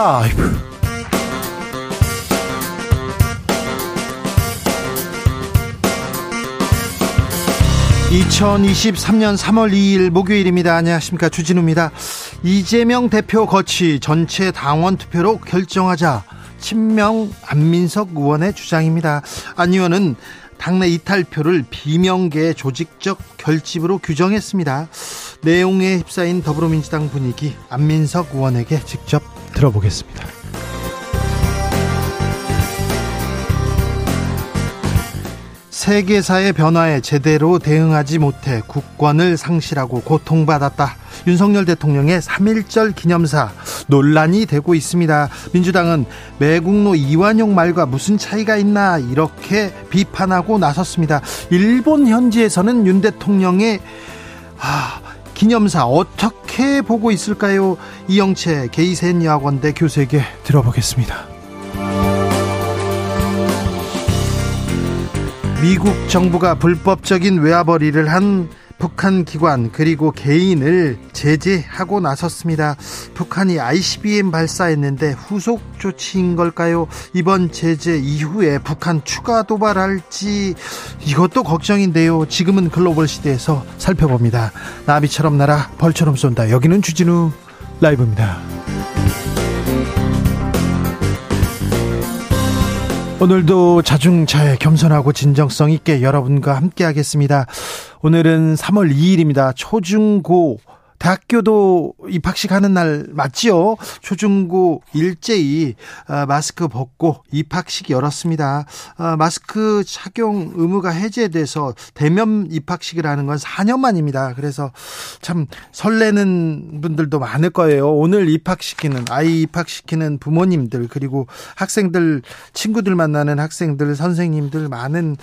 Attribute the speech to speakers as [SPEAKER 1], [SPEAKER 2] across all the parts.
[SPEAKER 1] 라이브. 2023년 3월 2일 목요일입니다. 안녕하십니까. 주진우입니다. 이재명 대표 거치 전체 당원 투표로 결정하자. 친명 안민석 의원의 주장입니다. 안 의원은 당내 이탈표를 비명계 조직적 결집으로 규정했습니다. 내용에 휩싸인 더불어민주당 분위기 안민석 의원에게 직접 들어보겠습니다. 세계사의 변화에 제대로 대응하지 못해 국권을 상실하고 고통받았다. 윤석열 대통령의 3.1절 기념사 논란이 되고 있습니다. 민주당은 매국노 이완용 말과 무슨 차이가 있나 이렇게 비판하고 나섰습니다. 일본 현지에서는 윤 대통령의 아, 기념사 어떻게 보고 있을까요? 이영채 게이센 여학원대 교수에게 들어보겠습니다. 미국 정부가 불법적인 외화벌이를 한 북한 기관 그리고 개인을 제재하고 나섰습니다. 북한이 ICBM 발사했는데 후속 조치인 걸까요? 이번 제재 이후에 북한 추가 도발할지 이것도 걱정인데요. 지금은 글로벌 시대에서 살펴봅니다. 나비처럼 날아 벌처럼 쏜다. 여기는 주진우 라이브입니다. 오늘도 자중차에 겸손하고 진정성 있게 여러분과 함께 하겠습니다. 오늘은 3월 2일입니다. 초중고 대학교도 입학식 하는 날 맞지요? 초중고 일제히 아, 마스크 벗고 입학식 열었습니다. 아, 마스크 착용 의무가 해제돼서 대면 입학식을 하는 건 4년 만입니다. 그래서 참 설레는 분들도 많을 거예요. 오늘 입학시키는 아이 입학시키는 부모님들 그리고 학생들 친구들 만나는 학생들 선생님들 많은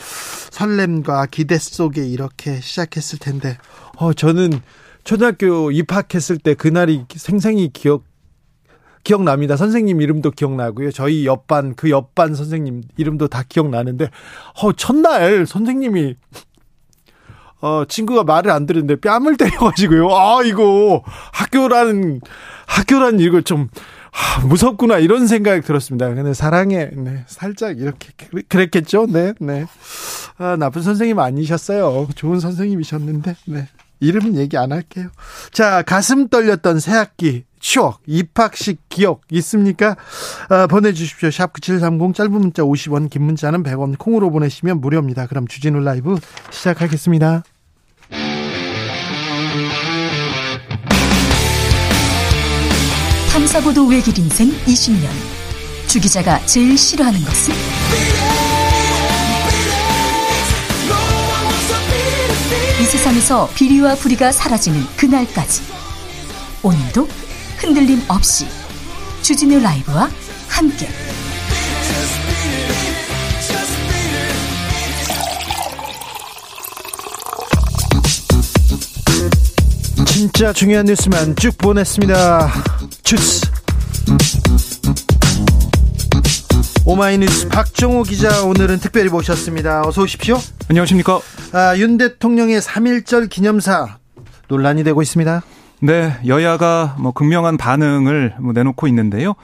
[SPEAKER 1] 설렘과 기대 속에 이렇게 시작했을 텐데 어 저는 초등학교 입학했을 때 그날이 생생히 기억 기억납니다. 선생님 이름도 기억나고요. 저희 옆반 그 옆반 선생님 이름도 다 기억나는데 어 첫날 선생님이 어 친구가 말을 안 들었는데 뺨을 때려 가지고요. 아 이거 학교라는 학교라는 이걸 좀 아, 무섭구나 이런 생각이 들었습니다. 근데 사랑에 네, 살짝 이렇게 그랬겠죠. 네, 네. 아, 나쁜 선생님 아니셨어요. 좋은 선생님이셨는데. 네. 이름은 얘기 안 할게요. 자, 가슴 떨렸던 새 학기 추억, 입학식 기억 있습니까? 아, 보내주십시오. 샵 9730 짧은 문자 50원, 긴 문자는 100원, 콩으로 보내시면 무료입니다. 그럼 주진우 라이브 시작하겠습니다.
[SPEAKER 2] 탐사보도 외길 인생 20년. 주 기자가 제일 싫어하는 것은? 이 세상에서 비리와 부리가 사라지는 그날까지 오늘도 흔들림 없이 주진우 라이브와 함께
[SPEAKER 1] 진짜 중요한 뉴스만 쭉 보냈습니다. 주스 오마이뉴스 박정호 기자 오늘은 특별히 모셨습니다. 어서 오십시오.
[SPEAKER 3] 안녕하십니까.
[SPEAKER 1] 아, 윤 대통령의 3.1절 기념사 논란이 되고 있습니다.
[SPEAKER 3] 네, 여야가 뭐 극명한 반응을 뭐 내놓고 있는데요.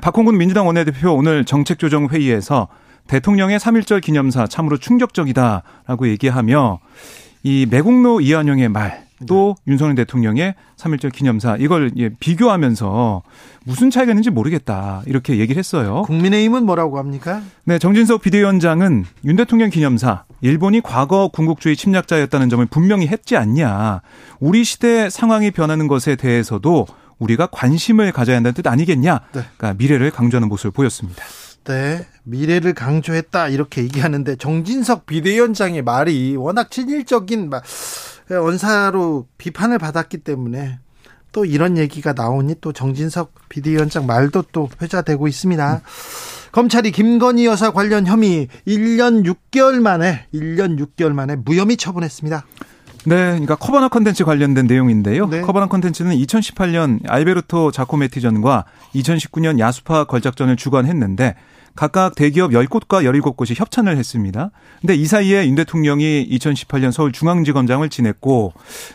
[SPEAKER 3] 박홍근 민주당 원내대표 오늘 정책조정회의에서 대통령의 3.1절 기념사 참으로 충격적이다라고 얘기하며 이 매국노 이한영의 말, 또 네. 윤석열 대통령의 3.1절 기념사 이걸 예, 비교하면서 무슨 차이가 있는지 모르겠다 이렇게 얘기를 했어요.
[SPEAKER 1] 국민의힘은 뭐라고 합니까?
[SPEAKER 3] 네, 정진석 비대위원장은 윤 대통령 기념사 일본이 과거 군국주의 침략자였다는 점을 분명히 했지 않냐. 우리 시대 상황이 변하는 것에 대해서도 우리가 관심을 가져야 한다는 뜻 아니겠냐. 네. 그러니까 미래를 강조하는 모습을 보였습니다.
[SPEAKER 1] 네. 미래를 강조했다 이렇게 얘기하는데 정진석 비대위원장의 말이 워낙 친일적인 막 언사로 비판을 받았기 때문에 또 이런 얘기가 나오니 또 정진석 비대위원장 말도 또 회자되고 있습니다. 음. 검찰이 김건희 여사 관련 혐의 1년 6개월 만에 1년 6개월 만에 무혐의 처분했습니다.
[SPEAKER 3] 네, 그러니까 커버너 컨텐츠 관련된 내용인데요. 네. 커버너 컨텐츠는 2018년 알베르토 자코메티전과 2019년 야수파 걸작전을 주관했는데 각각 대기업 10곳과 17곳이 협찬을 했습니다. 근데 이 사이에 윤 대통령이 2018년 서울중앙지검장을 지냈고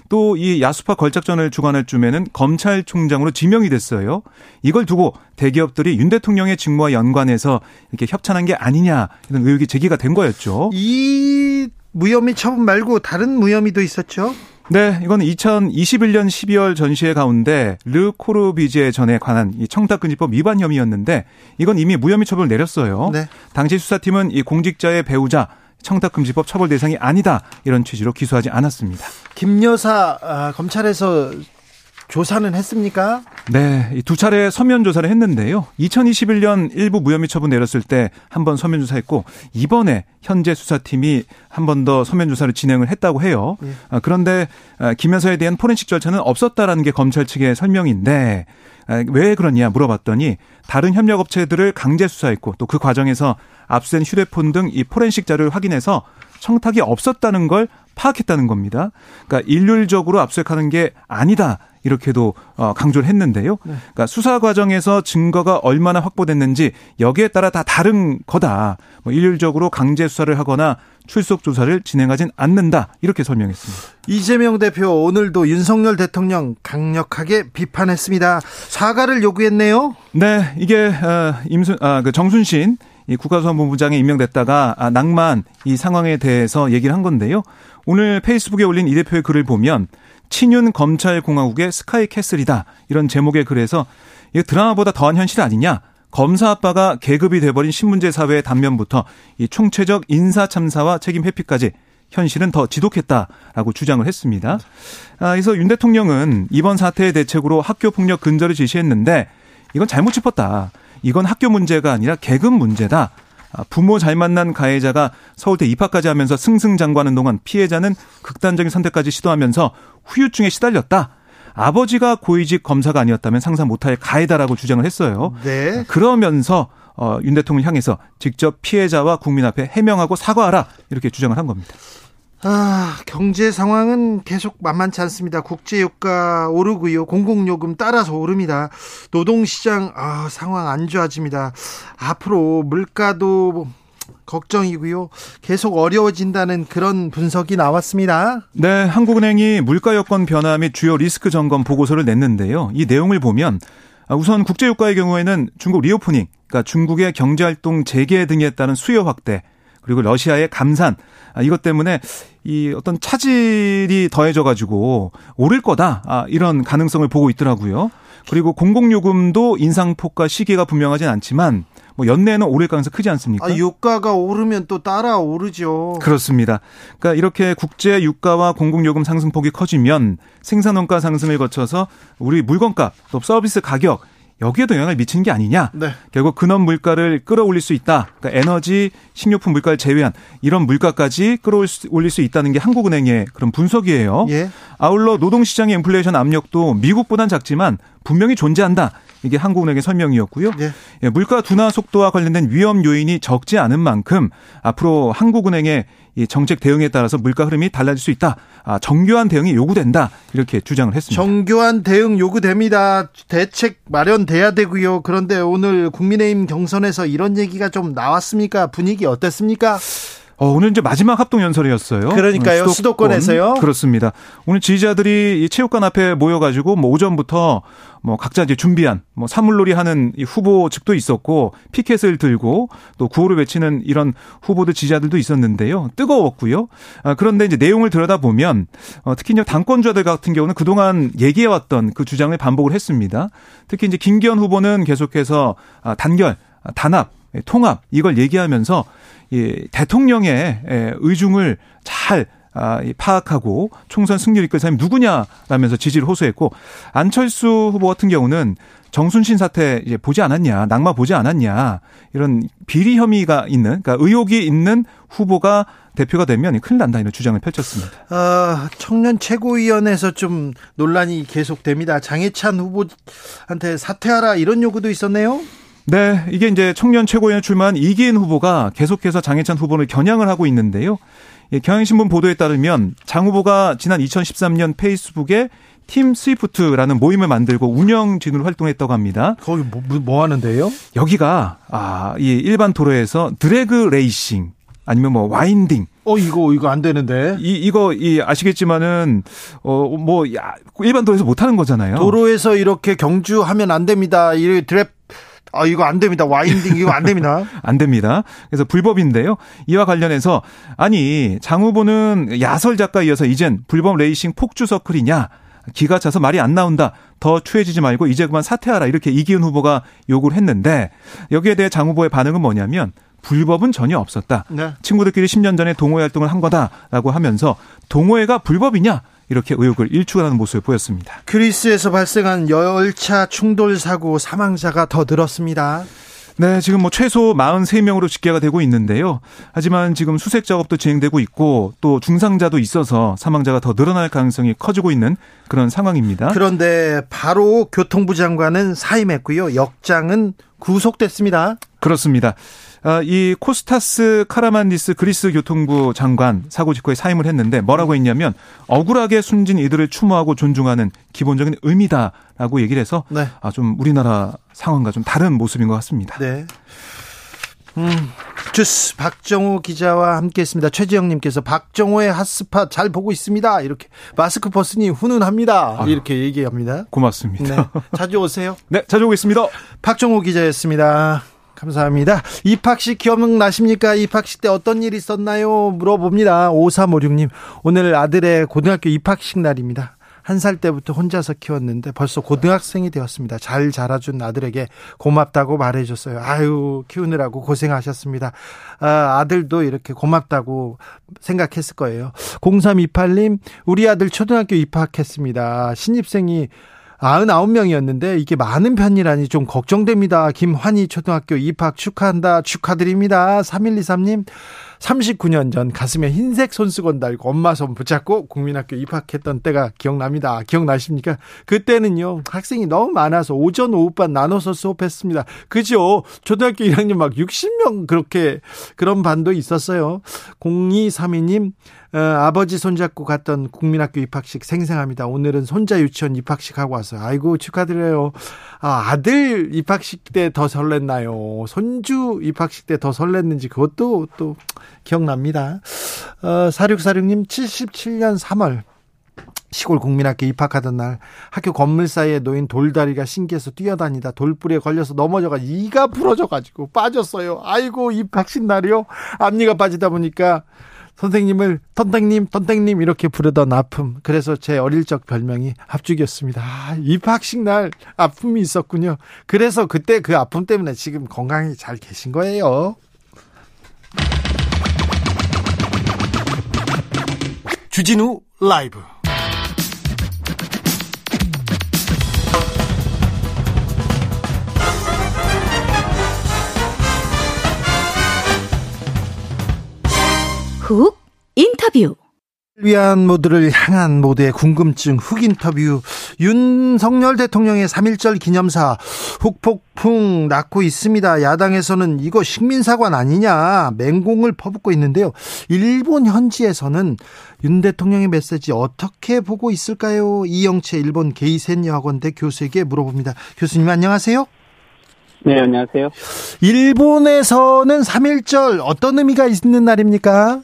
[SPEAKER 3] 또 이 야수파 걸작전을 주관할 쯤에는 검찰총장으로 지명이 됐어요. 이걸 두고 대기업들이 윤 대통령의 직무와 연관해서 이렇게 협찬한 게 아니냐 이런 의혹이 제기가 된 거였죠.
[SPEAKER 1] 이 무혐의 처분 말고 다른 무혐의도 있었죠?
[SPEAKER 3] 네, 이건 2021년 12월 전시회 가운데 르 코르비제 전에 관한 이 청탁금지법 위반 혐의였는데 이건 이미 무혐의 처분을 내렸어요. 네. 당시 수사팀은 이 공직자의 배우자 청탁금지법 처벌 대상이 아니다 이런 취지로 기소하지 않았습니다.
[SPEAKER 1] 김 여사 아, 검찰에서 조사는 했습니까?
[SPEAKER 3] 네, 두 차례 서면 조사를 했는데요. 2021년 일부 무혐의 처분 내렸을 때 한 번 서면 조사했고 이번에 현재 수사팀이 한 번 더 서면 조사를 진행을 했다고 해요. 예. 아, 그런데 아, 김 여사에 대한 포렌식 절차는 없었다라는 게 검찰 측의 설명인데 아, 왜 그러냐 물어봤더니 다른 협력 업체들을 강제 수사했고 또 그 과정에서 압수된 휴대폰 등 이 포렌식 자료를 확인해서 청탁이 없었다는 걸 파악했다는 겁니다. 그러니까 일률적으로 압수수색하는 게 아니다. 이렇게도 어, 강조를 했는데요. 네. 그러니까 수사 과정에서 증거가 얼마나 확보됐는지 여기에 따라 다 다른 거다. 뭐 일률적으로 강제 수사를 하거나 출석 조사를 진행하진 않는다. 이렇게 설명했습니다.
[SPEAKER 1] 이재명 대표 오늘도 윤석열 대통령 강력하게 비판했습니다. 사과를 요구했네요.
[SPEAKER 3] 네, 이게 어, 임순 아, 그 정순신 이 국가수사본부장에 임명됐다가 아, 낭만 이 상황에 대해서 얘기를 한 건데요. 오늘 페이스북에 올린 이 대표의 글을 보면 친윤 검찰공화국의 스카이캐슬이다. 이런 제목의 글에서 이 드라마보다 더한 현실 아니냐? 검사 아빠가 계급이 돼버린 신문제 사회의 단면부터 이 총체적 인사 참사와 책임 회피까지 현실은 더 지독했다라고 주장을 했습니다. 아, 그래서 윤 대통령은 이번 사태의 대책으로 학교 폭력 근절을 지시했는데 이건 잘못 짚었다. 이건 학교 문제가 아니라 계급 문제다. 아, 부모 잘 만난 가해자가 서울대 입학까지 하면서 승승장구하는 동안 피해자는 극단적인 선택까지 시도하면서 후유증에 시달렸다. 아버지가 고위직 검사가 아니었다면 상상 못할 가해다라고 주장을 했어요. 네. 그러면서 어, 윤 대통령 향해서 직접 피해자와 국민 앞에 해명하고 사과하라 이렇게 주장을 한 겁니다.
[SPEAKER 1] 아, 경제 상황은 계속 만만치 않습니다. 국제유가 오르고요. 공공요금 따라서 오릅니다. 노동시장, 아, 상황 안 좋아집니다. 앞으로 물가도 걱정이고요. 계속 어려워진다는 그런 분석이 나왔습니다.
[SPEAKER 3] 네, 한국은행이 물가 여건 변화 및 주요 리스크 점검 보고서를 냈는데요. 이 내용을 보면 우선 국제유가의 경우에는 중국 리오프닝, 그러니까 중국의 경제활동 재개 등에 따른 수요 확대, 그리고 러시아의 감산 아, 이것 때문에 이 어떤 차질이 더해져 가지고 오를 거다 아, 이런 가능성을 보고 있더라고요. 그리고 공공요금도 인상폭과 시기가 분명하진 않지만 뭐 연내에는 오를 가능성 크지 않습니까?
[SPEAKER 1] 아, 유가가 오르면 또 따라 오르죠.
[SPEAKER 3] 그렇습니다. 그러니까 이렇게 국제 유가와 공공요금 상승폭이 커지면 생산원가 상승을 거쳐서 우리 물건값 또 서비스 가격 여기에도 영향을 미치는 게 아니냐. 네. 결국 근원 물가를 끌어올릴 수 있다. 그러니까 에너지, 식료품 물가를 제외한 이런 물가까지 끌어올릴 수 있다는 게 한국은행의 그런 분석이에요. 예. 아울러 노동시장의 인플레이션 압력도 미국보단 작지만 분명히 존재한다. 이게 한국은행의 설명이었고요. 예. 예, 물가 둔화 속도와 관련된 위험 요인이 적지 않은 만큼 앞으로 한국은행의 이 정책 대응에 따라서 물가 흐름이 달라질 수 있다. 아, 정교한 대응이 요구된다. 이렇게 주장을 했습니다.
[SPEAKER 1] 정교한 대응 요구됩니다. 대책 마련돼야 되고요. 그런데 오늘 국민의힘 경선에서 이런 얘기가 좀 나왔습니까? 분위기 어땠습니까?
[SPEAKER 3] 어, 오늘 이제 마지막 합동 연설이었어요.
[SPEAKER 1] 그러니까요. 수도권. 에서요
[SPEAKER 3] 그렇습니다. 오늘 지지자들이 이 체육관 앞에 모여가지고 뭐 오전부터 뭐 각자 이제 준비한 뭐 사물놀이 하는 이 후보 측도 있었고 피켓을 들고 또 구호를 외치는 이런 후보들 지지자들도 있었는데요. 뜨거웠고요. 아, 그런데 이제 내용을 들여다보면 어, 특히 이제 당권자들 같은 경우는 그동안 얘기해왔던 그 주장을 반복을 했습니다. 특히 이제 김기현 후보는 계속해서 아, 단결, 아, 단합, 통합 이걸 얘기하면서 이 대통령의 의중을 잘 아, 파악하고 총선 승리를 이끌 사람이 누구냐라면서 지지를 호소했고 안철수 후보 같은 경우는 정순신 사태 이제 보지 않았냐, 낙마 보지 않았냐 이런 비리 혐의가 있는, 그러니까 의혹이 있는 후보가 대표가 되면 큰일 난다 이런 주장을 펼쳤습니다.
[SPEAKER 1] 어, 청년 최고위원회에서 좀 논란이 계속됩니다. 장해찬 후보한테 사퇴하라 이런 요구도 있었네요.
[SPEAKER 3] 네, 이게 이제 청년 최고위원 출마한 이기인 후보가 계속해서 장해찬 후보를 겨냥을 하고 있는데요. 경향신문 보도에 따르면 장 후보가 지난 2013년 페이스북에 팀 스위프트라는 모임을 만들고 운영 진으로 활동했다고 합니다.
[SPEAKER 1] 거기 뭐, 뭐 하는데요?
[SPEAKER 3] 여기가 아, 이 일반 도로에서 drag racing 아니면 뭐 winding
[SPEAKER 1] 어 이거 이거 안 되는데.
[SPEAKER 3] 이 이거 이 아시겠지만은 어뭐 일반 도로에서 못 하는 거잖아요.
[SPEAKER 1] 도로에서 이렇게 경주하면 안 됩니다. 이 드랩 아 이거 안 됩니다. winding 이거 안 됩니다.
[SPEAKER 3] 안 됩니다. 그래서 불법인데요. 이와 관련해서 아니 장 후보는 야설 작가 이어서 이젠 불법 레이싱 폭주 서클이냐? 기가 차서 말이 안 나온다. 더 추해지지 말고 이제 그만 사퇴하라. 이렇게 이기훈 후보가 요구를 했는데 여기에 대해 장 후보의 반응은 뭐냐면 불법은 전혀 없었다. 네. 친구들끼리 10년 전에 동호회 활동을 한 거다라고 하면서 동호회가 불법이냐? 이렇게 의혹을 일축하는 모습을 보였습니다.
[SPEAKER 1] 그리스에서 발생한 열차 충돌 사고 사망자가 더 늘었습니다.
[SPEAKER 3] 네, 지금 뭐 최소 43명으로 집계가 되고 있는데요. 하지만 지금 수색 작업도 진행되고 있고 또 중상자도 있어서 사망자가 더 늘어날 가능성이 커지고 있는 그런 상황입니다.
[SPEAKER 1] 그런데 바로 교통부 장관은 사임했고요. 역장은 구속됐습니다.
[SPEAKER 3] 그렇습니다. 아, 이 코스타스 카라만디스 그리스 교통부 장관 사고 직후에 사임을 했는데 뭐라고 했냐면 억울하게 숨진 이들을 추모하고 존중하는 기본적인 의미다라고 얘기를 해서 네. 아, 좀 우리나라 상황과 좀 다른 모습인 것 같습니다. 네.
[SPEAKER 1] 음, 주스 박정호 기자와 함께했습니다. 최지영님께서 박정호의 핫스팟 잘 보고 있습니다. 이렇게 마스크 벗으니 훈훈합니다. 아유, 이렇게 얘기합니다.
[SPEAKER 3] 고맙습니다.
[SPEAKER 1] 네, 자주 오세요.
[SPEAKER 3] 네, 자주 오겠습니다.
[SPEAKER 1] 박정호 기자였습니다. 감사합니다. 입학식 기억나십니까? 입학식 때 어떤 일이 있었나요? 물어봅니다. 5356님. 오늘 아들의 고등학교 입학식 날입니다. 한 살 때부터 혼자서 키웠는데 벌써 고등학생이 되었습니다. 잘 자라준 아들에게 고맙다고 말해줬어요. 아유, 키우느라고 고생하셨습니다. 아, 아들도 이렇게 고맙다고 생각했을 거예요. 0328님, 우리 아들 초등학교 입학했습니다. 신입생이 99명이었는데 이게 많은 편이라니 좀 걱정됩니다. 김환희 초등학교 입학 축하한다. 축하드립니다. 3123님. 39년 전 가슴에 흰색 손수건 달고 엄마 손 붙잡고 국민학교 입학했던 때가 기억납니다. 기억나십니까? 그때는요, 학생이 너무 많아서 오전, 오후반 나눠서 수업했습니다. 그죠? 초등학교 1학년 막 60명 그렇게 그런 반도 있었어요. 0232님, 어, 아버지 손잡고 갔던 국민학교 입학식 생생합니다. 오늘은 손자 유치원 입학식 하고 왔어요. 아이고 축하드려요. 아, 아들 입학식 때 더 설렜나요? 손주 입학식 때 더 설렜는지 그것도 또 기억납니다. 어, 4646님 77년 3월 시골 국민학교 입학하던 날 학교 건물 사이에 놓인 돌다리가 신기해서 뛰어다니다 돌뿌리에 걸려서 넘어져가 이가 부러져 가지고 빠졌어요. 아이고 입학식 날이요. 앞니가 빠지다 보니까 선생님을 턴땡님, 턴땡님 이렇게 부르던 아픔. 그래서 제 어릴 적 별명이 합죽이었습니다. 아, 입학식 날 아픔이 있었군요. 그래서 그때 그 아픔 때문에 지금 건강히 잘 계신 거예요. 주진우 라이브
[SPEAKER 2] 훅 인터뷰
[SPEAKER 1] 위한 모두를 향한 모두의 궁금증 훅 인터뷰 윤석열 대통령의 3.1절 기념사 훅폭풍 났고 있습니다. 야당에서는 이거 식민사관 아니냐 맹공을 퍼붓고 있는데요. 일본 현지에서는 윤 대통령의 메시지 어떻게 보고 있을까요? 이영채 일본 게이센 여학원대 교수에게 물어봅니다. 교수님 안녕하세요.
[SPEAKER 4] 네, 안녕하세요.
[SPEAKER 1] 일본에서는 3.1절 어떤 의미가 있는 날입니까?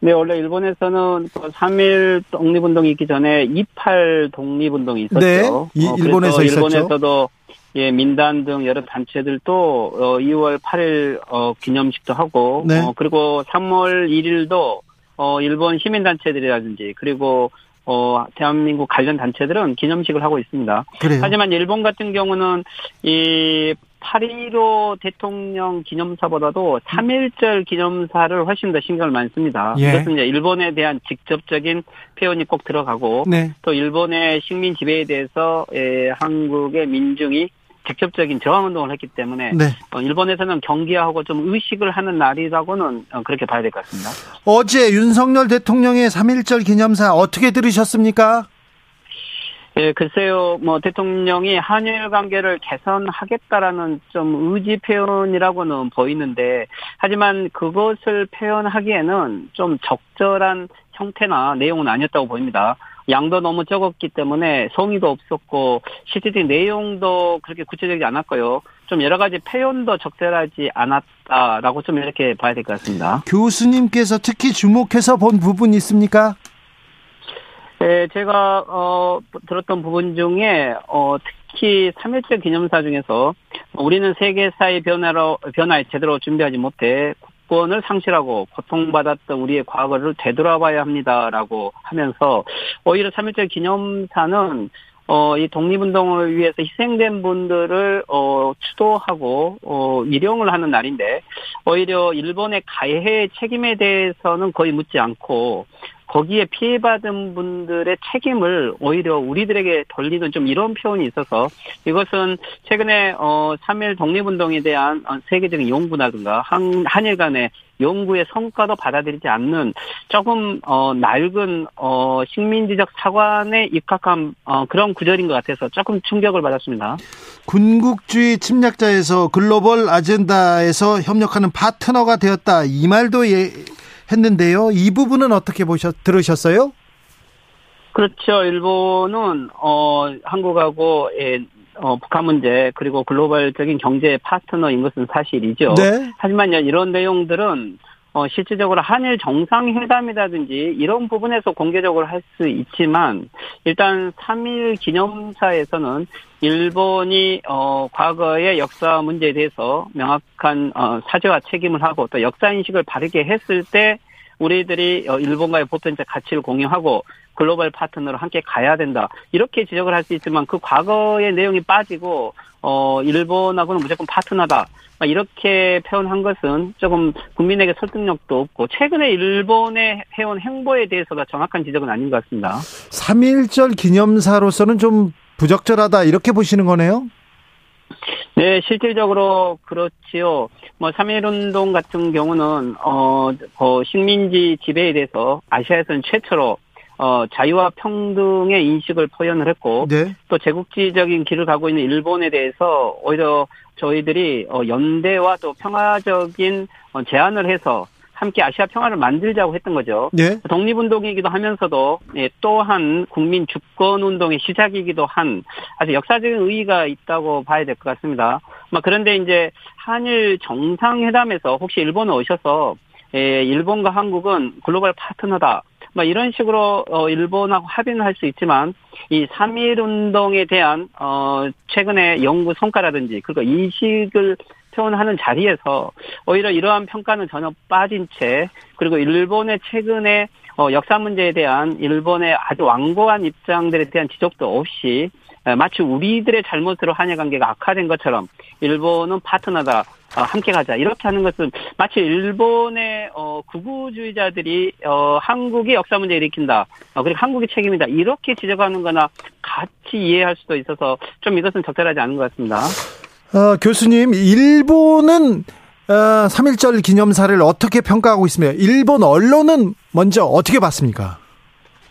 [SPEAKER 4] 네, 원래 일본에서는 3일 그 독립운동이 있기 전에 28 독립운동이 있었죠.
[SPEAKER 1] 네, 이, 어, 일본에서 있었죠.
[SPEAKER 4] 일본에서도 예, 민단 등 여러 단체들도 어, 2월 8일 어, 기념식도 하고 네. 어, 그리고 3월 1일도 어, 일본 시민 단체들이라든지 그리고 어, 대한민국 관련 단체들은 기념식을 하고 있습니다. 그래요? 하지만 일본 같은 경우는 이 8.15 대통령 기념사보다도 3.1절 기념사를 훨씬 더 신경을 많습니다. 예. 이것은 이제 일본에 대한 직접적인 표현이 꼭 들어가고 네. 또 일본의 식민 지배에 대해서 에, 한국의 민중이 직접적인 저항 운동을 했기 때문에 네. 어, 일본에서는 경계하고 좀 의식을 하는 날이라고는 어, 그렇게 봐야 될 것 같습니다.
[SPEAKER 1] 어제 윤석열 대통령의 3.1절 기념사 어떻게 들으셨습니까?
[SPEAKER 4] 예, 글쎄요, 뭐, 대통령이 한일 관계를 개선하겠다라는 좀 의지 표현이라고는 보이는데, 하지만 그것을 표현하기에는 좀 적절한 형태나 내용은 아니었다고 보입니다. 양도 너무 적었기 때문에 성의도 없었고 실질적인 내용도 그렇게 구체적이지 않았고요. 좀 여러 가지 표현도 적절하지 않았다라고 좀 이렇게 봐야 될 것 같습니다.
[SPEAKER 1] 교수님께서 특히 주목해서 본 부분이 있습니까?
[SPEAKER 4] 네, 제가 어 들었던 부분 중에 어 특히 3.1절 기념사 중에서 우리는 세계사의 변화로 변화에 제대로 준비하지 못해 국권을 상실하고 고통받았던 우리의 과거를 되돌아봐야 합니다라고 하면서 오히려 3.1절 기념사는 어, 이 독립운동을 위해서 희생된 분들을, 어, 추도하고, 어, 위령을 하는 날인데, 오히려 일본의 가해 책임에 대해서는 거의 묻지 않고, 거기에 피해받은 분들의 책임을 오히려 우리들에게 돌리는 좀 이런 표현이 있어서 이것은 최근에 어 3일 독립운동에 대한 어, 세계적인 연구라든가 한, 한일 간의 연구의 성과도 받아들이지 않는 조금 어 낡은 어 식민지적 사관에 입각한 어 그런 구절인 것 같아서 조금 충격을 받았습니다.
[SPEAKER 1] 군국주의 침략자에서 글로벌 아젠다에서 협력하는 파트너가 되었다 이 말도 예, 했는데요. 이 부분은 어떻게 보셨 들으셨어요?
[SPEAKER 4] 그렇죠. 일본은 어 한국하고 예, 어, 북한 문제 그리고 글로벌적인 경제 파트너인 것은 사실이죠. 네. 하지만요 이런 내용들은 어, 실질적으로 한일 정상회담이라든지 이런 부분에서 공개적으로 할 수 있지만 일단 3일 기념사에서는 일본이 어, 과거의 역사 문제에 대해서 명확한 어, 사죄와 책임을 하고 또 역사 인식을 바르게 했을 때 우리들이 어, 일본과의 보편적 가치를 공유하고 글로벌 파트너로 함께 가야 된다. 이렇게 지적을 할 수 있지만 그 과거의 내용이 빠지고 어 일본하고는 무조건 파트너다. 이렇게 표현한 것은 조금 국민에게 설득력도 없고 최근에 일본의 해온 행보에 대해서도 정확한 지적은 아닌 것 같습니다.
[SPEAKER 1] 3.1절 기념사로서는 좀 부적절하다 이렇게 보시는 거네요?
[SPEAKER 4] 네, 실질적으로 그렇지요. 뭐, 3.1운동 같은 경우는, 어, 어, 식민지 지배에 대해서 아시아에서는 최초로 어, 자유와 평등의 인식을 표현을 했고 네. 또 제국주의적인 길을 가고 있는 일본에 대해서 오히려 저희들이 어, 연대와 또 평화적인 어, 제안을 해서 함께 아시아 평화를 만들자고 했던 거죠. 네. 독립운동이기도 하면서도 예, 또한 국민 주권 운동의 시작이기도 한 아주 역사적인 의의가 있다고 봐야 될 것 같습니다. 막 그런데 이제 한일 정상회담에서 혹시 일본에 오셔서 예, 일본과 한국은 글로벌 파트너다. 뭐 이런 식으로 어 일본하고 합의는 할 수 있지만 이3.1 운동에 대한 어 최근의 연구 성과라든지 그리고 인식을 표현하는 자리에서 오히려 이러한 평가는 전혀 빠진 채 그리고 일본의 최근에 어 역사 문제에 대한 일본의 아주 완고한 입장들에 대한 지적도 없이 마치 우리들의 잘못으로 한일 관계가 악화된 것처럼 일본은 파트너다. 어, 함께 가자 이렇게 하는 것은 마치 일본의 어, 구구주의자들이 어, 한국의 역사 문제 일으킨다 어, 그리고 한국의 책임이다 이렇게 지적하는거나 같이 이해할 수도 있어서 좀 이것은 적절하지 않은 것 같습니다.
[SPEAKER 1] 어, 교수님 일본은 어, 3.1절 기념사를 어떻게 평가하고 있으며 일본 언론은 먼저 어떻게 봤습니까?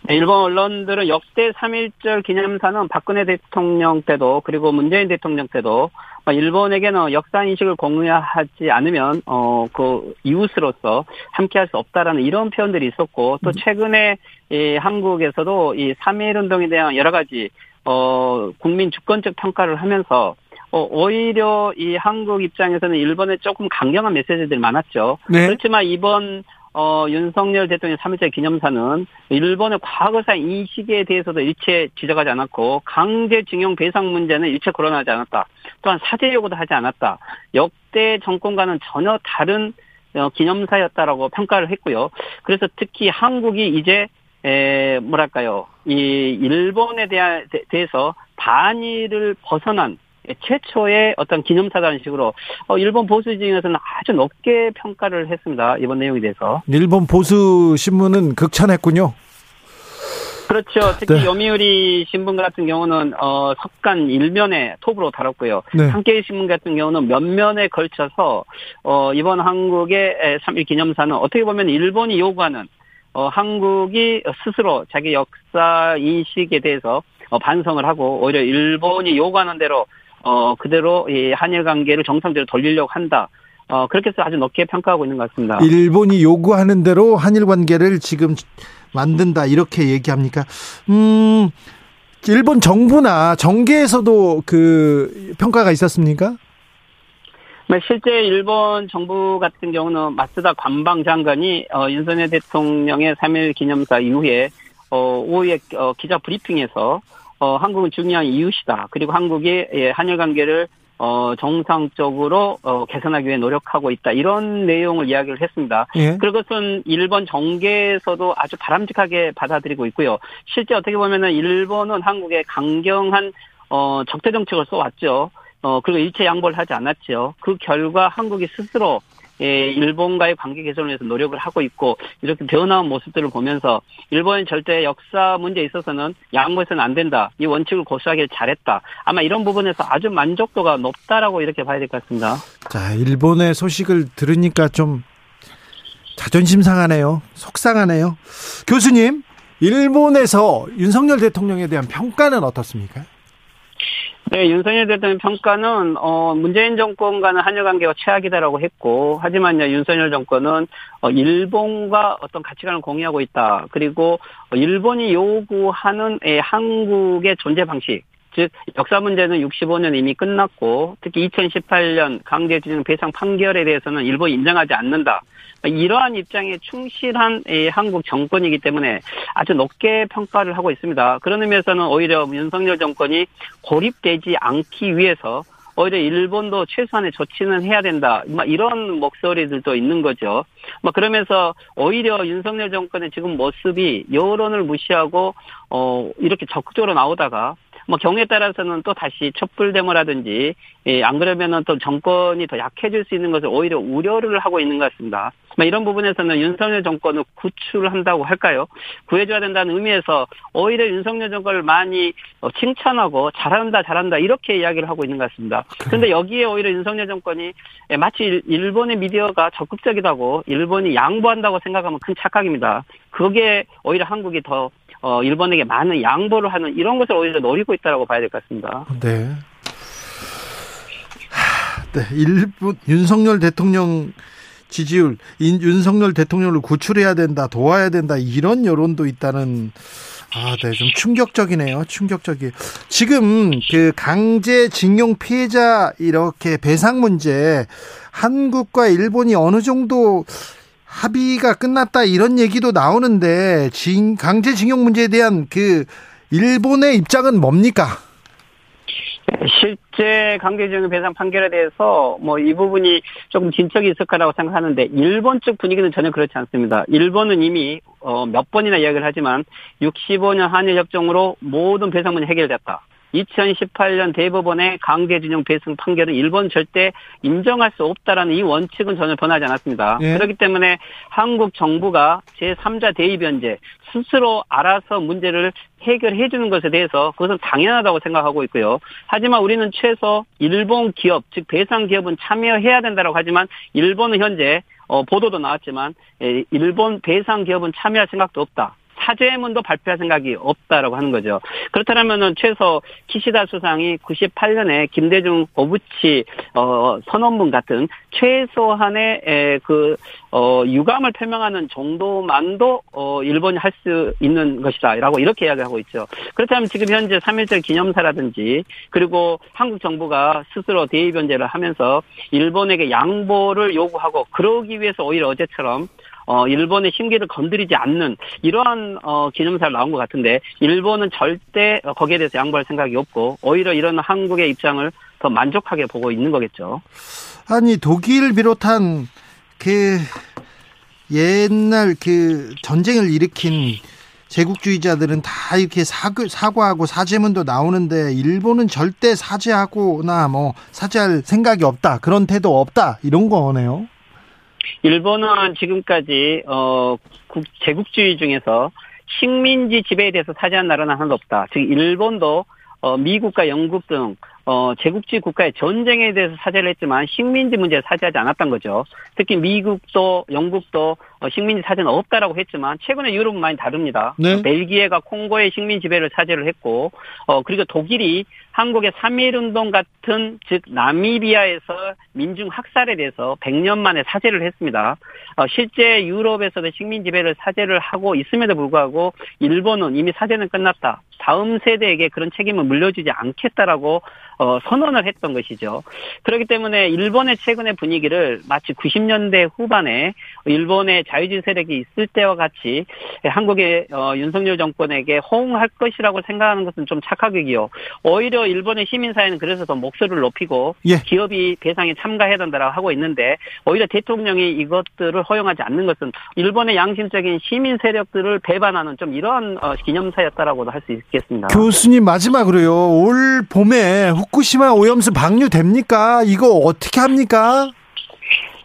[SPEAKER 4] 네, 일본 언론들은 역대 3.1절 기념사는 박근혜 대통령 때도 그리고 문재인 대통령 때도 일본에게는 역사 인식을 공유하지 않으면 어 그 이웃으로서 함께할 수 없다라는 이런 표현들이 있었고 또 음. 최근에 이 한국에서도 이3.1 운동에 대한 여러 가지 어 국민 주권적 평가를 하면서 어, 오히려 이 한국 입장에서는 일본에 조금 강경한 메시지들이 많았죠. 네. 그렇지만 이번 어, 윤석열 대통령 3일째 기념사는 일본의 과거사 인식에 대해서도 일체 지적하지 않았고 강제징용 배상 문제는 일체 거론하지 않았다. 또한 사죄 요구도 하지 않았다. 역대 정권과는 전혀 다른 어, 기념사였다라고 평가를 했고요. 그래서 특히 한국이 이제 에, 뭐랄까요. 이 일본에 대한, 대해서 반일을 벗어난 최초의 어떤 기념사라는 식으로 어, 일본 보수 진영에서는 아주 높게 평가를 했습니다. 이번 내용에 대해서.
[SPEAKER 1] 일본 보수 신문은 극찬했군요.
[SPEAKER 4] 그렇죠. 특히 네. 요미우리 신문 같은 경우는 어 석간 일면에 톱으로 다뤘고요. 네. 한케이 신문 같은 경우는 몇 면에 걸쳐서 어 이번 한국의 3.1 기념사는 어떻게 보면 일본이 요구하는 어 한국이 스스로 자기 역사 인식에 대해서 어 반성을 하고 오히려 일본이 요구하는 대로 어, 그대로 이 한일 관계를 정상대로 돌리려고 한다. 어, 그렇게 해서 아주 높게 평가하고 있는 것 같습니다.
[SPEAKER 1] 일본이 요구하는 대로 한일 관계를 지금 만든다 이렇게 얘기합니까? 음, 일본 정부나 정계에서도 그 평가가 있었습니까?
[SPEAKER 4] 네, 실제 일본 정부 같은 경우는 마스다 관방 장관이 어, 윤석열 대통령의 3일 기념사 이후에 어, 오후에 어, 기자 브리핑에서 어, 한국은 중요한 이웃이다. 그리고 한국이 예, 한일 관계를 어, 정상적으로 어, 개선하기 위해 노력하고 있다. 이런 내용을 이야기를 했습니다. 예. 그것은 일본 정계에서도 아주 바람직하게 받아들이고 있고요. 실제 어떻게 보면은 일본은 한국에 강경한 어, 적대 정책을 써왔죠. 어, 그리고 일체 양보를 하지 않았죠. 그 결과 한국이 스스로 예, 일본과의 관계 개선을 위해서 노력을 하고 있고 이렇게 변화한 모습들을 보면서 일본은 절대 역사 문제에 있어서는 양보해서는 안 된다. 이 원칙을 고수하길 잘했다. 아마 이런 부분에서 아주 만족도가 높다라고 이렇게 봐야 될 것 같습니다.
[SPEAKER 1] 자, 일본의 소식을 들으니까 좀 자존심 상하네요. 속상하네요. 교수님, 일본에서 윤석열 대통령에 대한 평가는 어떻습니까?
[SPEAKER 4] 네, 윤석열 대통령 평가는 어 문재인 정권과는 한일 관계가 최악이다라고 했고 하지만요 윤석열 정권은 어 일본과 어떤 가치관을 공유하고 있다. 그리고 일본이 요구하는 에, 한국의 존재 방식 즉 역사 문제는 65년 이미 끝났고 특히 2018년 강제징용 배상 판결에 대해서는 일본이 인정하지 않는다. 이러한 입장에 충실한 한국 정권이기 때문에 아주 높게 평가를 하고 있습니다. 그런 의미에서는 오히려 윤석열 정권이 고립되지 않기 위해서 오히려 일본도 최소한의 조치는 해야 된다. 이런 목소리들도 있는 거죠. 그러면서 오히려 윤석열 정권의 지금 모습이 여론을 무시하고 어 이렇게 적극적으로 나오다가 뭐 경우에 따라서는 또 다시 촛불 데모라든지 예, 안 그러면은 또 정권이 더 약해질 수 있는 것을 오히려 우려를 하고 있는 것 같습니다. 뭐 이런 부분에서는 윤석열 정권을 구출한다고 할까요? 구해줘야 된다는 의미에서 오히려 윤석열 정권을 많이 어, 칭찬하고 잘한다 잘한다 이렇게 이야기를 하고 있는 것 같습니다. 그런데 여기에 오히려 윤석열 정권이 예, 마치 일본의 미디어가 적극적이다고 일본이 양보한다고 생각하면 큰 착각입니다. 그게 오히려 한국이 더 어, 일본에게 많은 양보를 하는 이런 것을 오히려 노리고 있다라고 봐야 될 것 같습니다.
[SPEAKER 1] 네. 네, 일본 윤석열 대통령 지지율, 윤석열 대통령을 구출해야 된다, 도와야 된다 이런 여론도 있다는 아, 네, 좀 충격적이네요. 충격적이. 지금 그 강제징용 피해자 이렇게 배상 문제 한국과 일본이 어느 정도 합의가 끝났다 이런 얘기도 나오는데 징, 강제징용 문제에 대한 그 일본의 입장은 뭡니까?
[SPEAKER 4] 실제 강제징용 배상 판결에 대해서 뭐 이 부분이 조금 진척이 있을 거라고 생각하는데 일본 쪽 분위기는 전혀 그렇지 않습니다. 일본은 이미 어몇 번이나 이야기를 하지만 65년 한일 협정으로 모든 배상 문제 해결됐다. 2018년 대법원의 강제징용 배상 판결은 일본 절대 인정할 수 없다라는 이 원칙은 전혀 변하지 않았습니다. 예. 그렇기 때문에 한국 정부가 제3자 대의 변제 스스로 알아서 문제를 해결해 주는 것에 대해서 그것은 당연하다고 생각하고 있고요. 하지만 우리는 최소 일본 기업, 즉 배상 기업은 참여해야 된다고 하지만 일본은 현재 어, 보도도 나왔지만 일본 배상 기업은 참여할 생각도 없다. 사죄문도 발표할 생각이 없다라고 하는 거죠. 그렇다면은 최소 키시다 수상이 98년에 김대중 오부치 어, 선언문 같은 최소한의 에, 그 어, 유감을 표명하는 정도만도 어, 일본이 할 수 있는 것이다라고 이렇게 이야기하고 있죠. 그렇다면 지금 현재 3.1절 기념사라든지 그리고 한국 정부가 스스로 대의 변제를 하면서 일본에게 양보를 요구하고 그러기 위해서 오히려 어제처럼 어, 일본의 심기를 건드리지 않는 이러한 어, 기념사를 나온 것 같은데 일본은 절대 거기에 대해서 양보할 생각이 없고 오히려 이런 한국의 입장을 더 만족하게 보고 있는 거겠죠.
[SPEAKER 1] 아니 독일 비롯한 그 옛날 그 전쟁을 일으킨 제국주의자들은 다 이렇게 사과, 사과하고 사죄문도 나오는데 일본은 절대 사죄하거나 뭐 사죄할 생각이 없다 그런 태도 없다 이런 거네요.
[SPEAKER 4] 일본은 지금까지 어 제국주의 중에서 식민지 지배에 대해서 사죄한 나라는 하나도 없다. 즉 일본도 어 미국과 영국 등 어, 제국주의 국가의 전쟁에 대해서 사죄를 했지만 식민지 문제에 사죄하지 않았던 거죠. 특히 미국도 영국도 어, 식민지 사죄는 없다라고 했지만 최근에 유럽은 많이 다릅니다. 네. 벨기에가 콩고의 식민 지배를 사죄를 했고 어, 그리고 독일이 한국의 3.1운동 같은 즉 나미비아에서 민중 학살에 대해서 100년 만에 사죄를 했습니다. 어, 실제 유럽에서도 식민 지배를 사죄를 하고 있음에도 불구하고 일본은 이미 사죄는 끝났다. 다음 세대에게 그런 책임을 물려주지 않겠다라고 어, 선언을 했던 것이죠. 그렇기 때문에 일본의 최근의 분위기를 마치 90년대 후반에 일본의 자유주의 세력이 있을 때와 같이 한국의 어, 윤석열 정권에게 호응할 것이라고 생각하는 것은 좀 착각이기요. 오히려 일본의 시민사회는 그래서 더 목소리를 높이고 예. 기업이 배상에 참가해야 된다고 하고 있는데 오히려 대통령이 이것들을 허용하지 않는 것은 일본의 양심적인 시민 세력들을 배반하는 좀 이러한 어, 기념사였다라고도 할 수 있겠습니다.
[SPEAKER 1] 교수님 마지막으로요. 올 봄에 후쿠시마 오염수 방류 됩니까? 이거 어떻게 합니까?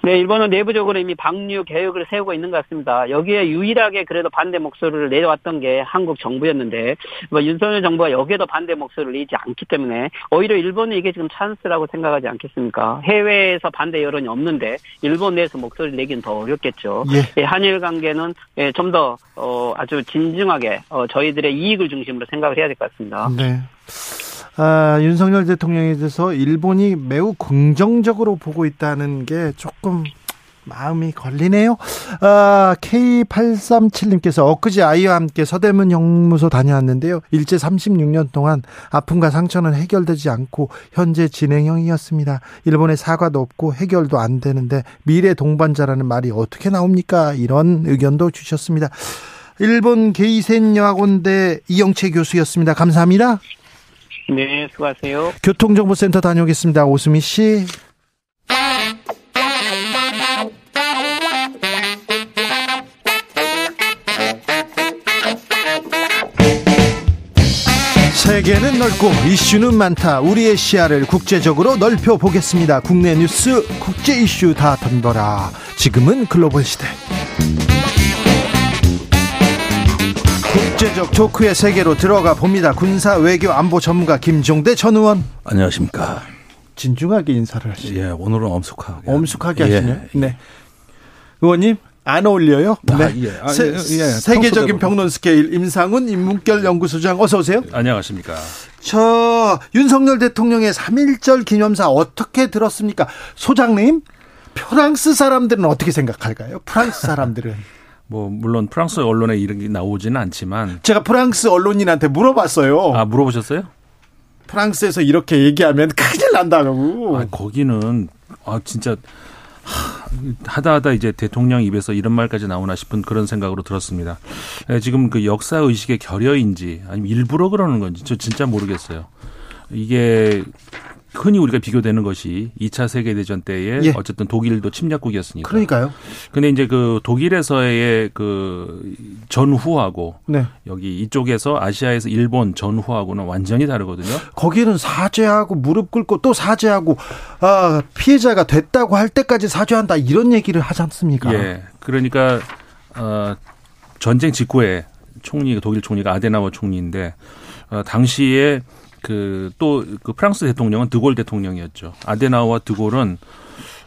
[SPEAKER 4] 네, 일본은 내부적으로 이미 방류 계획을 세우고 있는 것 같습니다. 여기에 유일하게 그래도 반대 목소리를 내왔던 게 한국 정부였는데 뭐 윤석열 정부가 여기에도 반대 목소리를 내지 않기 때문에 오히려 일본은 이게 지금 찬스라고 생각하지 않겠습니까? 해외에서 반대 여론이 없는데 일본 내에서 목소리를 내기는 더 어렵겠죠. 예. 예 한일 관계는 예, 좀더 어, 아주 진중하게 어, 저희들의 이익을 중심으로 생각을 해야 될 것 같습니다.
[SPEAKER 1] 네. 아, 윤석열 대통령에 대해서 일본이 매우 긍정적으로 보고 있다는 게 조금 마음이 걸리네요. 아, K837님께서 엊그제 아이와 함께 서대문 영무소 다녀왔는데요. 일제 36년 동안 아픔과 상처는 해결되지 않고 현재 진행형이었습니다. 일본의 사과도 없고 해결도 안 되는데 미래 동반자라는 말이 어떻게 나옵니까? 이런 의견도 주셨습니다. 일본 게이센 여학원대 이영채 교수였습니다. 감사합니다.
[SPEAKER 4] 네, 수고하세요.
[SPEAKER 1] 교통정보센터 다녀오겠습니다. 오수미 씨. 세계는 넓고 이슈는 많다. 우리의 시야를 국제적으로 넓혀 보겠습니다. 국내 뉴스, 국제 이슈 다 던져라. 지금은 글로벌 시대. 국제적 조크의 세계로 들어가 봅니다. 군사 외교 안보 전문가 김종대 전 의원.
[SPEAKER 5] 안녕하십니까.
[SPEAKER 1] 진중하게 인사를 하시죠.
[SPEAKER 5] 예, 오늘은 엄숙하게.
[SPEAKER 1] 엄숙하게 예. 하시네요. 네. 의원님, 안 어울려요?
[SPEAKER 5] 아, 네. 예. 아, 세,
[SPEAKER 1] 예. 계적인 평론 스케일 임상훈 인문결 연구소장 어서 오세요.
[SPEAKER 5] 안녕하십니까.
[SPEAKER 1] 저 윤석열 대통령의 3.1절 기념사 어떻게 들었습니까? 소장님, 프랑스 사람들은 어떻게 생각할까요? 프랑스 사람들은.
[SPEAKER 5] 뭐 물론 프랑스 언론에 이런 게 나오지는 않지만
[SPEAKER 1] 제가 프랑스 언론인한테 물어봤어요.
[SPEAKER 5] 아 물어보셨어요?
[SPEAKER 1] 프랑스에서 이렇게 얘기하면 큰일 난다고.
[SPEAKER 5] 아 거기는 아 진짜 하다 하다 이제 대통령 입에서 이런 말까지 나오나 싶은 그런 생각으로 들었습니다. 예, 지금 그 역사 의식의 결여인지 아니면 일부러 그러는 건지 저 진짜 모르겠어요. 이게 흔히 우리가 비교되는 것이 2차 세계 대전 때에 예. 어쨌든 독일도 침략국이었으니까.
[SPEAKER 1] 그러니까요.
[SPEAKER 5] 근데 이제 그 독일에서의 그 전후하고 네. 여기 이쪽에서 아시아에서 일본 전후하고는 완전히 다르거든요.
[SPEAKER 1] 거기는 사죄하고 무릎 꿇고 또 사죄하고 아, 피해자가 됐다고 할 때까지 사죄한다 이런 얘기를 하지 않습니까?
[SPEAKER 5] 예. 그러니까 어 전쟁 직후에 총리 독일 총리가 아데나워 총리인데 어 당시에 그 또그 그 프랑스 대통령은 드골 대통령이었죠. 아데나우와 드골은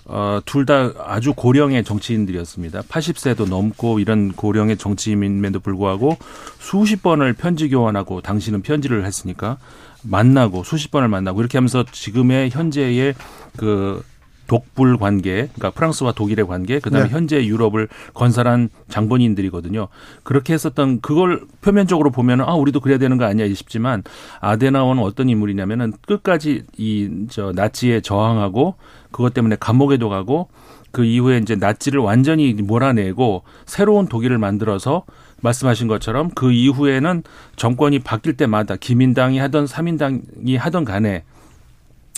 [SPEAKER 5] 어, 둘 다 아주 고령의 정치인들이었습니다. 80세도 넘고 이런 고령의 정치인임에도 불구하고 수십 번을 편지 교환하고 당신은 편지를 했으니까 만나고 수십 번을 만나고 이렇게 하면서 지금의 현재의 그 독불 관계, 그러니까 프랑스와 독일의 관계, 그다음에 네. 현재 유럽을 건설한 장본인들이거든요. 그렇게 했었던 그걸 표면적으로 보면은 아 우리도 그래야 되는 거 아니야 싶지만 아데나워는 어떤 인물이냐면은 끝까지 이 저 나치에 저항하고 그것 때문에 감옥에도 가고 그 이후에 이제 나치를 완전히 몰아내고 새로운 독일을 만들어서 말씀하신 것처럼 그 이후에는 정권이 바뀔 때마다 기민당이 하던 삼인당이 하던 간에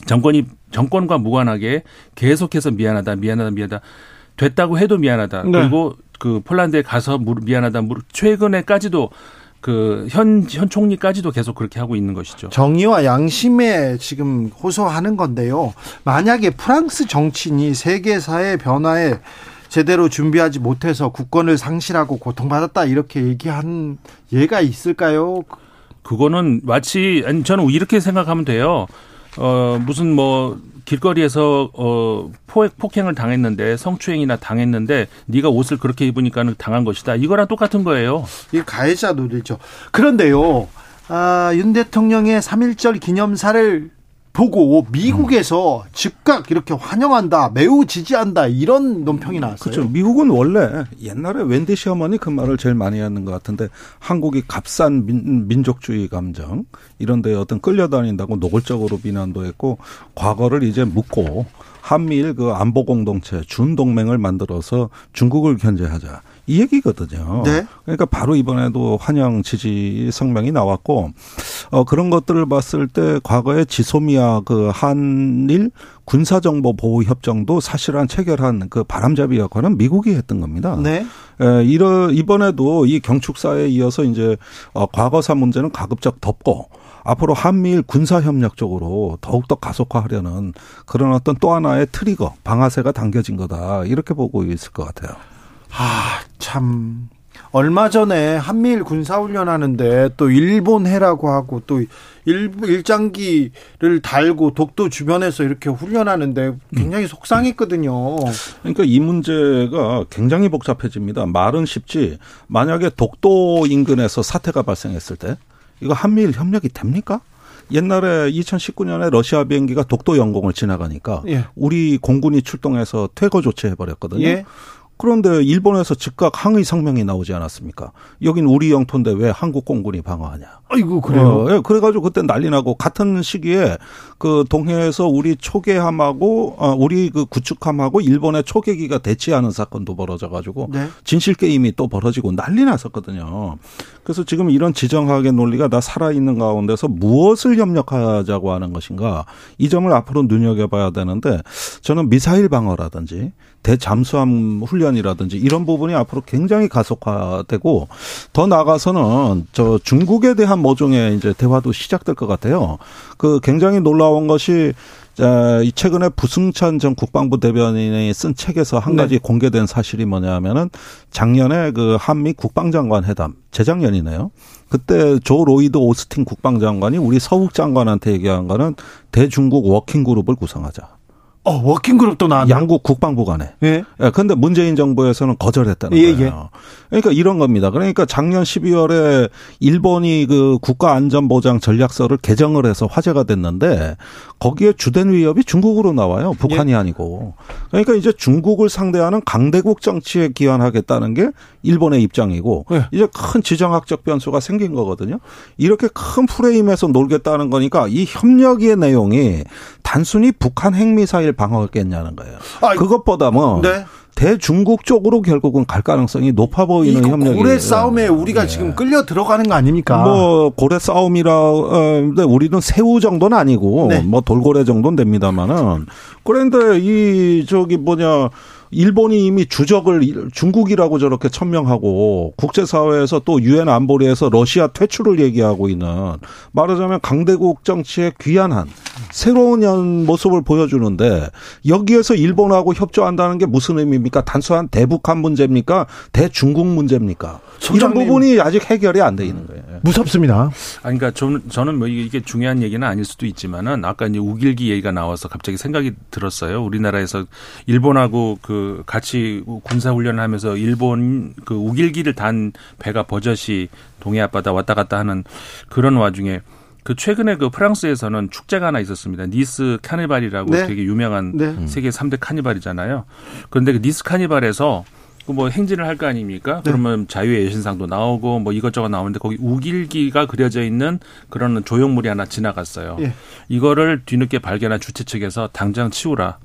[SPEAKER 5] 정권이 정권과 무관하게 계속해서 미안하다, 미안하다, 미안하다 됐다고 해도 미안하다. 네. 그리고 그 폴란드에 가서 미안하다. 최근에까지도 그현현 총리까지도 계속 그렇게 하고 있는 것이죠.
[SPEAKER 1] 정의와 양심에 지금 호소하는 건데요. 만약에 프랑스 정치인이 세계사의 변화에 제대로 준비하지 못해서 국권을 상실하고 고통받았다 이렇게 얘기한 예가 있을까요?
[SPEAKER 5] 그거는 마치 아니 저는 이렇게 생각하면 돼요. 어 무슨 뭐 길거리에서 어 포획 폭행을 당했는데 성추행이나 당했는데 네가 옷을 그렇게 입으니까는 당한 것이다. 이거랑 똑같은 거예요.
[SPEAKER 1] 이 가해자 논리죠. 그런데요. 아, 윤 대통령의 3.1절 기념사를 보고 미국에서 음. 즉각 이렇게 환영한다, 매우 지지한다 이런 논평이 나왔어요.
[SPEAKER 6] 그렇죠. 미국은 원래 옛날에 웬디 시어머니 그 말을 제일 많이 하는 것 같은데 한국이 값싼 민, 족주의 감정 이런 데 어떤 끌려다닌다고 노골적으로 비난도 했고 과거를 이제 묻고 한미일 그 안보 공동체 준 동맹을 만들어서 중국을 견제하자. 이 얘기거든요. 네. 그러니까 바로 이번에도 환영 지지 성명이 나왔고 어 그런 것들을 봤을 때 과거에 지소미아 그 한일 군사정보 보호 협정도 사실은 체결한 그 바람잡이 역할은 미국이 했던 겁니다. 네. 에, 이러 이번에도 이 경축사에 이어서 이제 어 과거사 문제는 가급적 덮고 앞으로 한미일 군사 협력 쪽으로 더욱더 가속화하려는 그런 어떤 또 하나의 트리거 방아쇠가 당겨진 거다 이렇게 보고 있을 것 같아요.
[SPEAKER 1] 아, 참. 얼마 전에 한미일 군사훈련 하는데 또 일본 해라고 하고 또 일, 일장기를 달고 독도 주변에서 이렇게 훈련하는데 굉장히 속상했거든요.
[SPEAKER 6] 그러니까 이 문제가 굉장히 복잡해집니다. 말은 쉽지 만약에 독도 인근에서 사태가 발생했을 때 이거 한미일 협력이 됩니까? 옛날에 2019년에 러시아 비행기가 독도 영공을 지나가니까 예. 우리 공군이 출동해서 퇴거 조치해 버렸거든요. 예. 그런데 일본에서 즉각 항의 성명이 나오지 않았습니까? 여긴 우리 영토인데 왜 한국 공군이 방어하냐?
[SPEAKER 1] 아이고 그래요.
[SPEAKER 6] 어, 예, 그래가지고 그때 난리 나고 같은 시기에 그 동해에서 우리 초계함하고 어, 우리 그 구축함하고 일본의 초계기가 대치하는 사건도 벌어져가지고 네. 진실 게임이 또 벌어지고 난리 났었거든요. 그래서 지금 이런 지정학의 논리가 다 살아 있는 가운데서 무엇을 협력하자고 하는 것인가 이 점을 앞으로 눈여겨봐야 되는데 저는 미사일 방어라든지 대잠수함 훈련이라든지 이런 부분이 앞으로 굉장히 가속화되고 더 나아가서는 저 중국에 대한 모종의 이제 대화도 시작될 것 같아요. 그 굉장히 놀라운 것이 자, 이 최근에 부승찬 전 국방부 대변인이 쓴 책에서 한 네. 가지 네. 공개된 사실이 뭐냐면은 작년에 그 한미 국방장관 회담, 재작년이네요. 그때 조 로이드 오스틴 국방장관이 우리 서욱 장관한테 얘기한 거는 대중국 워킹 그룹을 구성하자.
[SPEAKER 1] 어, 워킹그룹도 나왔네.
[SPEAKER 6] 양국 국방부 간에. 예. 예. 근데 문재인 정부에서는 거절했다는 예, 거예요. 예. 그러니까 이런 겁니다. 그러니까 작년 12월에 일본이 그 국가안전보장 전략서를 개정을 해서 화제가 됐는데 거기에 주된 위협이 중국으로 나와요. 북한이 예. 아니고. 그러니까 이제 중국을 상대하는 강대국 정치에 기원하겠다는 게 일본의 입장이고 예. 이제 큰 지정학적 변수가 생긴 거거든요. 이렇게 큰 프레임에서 놀겠다는 거니까 이 협력의 내용이 단순히 북한 핵미사일 방어겠냐는 거예요. 아, 그것보다 뭐 네. 대중국 쪽으로 결국은 갈 가능성이 높아 보이는 협력이
[SPEAKER 1] 고래 싸움에 우리가 네. 지금 끌려 들어가는 거 아닙니까?
[SPEAKER 6] 뭐 고래 싸움이라 어, 우리는 새우 정도는 아니고 네. 뭐 돌고래 정도는 됩니다만은 그런데 이 저기 뭐냐 일본이 이미 주적을 중국이라고 저렇게 천명하고 국제사회에서 또 유엔 안보리에서 러시아 퇴출을 얘기하고 있는 말하자면 강대국 정치에 귀환한 새로운 모습을 보여주는데 여기에서 일본하고 협조한다는 게 무슨 의미입니까? 단순한 대북한 문제입니까? 대중국 문제입니까? 이런 부분이 아직 해결이 안 돼 있는 거예요.
[SPEAKER 1] 무섭습니다.
[SPEAKER 5] 아니, 그러니까 저는, 저는 뭐 이게 중요한 얘기는 아닐 수도 있지만은 아까 이제 우길기 얘기가 나와서 갑자기 생각이 들었어요. 우리나라에서 일본하고 그 같이 군사 훈련을 하면서 일본 그 우길기를 단 배가 버젓이 동해 앞바다 왔다 갔다 하는 그런 와중에 그 최근에 그 프랑스에서는 축제가 하나 있었습니다. 니스 카니발이라고 네. 되게 유명한 네. 세계 3대 카니발이잖아요. 그런데 그 니스 카니발에서 그뭐 행진을 할 거 아닙니까? 네. 그러면 자유의 여신상도 나오고 뭐 이것저것 나오는데 거기 욱일기가 그려져 있는 그런 조형물이 하나 지나갔어요. 예. 이거를 뒤늦게 발견한 주최 측에서 당장 치우라.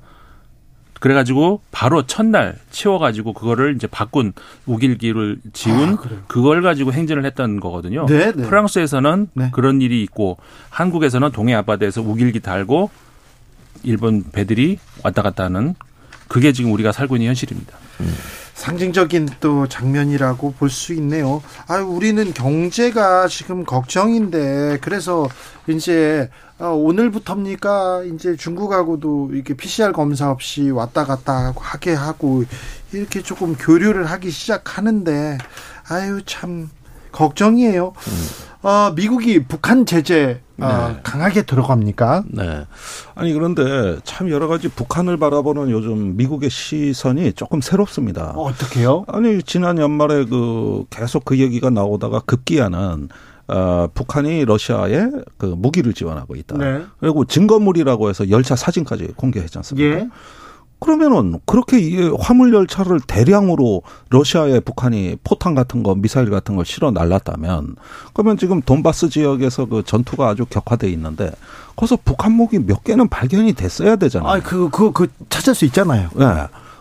[SPEAKER 5] 그래가지고 바로 첫날 치워가지고 그거를 이제 바꾼 우길기를 지운 아, 그걸 가지고 행진을 했던 거거든요. 네, 네. 프랑스에서는 네. 그런 일이 있고 한국에서는 동해 앞바다에서 우길기 달고 일본 배들이 왔다 갔다 하는 그게 지금 우리가 살고 있는 현실입니다. 음.
[SPEAKER 1] 상징적인 또 장면이라고 볼 수 있네요. 아, 우리는 경제가 지금 걱정인데 그래서 이제 어, 오늘부터입니까? 이제 중국하고도 이렇게 PCR 검사 없이 왔다 갔다 하게 하고 이렇게 조금 교류를 하기 시작하는데 아유 참 걱정이에요. 음. 어, 미국이 북한 제재 어, 네. 강하게 들어갑니까?
[SPEAKER 6] 네. 아니 그런데 참 여러 가지 북한을 바라보는 요즘 미국의 시선이 조금 새롭습니다.
[SPEAKER 1] 어, 어떻게요?
[SPEAKER 6] 아니 지난 연말에 그 계속 그 얘기가 나오다가 급기야는 어, 북한이 러시아에 그 무기를 지원하고 있다. 네. 그리고 증거물이라고 해서 열차 사진까지 공개했지 않습니까? 예. 그러면은 그렇게 이 화물 열차를 대량으로 러시아에 북한이 포탄 같은 거 미사일 같은 걸 실어 날랐다면 그러면 지금 돈바스 지역에서 그 전투가 아주 격화돼 있는데 거기서 북한 무기 몇 개는 발견이 됐어야 되잖아요.
[SPEAKER 1] 아, 그, 그, 그 찾을 수 있잖아요.
[SPEAKER 6] 네.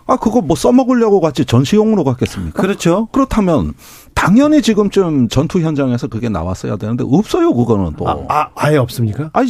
[SPEAKER 6] 아, 그거 뭐 써먹으려고 같이 전시용으로 갔겠습니까?
[SPEAKER 1] 그렇죠.
[SPEAKER 6] 그렇다면 당연히 지금쯤 전투 현장에서 그게 나왔어야 되는데 없어요 그거는 또.
[SPEAKER 1] 아, 아 예 없습니까?
[SPEAKER 6] 아니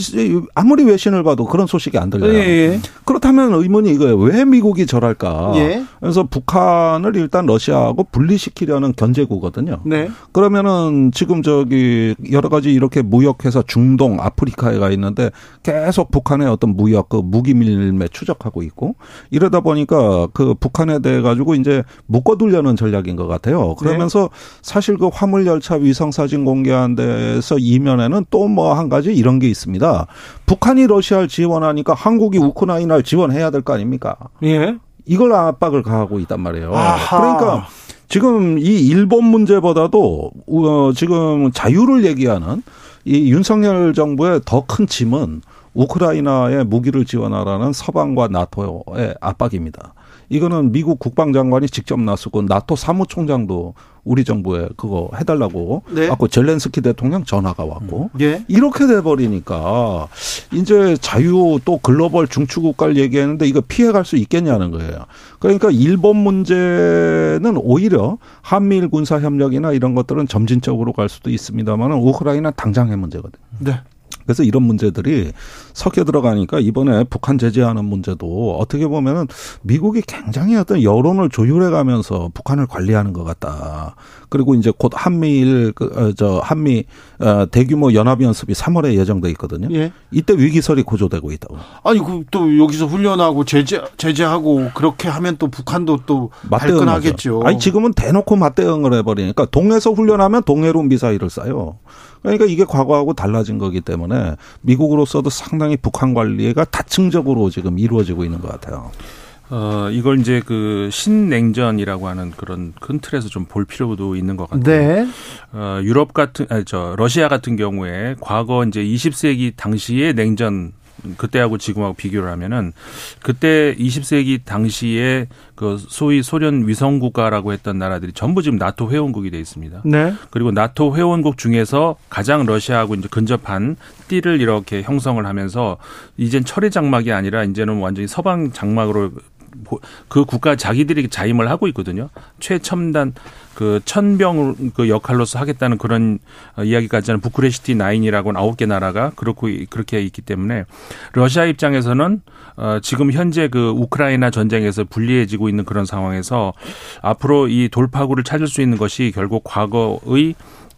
[SPEAKER 6] 아무리 외신을 봐도 그런 소식이 안 들려요. 예, 예. 그렇다면 의문이 이거예요. 왜 미국이 저럴까? 예. 그래서 북한을 일단 러시아하고 분리시키려는 견제구거든요. 네. 그러면은 지금 저기 여러 가지 이렇게 무역해서 중동, 아프리카에 가 있는데 계속 북한의 어떤 무역 그 무기 밀매 추적하고 있고 이러다 보니까 그 북한에 대해 가지고 이제 묶어두려는 전략인 것 같아요. 그러면서 네. 사실 그 화물 열차 위성 사진 공개한 데서 이면에는 또 뭐 한 가지 이런 게 있습니다. 북한이 러시아를 지원하니까 한국이 우크라이나를 지원해야 될 거 아닙니까? 예. 이걸 압박을 가하고 있단 말이에요. 아하. 그러니까 지금 이 일본 문제보다도 어 지금 자유를 얘기하는 이 윤석열 정부의 더 큰 짐은 우크라이나에 무기를 지원하라는 서방과 나토의 압박입니다. 이거는 미국 국방장관이 직접 나서고 나토 사무총장도 우리 정부에 그거 해달라고 네. 아고 젤렌스키 대통령 전화가 왔고 음. 예. 이렇게 돼버리니까 이제 자유 또 글로벌 중추국가를 얘기했는데 이거 피해갈 수 있겠냐는 거예요. 그러니까 일본 문제는 오히려 한미일 군사 협력이나 이런 것들은 점진적으로 갈 수도 있습니다만은 우크라이나 당장의 문제거든요. 네. 그래서 이런 문제들이 섞여 들어가니까 이번에 북한 제재하는 문제도 어떻게 보면은 미국이 굉장히 어떤 여론을 조율해 가면서 북한을 관리하는 것 같다. 그리고 이제 곧 한미일 그저 어, 한미 어, 대규모 연합 연습이 3월에 예정돼 있거든요. 예. 이때 위기설이 고조되고 있다고.
[SPEAKER 1] 아니 그또 여기서 훈련하고 제재 제재하고 그렇게 하면 또 북한도 또 발끈하겠죠.
[SPEAKER 6] 아니 지금은 대놓고 맞대응을 해버리니까 동해에서 훈련하면 동해로 미사일을 쏴요. 그러니까 이게 과거하고 달라진 거기 때문에 미국으로서도 상당히 북한 관리가 다층적으로 지금 이루어지고 있는 것 같아요.
[SPEAKER 5] 어, 이걸 이제 그 신냉전이라고 하는 그런 큰 틀에서 좀 볼 필요도 있는 것 같아요. 네. 어, 유럽 같은, 아니, 저, 러시아 같은 경우에 과거 이제 20세기 당시의 냉전 그때하고 지금하고 비교를 하면은 그때 20세기 당시에 그 소위 소련 위성 국가라고 했던 나라들이 전부 지금 나토 회원국이 돼 있습니다. 네. 그리고 나토 회원국 중에서 가장 러시아하고 이제 근접한 띠를 이렇게 형성을 하면서 이젠 철의 장막이 아니라 이제는 완전히 서방 장막으로 그 국가 자기들이 자임을 하고 있거든요. 최첨단 그 천병 그 역할로서 하겠다는 그런 이야기까지 하는 부크레시티 나인이라고는 아홉 개 나라가 그렇고 그렇게 있기 때문에 러시아 입장에서는 어 지금 현재 그 우크라이나 전쟁에서 불리해지고 있는 그런 상황에서 앞으로 이 돌파구를 찾을 수 있는 것이 결국 과거의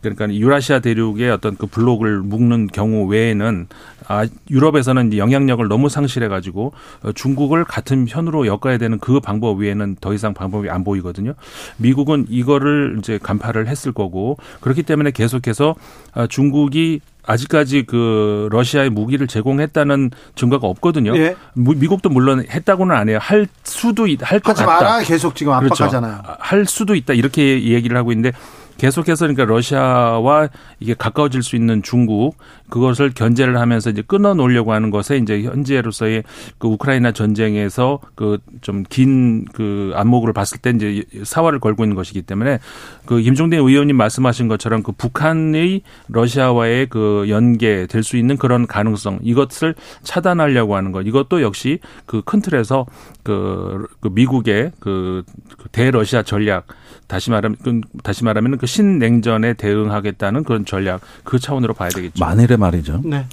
[SPEAKER 5] 그러니까 유라시아 대륙의 어떤 그 블록을 묶는 경우 외에는 아 유럽에서는 영향력을 너무 상실해 가지고 어, 중국을 같은 편으로 엮어야 되는 그 방법 외에는 더 이상 방법이 안 보이거든요. 미국은 이거를 이제 간파를 했을 거고 그렇기 때문에 계속해서 아, 중국이 아직까지 그 러시아의 무기를 제공했다는 증거가 없거든요. 예. 미국도 물론 했다고는 안 해요. 할 수도 할것 같다.
[SPEAKER 1] 마라 계속 지금 압박하잖아요. 그렇죠.
[SPEAKER 5] 할 수도 있다 이렇게 얘기를 하고 있는데 계속해서 그러니까 러시아와 이게 가까워질 수 있는 중국 그것을 견제를 하면서 이제 끊어 놓으려고 하는 것에 이제 현재로서의 그 우크라이나 전쟁에서 그 좀 긴그 그 안목을 봤을 때 이제 사활을 걸고 있는 것이기 때문에 그 김종대 의원님 말씀하신 것처럼 그 북한의 러시아와의 그 연계 될 수 있는 그런 가능성 이것을 차단하려고 하는 것 이것도 역시 그 큰 틀에서 그, 그 미국의 그, 그 대러시아 전략 다시 말하면 그 다시 말하면 그 신냉전에 대응하겠다는 그런 전략 그 차원으로 봐야 되겠죠.
[SPEAKER 6] 만일에 말이죠. 네.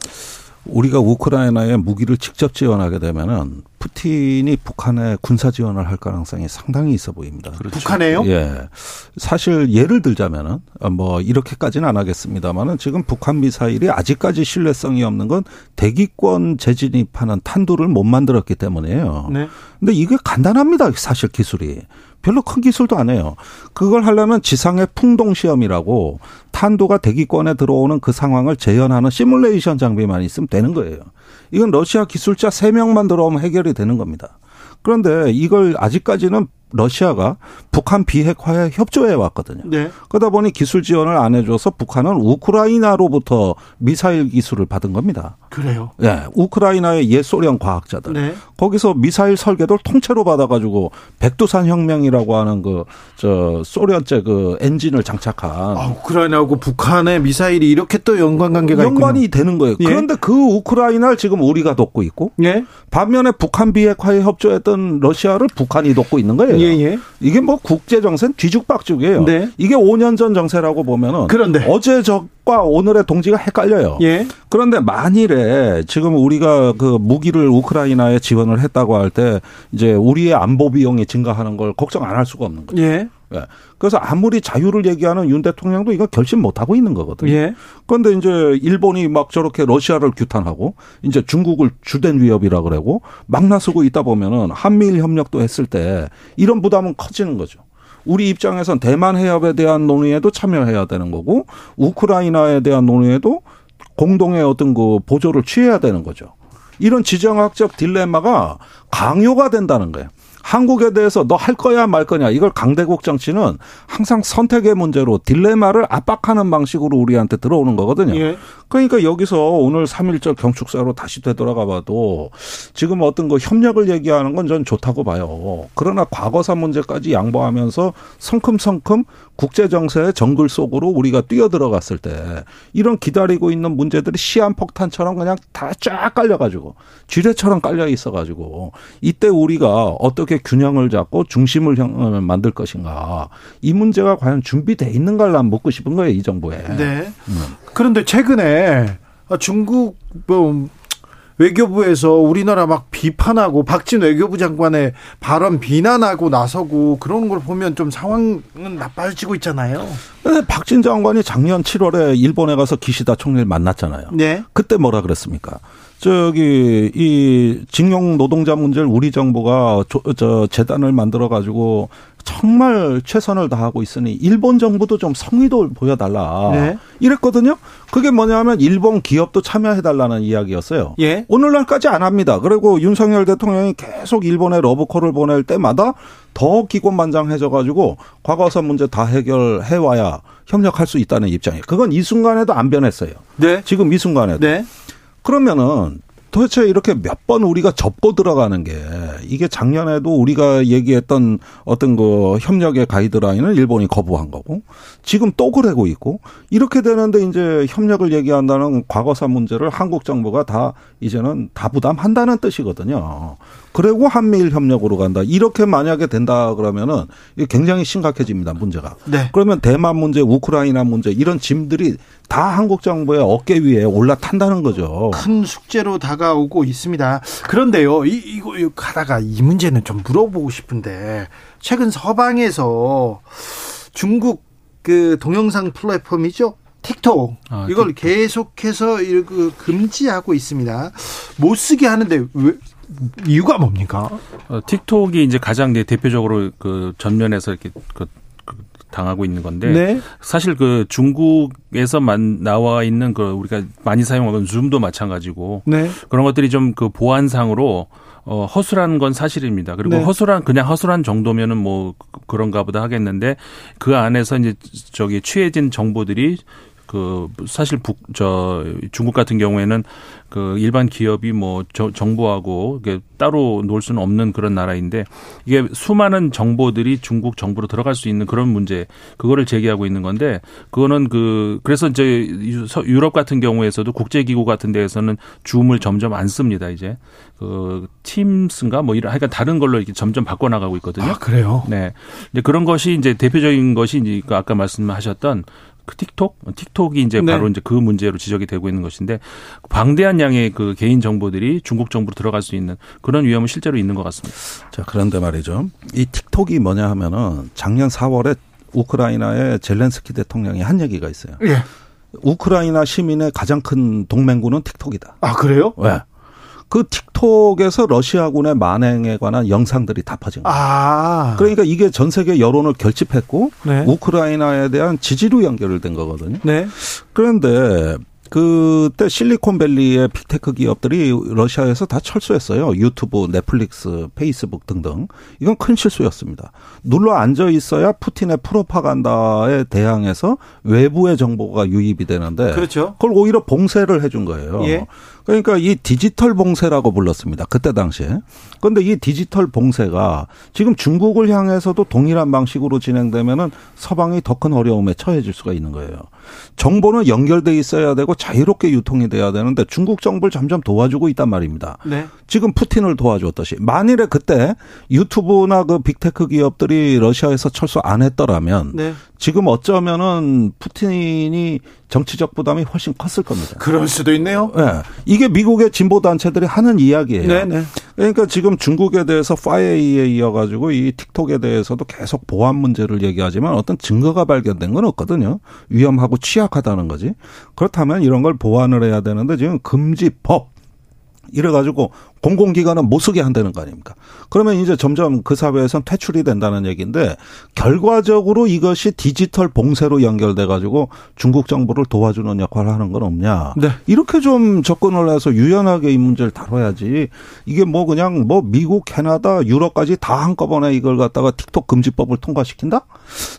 [SPEAKER 6] 우리가 우크라이나에 무기를 직접 지원하게 되면은 푸틴이 북한에 군사 지원을 할 가능성이 상당히 있어 보입니다.
[SPEAKER 1] 그렇죠. 북한에요?
[SPEAKER 6] 예. 사실 예를 들자면은 뭐 이렇게까지는 안 하겠습니다만은 지금 북한 미사일이 아직까지 신뢰성이 없는 건 대기권 재진입하는 탄두를 못 만들었기 때문이에요. 네. 근데 이게 간단합니다. 사실 기술이. 별로 큰 기술도 안 해요. 그걸 하려면 지상의 풍동 시험이라고 탄도가 대기권에 들어오는 그 상황을 재현하는 시뮬레이션 장비만 있으면 되는 거예요. 이건 러시아 기술자 3명만 들어오면 해결이 되는 겁니다. 그런데 이걸 아직까지는 러시아가 북한 비핵화에 협조해 왔거든요. 네. 그러다 보니 기술 지원을 안 해줘서 북한은 우크라이나로부터 미사일 기술을 받은 겁니다.
[SPEAKER 1] 그래요?
[SPEAKER 6] 예, 네, 우크라이나의 옛 소련 과학자들 네. 거기서 미사일 설계도를 통째로 받아가지고 백두산 혁명이라고 하는 그 저 소련제 그 엔진을 장착한 아,
[SPEAKER 1] 우크라이나하고 북한의 미사일이 이렇게 또 연관 관계가
[SPEAKER 6] 연관이 있군요. 되는 거예요. 예. 그런데 그 우크라이나를 지금 우리가 돕고 있고 예. 반면에 북한 비핵화에 협조했던 러시아를 북한이 돕고 있는 거예요. 예, 예. 이게 뭐 국제 정세는 뒤죽박죽이에요. 네. 이게 5년 전 정세라고 보면은 그런데 어제 적과 오늘의 동지가 헷갈려요. 예. 그런데 만일에 지금 우리가 그 무기를 우크라이나에 지원을 했다고 할 때 이제 우리의 안보 비용이 증가하는 걸 걱정 안 할 수가 없는 거죠. 예. 예. 그래서 아무리 자유를 얘기하는 윤 대통령도 이거 결심 못 하고 있는 거거든요. 예. 그런데 이제 일본이 막 저렇게 러시아를 규탄하고 이제 중국을 주된 위협이라 그러고 막 나서고 있다 보면은 한미일 협력도 했을 때 이런 부담은 커지는 거죠. 우리 입장에선 대만 해협에 대한 논의에도 참여해야 되는 거고 우크라이나에 대한 논의에도 공동의 어떤 그 보조를 취해야 되는 거죠. 이런 지정학적 딜레마가 강요가 된다는 거예요. 한국에 대해서 너 할 거야 말 거냐 이걸 강대국 정치는 항상 선택의 문제로 딜레마를 압박하는 방식으로 우리한테 들어오는 거거든요. 예. 그러니까 여기서 오늘 3.1절 경축사로 다시 되돌아가 봐도 지금 어떤 거 협력을 얘기하는 건 전 좋다고 봐요. 그러나 과거사 문제까지 양보하면서 성큼성큼 국제 정세의 정글 속으로 우리가 뛰어들어갔을 때 이런 기다리고 있는 문제들이 시한폭탄처럼 그냥 다 쫙 깔려가지고 쥐레처럼 깔려 있어가지고 이때 우리가 어떻게 균형을 잡고 중심을 만들 것인가 이 문제가 과연 준비돼 있는가를 난 묻고 싶은 거예요 이 정부에.
[SPEAKER 1] 네. 음. 그런데 최근에 중국 뭐 외교부에서 우리나라 막 비판하고 박진 외교부 장관의 발언 비난하고 나서고 그런 걸 보면 좀 상황은 나빠지고 있잖아요.
[SPEAKER 6] 네, 박진 장관이 작년 7월에 일본에 가서 기시다 총리를 만났잖아요. 네. 그때 뭐라 그랬습니까? 저기 이 징용 노동자 문제를 우리 정부가 저, 저 재단을 만들어 가지고 정말 최선을 다하고 있으니 일본 정부도 좀 성의도 보여달라. 네. 이랬거든요. 그게 뭐냐면 일본 기업도 참여해달라는 이야기였어요. 예. 오늘날까지 안 합니다. 그리고 윤석열 대통령이 계속 일본에 러브콜을 보낼 때마다 더 기곤만장해져가지고 과거사 문제 다 해결해 와야 협력할 수 있다는 입장이에요. 그건 이 순간에도 안 변했어요. 네. 지금 이 순간에도. 네. 그러면은 도대체 이렇게 몇 번 우리가 접고 들어가는 게 이게 작년에도 우리가 얘기했던 어떤 그 협력의 가이드라인을 일본이 거부한 거고 지금 또 그러고 있고 이렇게 되는데 이제 협력을 얘기한다는 과거사 문제를 한국 정부가 다 이제는 다 부담한다는 뜻이거든요. 그리고 한미일 협력으로 간다. 이렇게 만약에 된다 그러면은 굉장히 심각해집니다. 문제가. 네. 그러면 대만 문제, 우크라이나 문제 이런 짐들이 다 한국 정부의 어깨 위에 올라탄다는 거죠.
[SPEAKER 1] 큰 숙제로 다가오고 있습니다. 그런데요, 이, 이거, 이거 가다가 이 문제는 좀 물어보고 싶은데, 최근 서방에서 중국 그 동영상 플랫폼이죠? 틱톡 아, 이걸 틱톡. 계속해서 그 금지하고 있습니다. 못 쓰게 하는데 왜 이유가 뭡니까?
[SPEAKER 5] 어, 틱톡이 이제 가장 대표적으로 그 전면에서 이렇게 그 당하고 있는 건데 네. 사실 그 중국에서만 나와 있는 그 우리가 많이 사용하는 줌도 마찬가지고 네. 그런 것들이 좀 그 보안상으로 어, 허술한 건 사실입니다. 그리고 네. 허술한, 그냥 허술한 정도면은 뭐 그런가 보다 하겠는데 그 안에서 이제 저기 취해진 정보들이 그 사실 북 저 중국 같은 경우에는 그 일반 기업이 뭐 저, 정부하고 따로 놀 수는 없는 그런 나라인데 이게 수많은 정보들이 중국 정부로 들어갈 수 있는 그런 문제 그거를 제기하고 있는 건데 그거는 그 그래서 이제 유럽 같은 경우에서도 국제 기구 같은 데에서는 줌을 점점 안 씁니다 이제 그 팀스인가 뭐 이런 하여간 다른 걸로 이렇게 점점 바꿔 나가고 있거든요. 아,
[SPEAKER 1] 그래요?
[SPEAKER 5] 네. 이제 그런 것이 이제 대표적인 것이 이제 그 아까 말씀하셨던 그 틱톡, 틱톡이 이제 네. 바로 이제 그 문제로 지적이 되고 있는 것인데 방대한 양의 그 개인 정보들이 중국 정부로 들어갈 수 있는 그런 위험은 실제로 있는 것 같습니다.
[SPEAKER 6] 자 그런데 말이죠, 이 틱톡이 뭐냐 하면은 작년 4월에 우크라이나의 젤렌스키 대통령이 한 얘기가 있어요. 예. 우크라이나 시민의 가장 큰 동맹군은 틱톡이다.
[SPEAKER 1] 아 그래요?
[SPEAKER 6] 왜? 네. 그 틱톡에서 러시아군의 만행에 관한 영상들이 다 퍼진 거예요. 아. 그러니까 이게 전 세계 여론을 결집했고 네. 우크라이나에 대한 지지로 연결된 거거든요. 네. 그런데 그때 실리콘밸리의 빅테크 기업들이 러시아에서 다 철수했어요. 유튜브, 넷플릭스, 페이스북 등등. 이건 큰 실수였습니다. 눌러 앉아 있어야 푸틴의 프로파간다에 대항해서 외부의 정보가 유입이 되는데
[SPEAKER 1] 그렇죠.
[SPEAKER 6] 그걸 오히려 봉쇄를 해준 거예요. 예. 그러니까 이 디지털 봉쇄라고 불렀습니다. 그때 당시에. 그런데 이 디지털 봉쇄가 지금 중국을 향해서도 동일한 방식으로 진행되면은 서방이 더 큰 어려움에 처해질 수가 있는 거예요. 정보는 연결돼 있어야 되고 자유롭게 유통이 돼야 되는데 중국 정부를 점점 도와주고 있단 말입니다. 네. 지금 푸틴을 도와줬듯이 만일에 그때 유튜브나 그 빅테크 기업들이 러시아에서 철수 안 했더라면 네. 지금 어쩌면은 푸틴이 정치적 부담이 훨씬 컸을 겁니다.
[SPEAKER 1] 그럴 수도 있네요.
[SPEAKER 6] 네. 이게 미국의 진보 단체들이 하는 이야기예요. 네네. 네. 그러니까 지금 중국에 대해서 파이에이에 이어 가지고 이 틱톡에 대해서도 계속 보안 문제를 얘기하지만 어떤 증거가 발견된 건 없거든요. 위험하고 취약하다는 거지. 그렇다면 이런 걸 보완을 해야 되는데 지금 금지법 이래 가지고 공공기관은 못 쓰게 한다는 거 아닙니까? 그러면 이제 점점 그 사회에선 퇴출이 된다는 얘기인데 결과적으로 이것이 디지털 봉쇄로 연결돼 가지고 중국 정부를 도와주는 역할을 하는 건 없냐? 네. 이렇게 좀 접근을 해서 유연하게 이 문제를 다뤄야지. 이게 뭐 그냥 뭐 미국, 캐나다, 유럽까지 다 한꺼번에 이걸 갖다가 틱톡 금지법을 통과시킨다?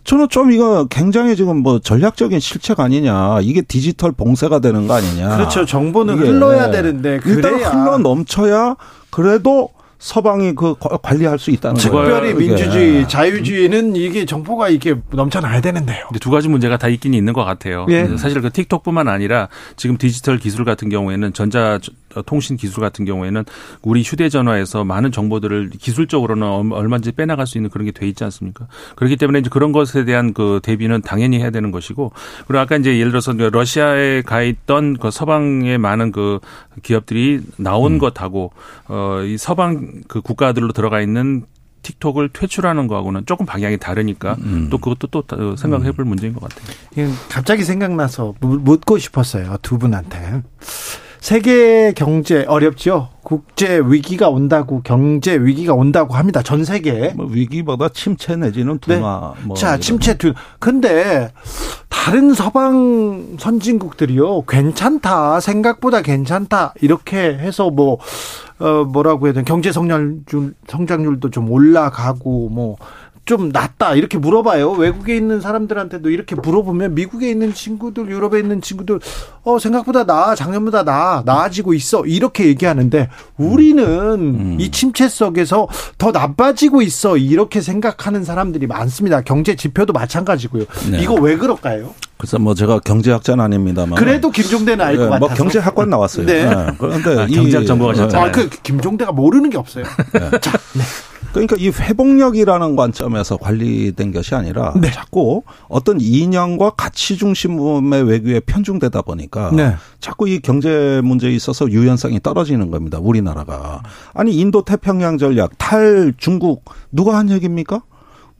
[SPEAKER 6] 저는 좀 이거 굉장히 지금 뭐 전략적인 실책 아니냐? 이게 디지털 봉쇄가 되는 거 아니냐?
[SPEAKER 1] 그렇죠. 정보는 흘러야 되는데
[SPEAKER 6] 일단 흘러 넘쳐야 그래도 서방이 그 관리할 수 있다는
[SPEAKER 1] 거예요. 특별히 민주주의, 자유주의는 이게 정보가 이게 넘쳐나야 되는데요.
[SPEAKER 5] 두 가지 문제가 다 있긴 있는 것 같아요. 예. 사실 그 틱톡뿐만 아니라 지금 디지털 기술 같은 경우에는 전자 통신 기술 같은 경우에는 우리 휴대전화에서 많은 정보들을 기술적으로는 얼마든지 빼나갈 수 있는 그런 게 돼 있지 않습니까? 그렇기 때문에 이제 그런 것에 대한 그 대비는 당연히 해야 되는 것이고 그리고 아까 이제 예를 들어서 러시아에 가 있던 그 서방의 많은 그 기업들이 나온 음. 것하고 어이 서방 그 국가들로 들어가 있는 틱톡을 퇴출하는 거하고는 조금 방향이 다르니까 음. 또 그것도 또 생각해 볼 음. 문제인 것 같아요.
[SPEAKER 1] 갑자기 생각나서 묻고 싶었어요. 두 분한테. 세계 경제 어렵죠. 국제 위기가 온다고 경제 위기가 온다고 합니다. 전 세계.
[SPEAKER 6] 뭐 위기보다 침체 내지는 둔화.
[SPEAKER 1] 네. 뭐 자, 침체 둔. 근데 다른 서방 선진국들이요. 괜찮다. 생각보다 괜찮다. 이렇게 해서 뭐 어, 뭐라고 해야 되나 경제 성장률 성장률도 좀 올라가고 뭐 좀 낫다 이렇게 물어봐요. 외국에 있는 사람들한테도 이렇게 물어보면 미국에 있는 친구들, 유럽에 있는 친구들 어 생각보다 나 작년보다 나 나아지고 있어 이렇게 얘기하는데 우리는 음. 이 침체 속에서 더 나빠지고 있어 이렇게 생각하는 사람들이 많습니다. 경제 지표도 마찬가지고요. 네. 이거 왜 그럴까요?
[SPEAKER 6] 그래서 뭐 제가 경제학자는 아닙니다만
[SPEAKER 1] 그래도 김종대는 알것 네, 같아서
[SPEAKER 6] 뭐 경제학관 나왔어요. 네. 네.
[SPEAKER 5] 그런데 아, 경제학 전공하셨잖아요. 아,
[SPEAKER 1] 그 김종대가 모르는 게 없어요. 네. 자, 네.
[SPEAKER 6] 그러니까 이 회복력이라는 관점에서 관리된 것이 아니라 네. 자꾸 어떤 이념과 가치 중심의 외교에 편중되다 보니까 네. 자꾸 이 경제 문제에 있어서 유연성이 떨어지는 겁니다. 우리나라가. 아니 인도 태평양 전략 탈 중국 누가 한 얘기입니까?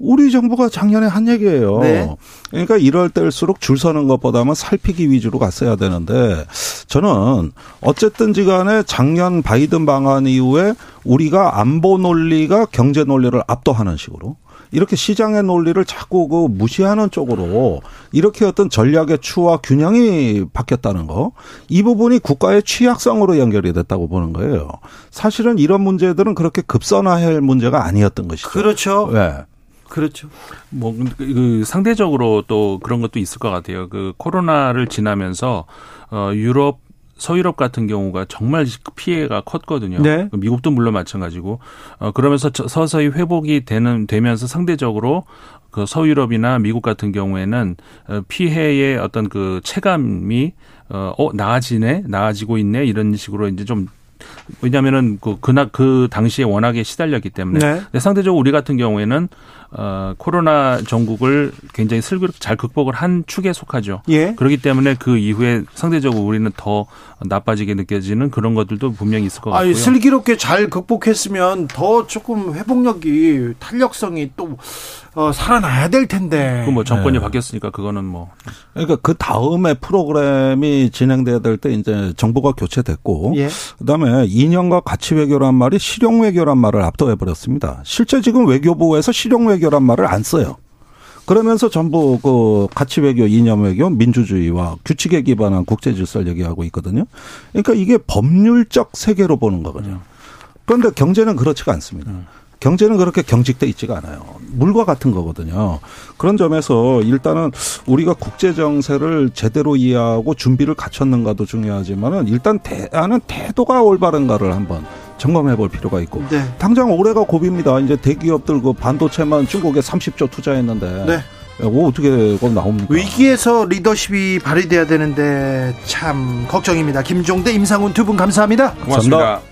[SPEAKER 6] 우리 정부가 작년에 한 얘기예요. 네. 그러니까 이럴 때일수록 줄 서는 것보다는 살피기 위주로 갔어야 되는데 저는 어쨌든지 간에 작년 바이든 방한 이후에 우리가 안보 논리가 경제 논리를 압도하는 식으로 이렇게 시장의 논리를 자꾸 그 무시하는 쪽으로 이렇게 어떤 전략의 추와 균형이 바뀌었다는 거. 이 부분이 국가의 취약성으로 연결이 됐다고 보는 거예요. 사실은 이런 문제들은 그렇게 급선화할 문제가 아니었던 것이죠.
[SPEAKER 1] 그렇죠. 네. 그렇죠.
[SPEAKER 5] 뭐, 그, 상대적으로 또 그런 것도 있을 것 같아요. 그 코로나를 지나면서, 어, 유럽, 서유럽 같은 경우가 정말 피해가 컸거든요. 네. 그 미국도 물론 마찬가지고, 어, 그러면서 서서히 회복이 되는, 되면서 상대적으로 그 서유럽이나 미국 같은 경우에는 어, 피해의 어떤 그 체감이 어, 어 나아지네, 나아지고 있네 이런 식으로 이제 좀 왜냐하면은 그 그날 그 당시에 워낙에 시달렸기 때문에 네. 근데 상대적으로 우리 같은 경우에는 어 코로나 전국을 굉장히 슬기롭게 잘 극복을 한 축에 속하죠. 예. 그렇기 때문에 그 이후에 상대적으로 우리는 더 나빠지게 느껴지는 그런 것들도 분명히 있을 것 같고요. 아니,
[SPEAKER 1] 슬기롭게 잘 극복했으면 더 조금 회복력이 탄력성이 또 어, 살아나야 될 텐데.
[SPEAKER 5] 그 뭐 정권이 네. 바뀌었으니까 그거는 뭐.
[SPEAKER 6] 그러니까 그 다음에 프로그램이 진행돼야 될 때 이제 정부가 교체됐고, 예. 그다음에 이념과 가치 외교란 말이 실용 외교란 말을 압도해 버렸습니다. 실제 지금 외교부에서 실용 외교란 말을 안 써요. 그러면서 전부 그 가치 외교, 이념 외교, 민주주의와 규칙에 기반한 국제 질서를 얘기하고 있거든요. 그러니까 이게 법률적 세계로 보는 거거든요. 그런데 경제는 그렇지가 않습니다. 음. 경제는 그렇게 경직돼 있지가 않아요. 물과 같은 거거든요. 그런 점에서 일단은 우리가 국제 정세를 제대로 이해하고 준비를 갖췄는가도 중요하지만은 일단 대안은 태도가 올바른가를 한번 점검해 볼 필요가 있고 네. 당장 올해가 고비입니다. 이제 대기업들 그 반도체만 중국에 30조 투자했는데 네. 뭐 어떻게 그 나옵니까?
[SPEAKER 1] 위기에서 리더십이 발휘돼야 되는데 참 걱정입니다. 김종대, 임상훈 두 분 감사합니다.
[SPEAKER 5] 고맙습니다. 감사합니다.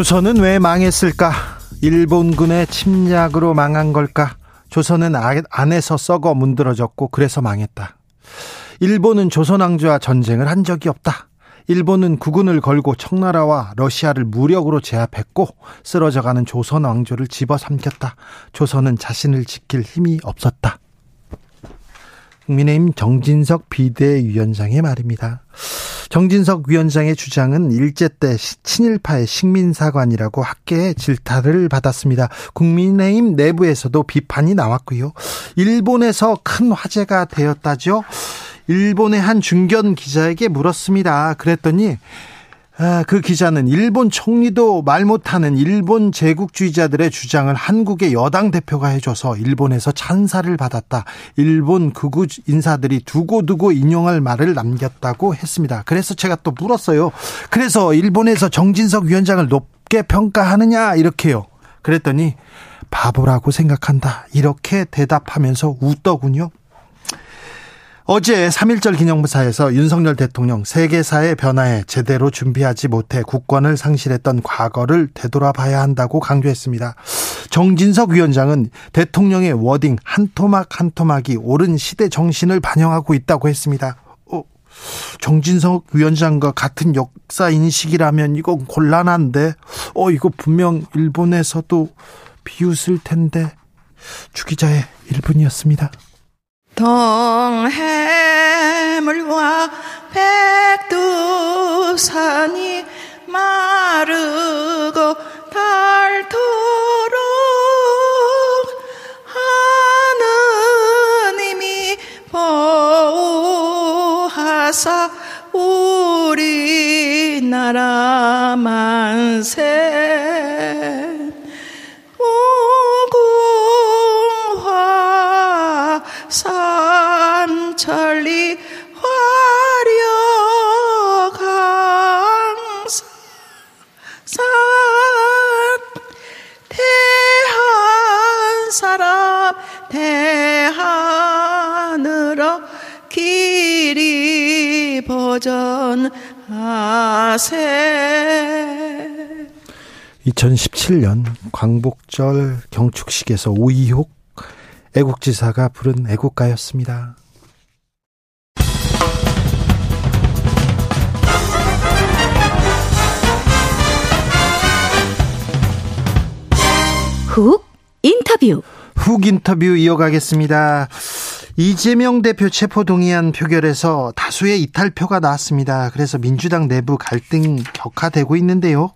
[SPEAKER 1] 조선은 왜 망했을까? 일본군의 침략으로 망한 걸까? 조선은 아, 안에서 썩어 문드러졌고 그래서 망했다. 일본은 조선왕조와 전쟁을 한 적이 없다. 일본은 국군을 걸고 청나라와 러시아를 무력으로 제압했고 쓰러져가는 조선 왕조를 집어삼켰다. 조선은 자신을 지킬 힘이 없었다. 국민의힘 정진석 비대위원장의 말입니다. 정진석 위원장의 주장은 일제 때 친일파의 식민사관이라고 학계의 질타를 받았습니다. 국민의힘 내부에서도 비판이 나왔고요. 일본에서 큰 화제가 되었다죠. 일본의 한 중견 기자에게 물었습니다. 그랬더니 아, 그 기자는 일본 총리도 말 못하는 일본 제국주의자들의 주장을 한국의 여당 대표가 해줘서 일본에서 찬사를 받았다. 일본 극우 인사들이 두고두고 인용할 말을 남겼다고 했습니다. 그래서 제가 또 물었어요. 그래서 일본에서 정진석 위원장을 높게 평가하느냐 이렇게요. 그랬더니 바보라고 생각한다. 이렇게 대답하면서 웃더군요. 어제 3.1절 기념사에서 윤석열 대통령 세계사의 변화에 제대로 준비하지 못해 국권을 상실했던 과거를 되돌아봐야 한다고 강조했습니다. 정진석 위원장은 대통령의 워딩 한 토막 한 토막이 옳은 시대 정신을 반영하고 있다고 했습니다. 어, 정진석 위원장과 같은 역사 인식이라면 이건 곤란한데, 어, 이거 분명 일본에서도 비웃을 텐데, 주기자의 1분이었습니다.
[SPEAKER 7] 동해물과 백두산이 마르고 닳도록 하느님이 보호하사 우리나라 만세 산천리 화려 강산 대한 사람 대한으로 길이 보전하세.
[SPEAKER 1] 2017년 광복절 경축식에서 오이옥 애국지사가 부른 애국가였습니다.
[SPEAKER 2] 훅 인터뷰.
[SPEAKER 1] 훅 인터뷰 이어가겠습니다. 이재명 대표 체포동의안 표결에서 다수의 이탈표가 나왔습니다. 그래서 민주당 내부 갈등 격화되고 있는데요.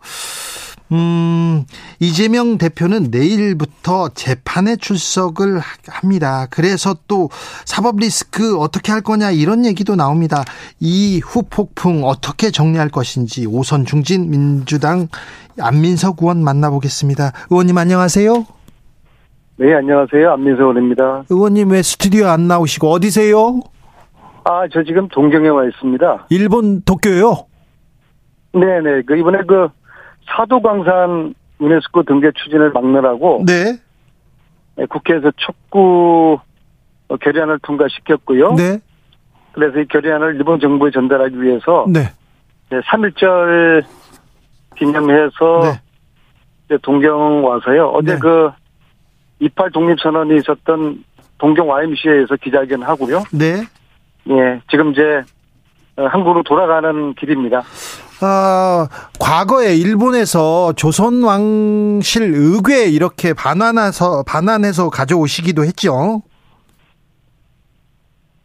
[SPEAKER 1] 음, 이재명 대표는 내일부터 재판에 출석을 합니다. 그래서 또 사법 리스크 어떻게 할 거냐 이런 얘기도 나옵니다. 이 후폭풍 어떻게 정리할 것인지 오선 중진 민주당 안민석 의원 만나보겠습니다. 의원님 안녕하세요.
[SPEAKER 8] 네, 안녕하세요. 안민석 의원입니다.
[SPEAKER 1] 의원님 왜 스튜디오 안 나오시고 어디세요?
[SPEAKER 8] 아, 저 지금 동경에 와 있습니다.
[SPEAKER 1] 일본 도쿄요?
[SPEAKER 8] 네네. 그 이번에 그 사도광산 유네스코 등재 추진을 막느라고
[SPEAKER 1] 네.
[SPEAKER 8] 네. 국회에서 촉구 결의안을 통과시켰고요.
[SPEAKER 1] 네.
[SPEAKER 8] 그래서 이 결의안을 일본 정부에 전달하기 위해서
[SPEAKER 1] 네.
[SPEAKER 8] 3.1절 기념해서 네. 동경 와서요. 어제 네. 그28 독립선언이 있었던 동경 YMCA에서 기자회견 하고요.
[SPEAKER 1] 네.
[SPEAKER 8] 예, 지금 이제 어, 한국으로 돌아가는 길입니다.
[SPEAKER 1] 어, 과거에 일본에서 조선 왕실 의궤 이렇게 반환해서 반환해서 가져오시기도 했죠.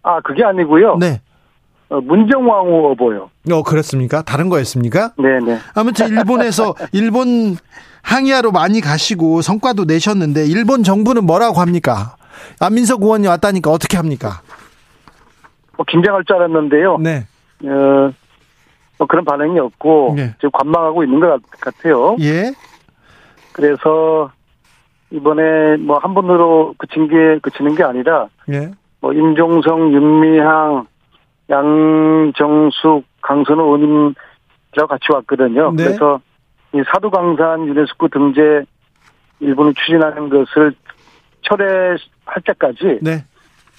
[SPEAKER 8] 아, 그게 아니고요.
[SPEAKER 1] 네.
[SPEAKER 8] 어, 문정왕후 어보요.
[SPEAKER 1] 어, 그렇습니까? 다른 거였습니까?
[SPEAKER 8] 네네.
[SPEAKER 1] 아무튼 일본에서 일본 항의하러 많이 가시고 성과도 내셨는데 일본 정부는 뭐라고 합니까? 안민석 의원이 왔다니까 어떻게 합니까?
[SPEAKER 8] 뭐 긴장할 줄 알았는데요.
[SPEAKER 1] 네.
[SPEAKER 8] 어, 뭐 그런 반응이 없고 네. 지금 관망하고 있는 것 같아요.
[SPEAKER 1] 예.
[SPEAKER 8] 그래서 이번에 뭐한 분으로 그친 게 그치는 게 아니라
[SPEAKER 1] 예.
[SPEAKER 8] 뭐 임종성, 윤미향, 양정숙, 강선호 의원님이라고 같이 왔거든요.
[SPEAKER 1] 네.
[SPEAKER 8] 그래서 이 사두 강산 유네스코 등재 일본을 추진하는 것을 철회할 때까지
[SPEAKER 1] 네.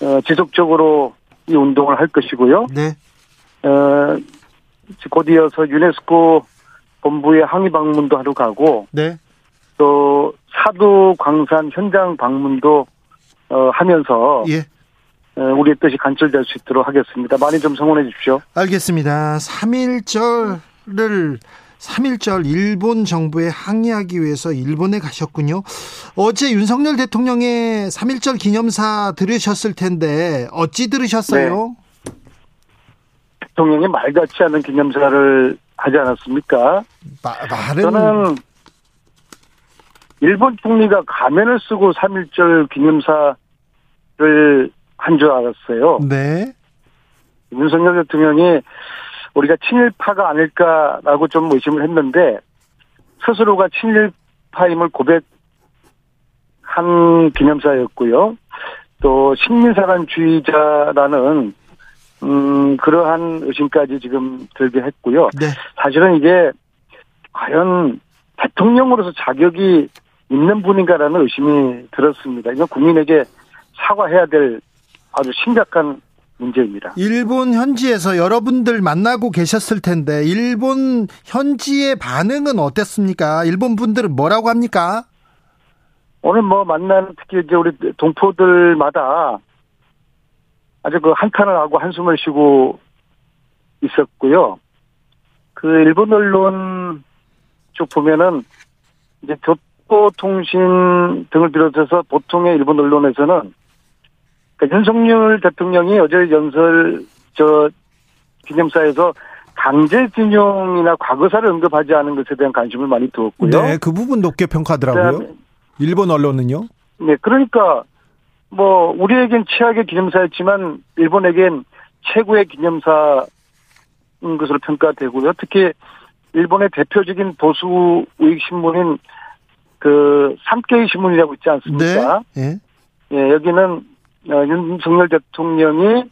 [SPEAKER 8] 어, 지속적으로 이 운동을 할 것이고요.
[SPEAKER 1] 네.
[SPEAKER 8] 어, 곧 이어서 유네스코 본부에 항의 방문도 하러 가고
[SPEAKER 1] 네.
[SPEAKER 8] 또 사두 광산 현장 방문도 어, 하면서
[SPEAKER 1] 예.
[SPEAKER 8] 어, 우리의 뜻이 간절될 수 있도록 하겠습니다. 많이 좀 성원해 주십시오.
[SPEAKER 1] 알겠습니다. 3.1절을 3.1절 일본 정부에 항의하기 위해서 일본에 가셨군요. 어제 윤석열 대통령의 3.1절 기념사 들으셨을 텐데 어찌 들으셨어요?
[SPEAKER 8] 네. 대통령이 말 같지 않은 기념사를 하지 않았습니까?
[SPEAKER 1] 마, 말은
[SPEAKER 8] 저는 일본 총리가 가면을 쓰고 3.1절 기념사를 한 줄 알았어요.
[SPEAKER 1] 네.
[SPEAKER 8] 윤석열 대통령이 우리가 친일파가 아닐까라고 좀 의심을 했는데 스스로가 친일파임을 고백한 기념사였고요. 또 식민사관주의자라는 음 그러한 의심까지 지금 들게 했고요.
[SPEAKER 1] 네.
[SPEAKER 8] 사실은 이게 과연 대통령으로서 자격이 있는 분인가라는 의심이 들었습니다. 이건 국민에게 사과해야 될 아주 심각한 문제입니다.
[SPEAKER 1] 일본 현지에서 여러분들 만나고 계셨을 텐데 일본 현지의 반응은 어땠습니까? 일본 분들은 뭐라고 합니까?
[SPEAKER 8] 오늘 뭐 만난 특히 이제 우리 동포들마다 아주 그 한탄을 하고 한숨을 쉬고 있었고요. 그 일본 언론 쪽 보면은 이제 교토통신 등을 비롯해서 보통의 일본 언론에서는 그러니까 윤석열 대통령이 어제 연설 저 기념사에서 강제징용이나 과거사를 언급하지 않은 것에 대한 관심을 많이 두었고요.
[SPEAKER 1] 네, 그 부분 높게 평가하더라고요. 일본 언론은요?
[SPEAKER 8] 네, 그러니까 뭐 우리에겐 최악의 기념사였지만 일본에겐 최고의 기념사인 것으로 평가되고요. 특히 일본의 대표적인 보수 우익 신문인 그 삼케이 신문이라고 있지 않습니까?
[SPEAKER 1] 네.
[SPEAKER 8] 예. 예, 여기는 어, 윤석열 대통령이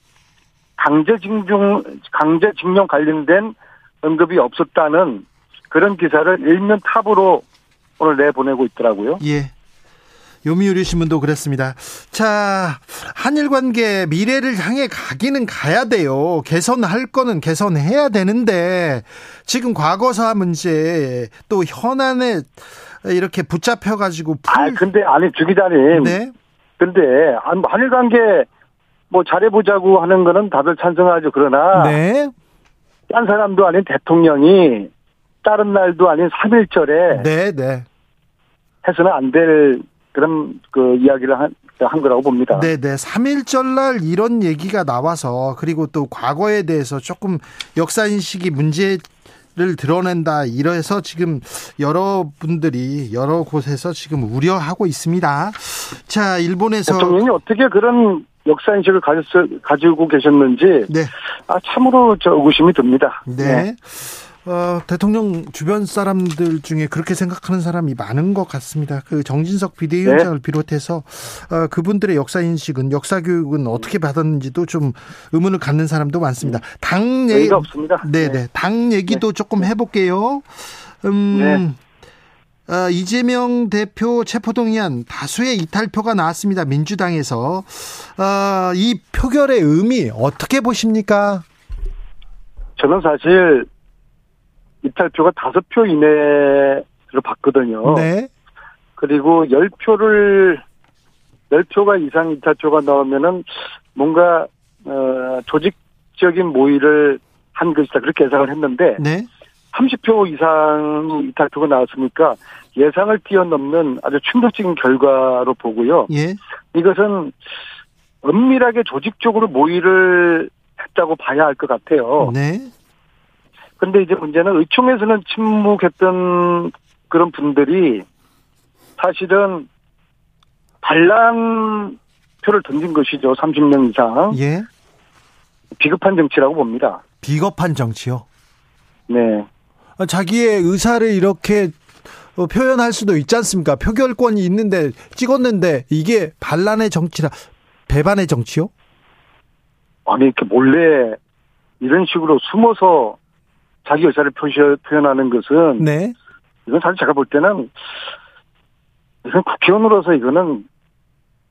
[SPEAKER 8] 강제징용, 강제징용 관련된 언급이 없었다는 그런 기사를 일면 탑으로 오늘 내보내고 있더라고요.
[SPEAKER 1] 예. 요미우리 신문도 그랬습니다. 자, 한일 관계 미래를 향해 가기는 가야 돼요. 개선할 거는 개선해야 되는데 지금 과거사 문제 또 현안에 이렇게 붙잡혀 가지고
[SPEAKER 8] 아, 근데 아니 주 기자님.
[SPEAKER 1] 네.
[SPEAKER 8] 근데 한일 관계 뭐 잘해보자고 하는 거는 다들 찬성하죠. 그러나
[SPEAKER 1] 네.
[SPEAKER 8] 딴 사람도 아닌 대통령이 다른 날도 아닌 3일절에
[SPEAKER 1] 네, 네.
[SPEAKER 8] 해서는 안 될 그런 그 이야기를 한, 한 거라고 봅니다.
[SPEAKER 1] 네, 네. 3일절 날 이런 얘기가 나와서 그리고 또 과거에 대해서 조금 역사인식이 문제 를 드러낸다 이래서 지금 여러분들이 여러 곳에서 지금 우려하고 있습니다. 자, 일본에서
[SPEAKER 8] 대통령이 어떻게 그런 역사 인식을 가지고 계셨는지
[SPEAKER 1] 네.
[SPEAKER 8] 아 참으로 저 의구심이 듭니다.
[SPEAKER 1] 네. 네. 어, 대통령 주변 사람들 중에 그렇게 생각하는 사람이 많은 것 같습니다. 그 정진석 비대위원장을 네. 비롯해서 어, 그분들의 역사 인식은 역사 교육은 어떻게 받았는지도 좀 의문을 갖는 사람도 많습니다. 당
[SPEAKER 8] 얘기 없습니다.
[SPEAKER 1] 네네. 네. 당 얘기도 네. 조금 해볼게요. 음. 네. 어, 이재명 대표 체포동의안 다수의 이탈표가 나왔습니다. 민주당에서 어, 이 표결의 의미 어떻게 보십니까?
[SPEAKER 8] 저는 사실 이탈표가 다섯 표 이내에 봤거든요.
[SPEAKER 1] 네.
[SPEAKER 8] 그리고 10표를 10표가 이상 이타표가 나오면은 뭔가 어 조직적인 모의를 한 것이다. 그렇게 예상을 했는데
[SPEAKER 1] 네.
[SPEAKER 8] 30표 이상 이탈표가 나왔으니까 예상을 뛰어넘는 아주 충격적인 결과로 보고요.
[SPEAKER 1] 예.
[SPEAKER 8] 이것은 은밀하게 조직적으로 모의를 했다고 봐야 할 것 같아요.
[SPEAKER 1] 네.
[SPEAKER 8] 근데 이제 문제는 의총에서는 침묵했던 그런 분들이 사실은 반란 표를 던진 것이죠. 30명 이상.
[SPEAKER 1] 예.
[SPEAKER 8] 비급한 정치라고 봅니다.
[SPEAKER 1] 비겁한 정치요.
[SPEAKER 8] 네.
[SPEAKER 1] 아, 자기의 의사를 이렇게 어, 표현할 수도 있지 않습니까? 표결권이 있는데 찍었는데 이게 반란의 정치라 배반의 정치요?
[SPEAKER 8] 아니 이렇게 몰래 이런 식으로 숨어서 자기 의사를 표현하는 것은
[SPEAKER 1] 네.
[SPEAKER 8] 이건 사실 제가 볼 때는 이건 국회의원으로서 이거는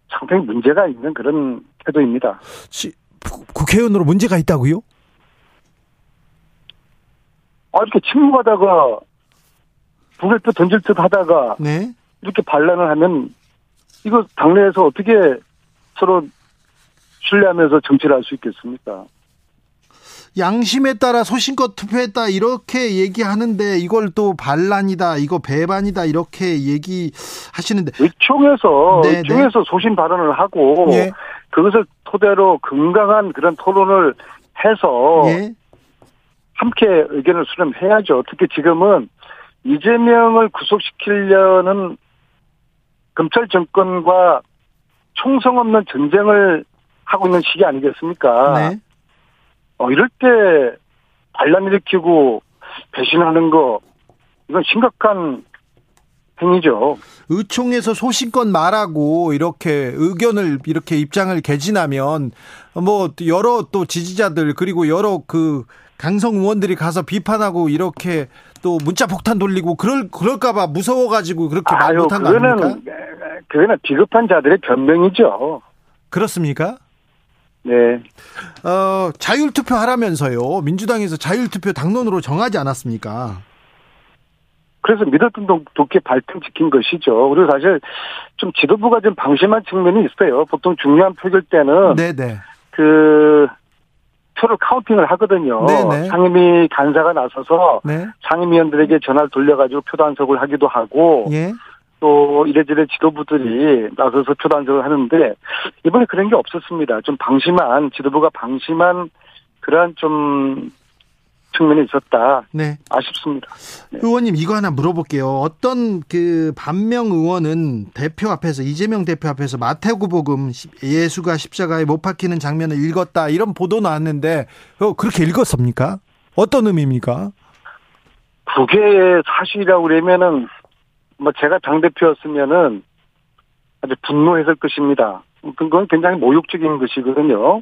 [SPEAKER 8] 상당히 문제가 있는 그런 태도입니다.
[SPEAKER 1] 시, 국회의원으로 문제가 있다고요?
[SPEAKER 8] 아, 이렇게 침묵하다가 북을표 던질 듯 하다가
[SPEAKER 1] 네.
[SPEAKER 8] 이렇게 반란을 하면 이거 당내에서 어떻게 서로 신뢰하면서 정치를 할 수 있겠습니까?
[SPEAKER 1] 양심에 따라 소신껏 투표했다 이렇게 얘기하는데 이걸 또 반란이다 이거 배반이다 이렇게 얘기하시는데
[SPEAKER 8] 의총에서 네, 의총에서 네. 소신 발언을 하고 예. 그것을 토대로 건강한 그런 토론을 해서 예. 함께 의견을 수렴해야죠. 특히 지금은 이재명을 구속시키려는 검찰 정권과 총성 없는 전쟁을 하고 있는 시기 아니겠습니까? 네. 어, 이럴 때 반란 일으키고 배신하는 거 이건 심각한 행위죠.
[SPEAKER 1] 의총에서 소신껏 말하고 이렇게 의견을 이렇게 입장을 개진하면 뭐 여러 또 지지자들 그리고 여러 그 강성 의원들이 가서 비판하고 이렇게 또 문자 폭탄 돌리고 그럴 그럴까봐 무서워가지고 그렇게 말 못한 거 아닙니까?
[SPEAKER 8] 그거는 비겁한 자들의 변명이죠.
[SPEAKER 1] 그렇습니까?
[SPEAKER 8] 네.
[SPEAKER 1] 어, 자율투표 하라면서요. 민주당에서 자율투표 당론으로 정하지 않았습니까?
[SPEAKER 8] 그래서 믿었던 도끼 발등 지킨 것이죠. 그리고 사실 좀 지도부가 좀 방심한 측면이 있어요. 보통 중요한 표결 때는 네네. 그 표를 카운팅을 하거든요. 네네. 상임위 간사가 나서서 네. 상임위원들에게 전화를 돌려가지고 표 단속을 하기도 하고 예. 또 이래저래 지도부들이 나서서 표 단속을 하는데 이번에 그런 게 없었습니다. 좀 방심한 지도부가 방심한 그러한 좀 측면이 있었다. 네. 아쉽습니다.
[SPEAKER 1] 네. 의원님 이거 하나 물어볼게요. 어떤 그 반명 의원은 대표 앞에서 이재명 대표 앞에서 마태구복음 예수가 십자가에 못 박히는 장면을 읽었다 이런 보도 나왔는데 그렇게 읽었습니까? 어떤 의미입니까?
[SPEAKER 8] 그게 사실이라고 그러면은 뭐 제가 당 대표였으면은 아주 분노했을 것입니다. 그건 굉장히 모욕적인 것이거든요.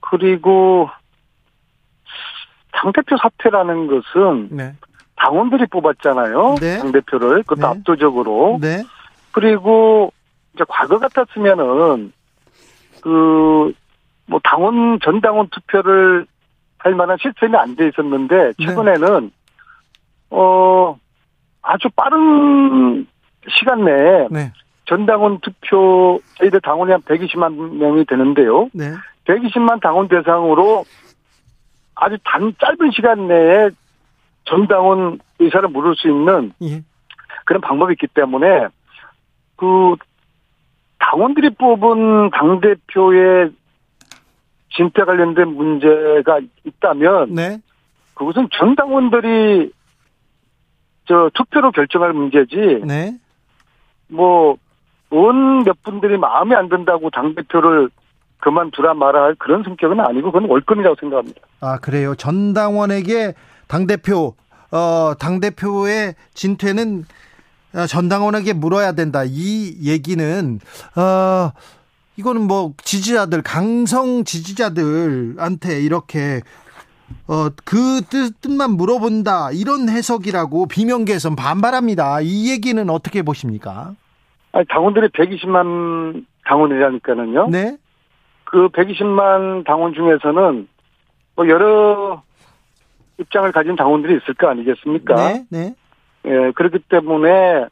[SPEAKER 8] 그리고 당 대표 사퇴라는 것은 네. 당원들이 뽑았잖아요. 네. 당 대표를. 그것도 네. 압도적으로. 네. 그리고 이제 과거 같았으면은 그 뭐 당원 전 당원 투표를 할 만한 시스템이 안 돼 있었는데 네. 최근에는 어 아주 빠른 시간 내에 네. 전당원 투표 저희들 당원이 한 120만 명이 되는데요. 네. 120만 당원 대상으로 아주 단 짧은 시간 내에 전당원 의사를 물을 수 있는 예. 그런 방법이 있기 때문에 그 당원들이 뽑은 당 대표의 진퇴 관련된 문제가 있다면 네. 그것은 전 당원들이 저 투표로 결정할 문제지. 네. 뭐은 몇 분들이 마음에 안 든다고 당 대표를 그만두라 말아 할 그런 성격은 아니고 그건 월권이라고 생각합니다.
[SPEAKER 1] 아 그래요. 전 당원에게 당 대표 어당 대표의 진퇴는 어, 전당원에게 물어야 된다. 이 얘기는 어 이거는 뭐 지지자들 강성 지지자들한테 이렇게 어그 뜻만 물어본다 이런 해석이라고 비명계에선 반발합니다. 이 얘기는 어떻게 보십니까?
[SPEAKER 8] 아니 당원들이 120만 당원이라니까는요. 네. 그 120만 당원 중에서는 뭐 여러 입장을 가진 당원들이 있을 거 아니겠습니까? 네, 네. 예, 그렇기 때문에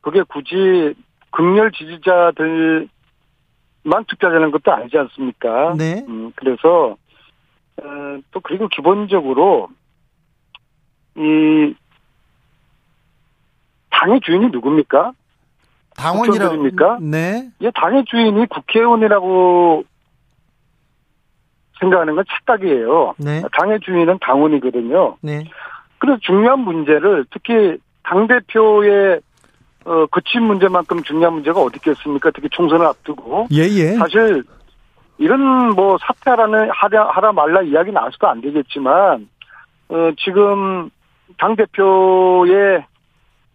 [SPEAKER 8] 그게 굳이 극렬 지지자들만 투표하자는 것도 아니지 않습니까?
[SPEAKER 1] 네.
[SPEAKER 8] 음, 그래서 어, 또 그리고 기본적으로 이 당의 주인이 누굽니까?
[SPEAKER 1] 당원이라니까 네.
[SPEAKER 8] 예, 당의 주인이 국회의원이라고 생각하는 건 착각이에요.
[SPEAKER 1] 네.
[SPEAKER 8] 당의 주인은 당원이거든요.
[SPEAKER 1] 네.
[SPEAKER 8] 그래서 중요한 문제를 특히 당 대표의 어, 거친 문제만큼 중요한 문제가 어디 있겠습니까? 특히 총선을 앞두고.
[SPEAKER 1] 예, 예.
[SPEAKER 8] 사실 이런 뭐 사퇴하라는 하라, 하라 말라 이야기 나와서도 안 되겠지만 어, 지금 당 대표의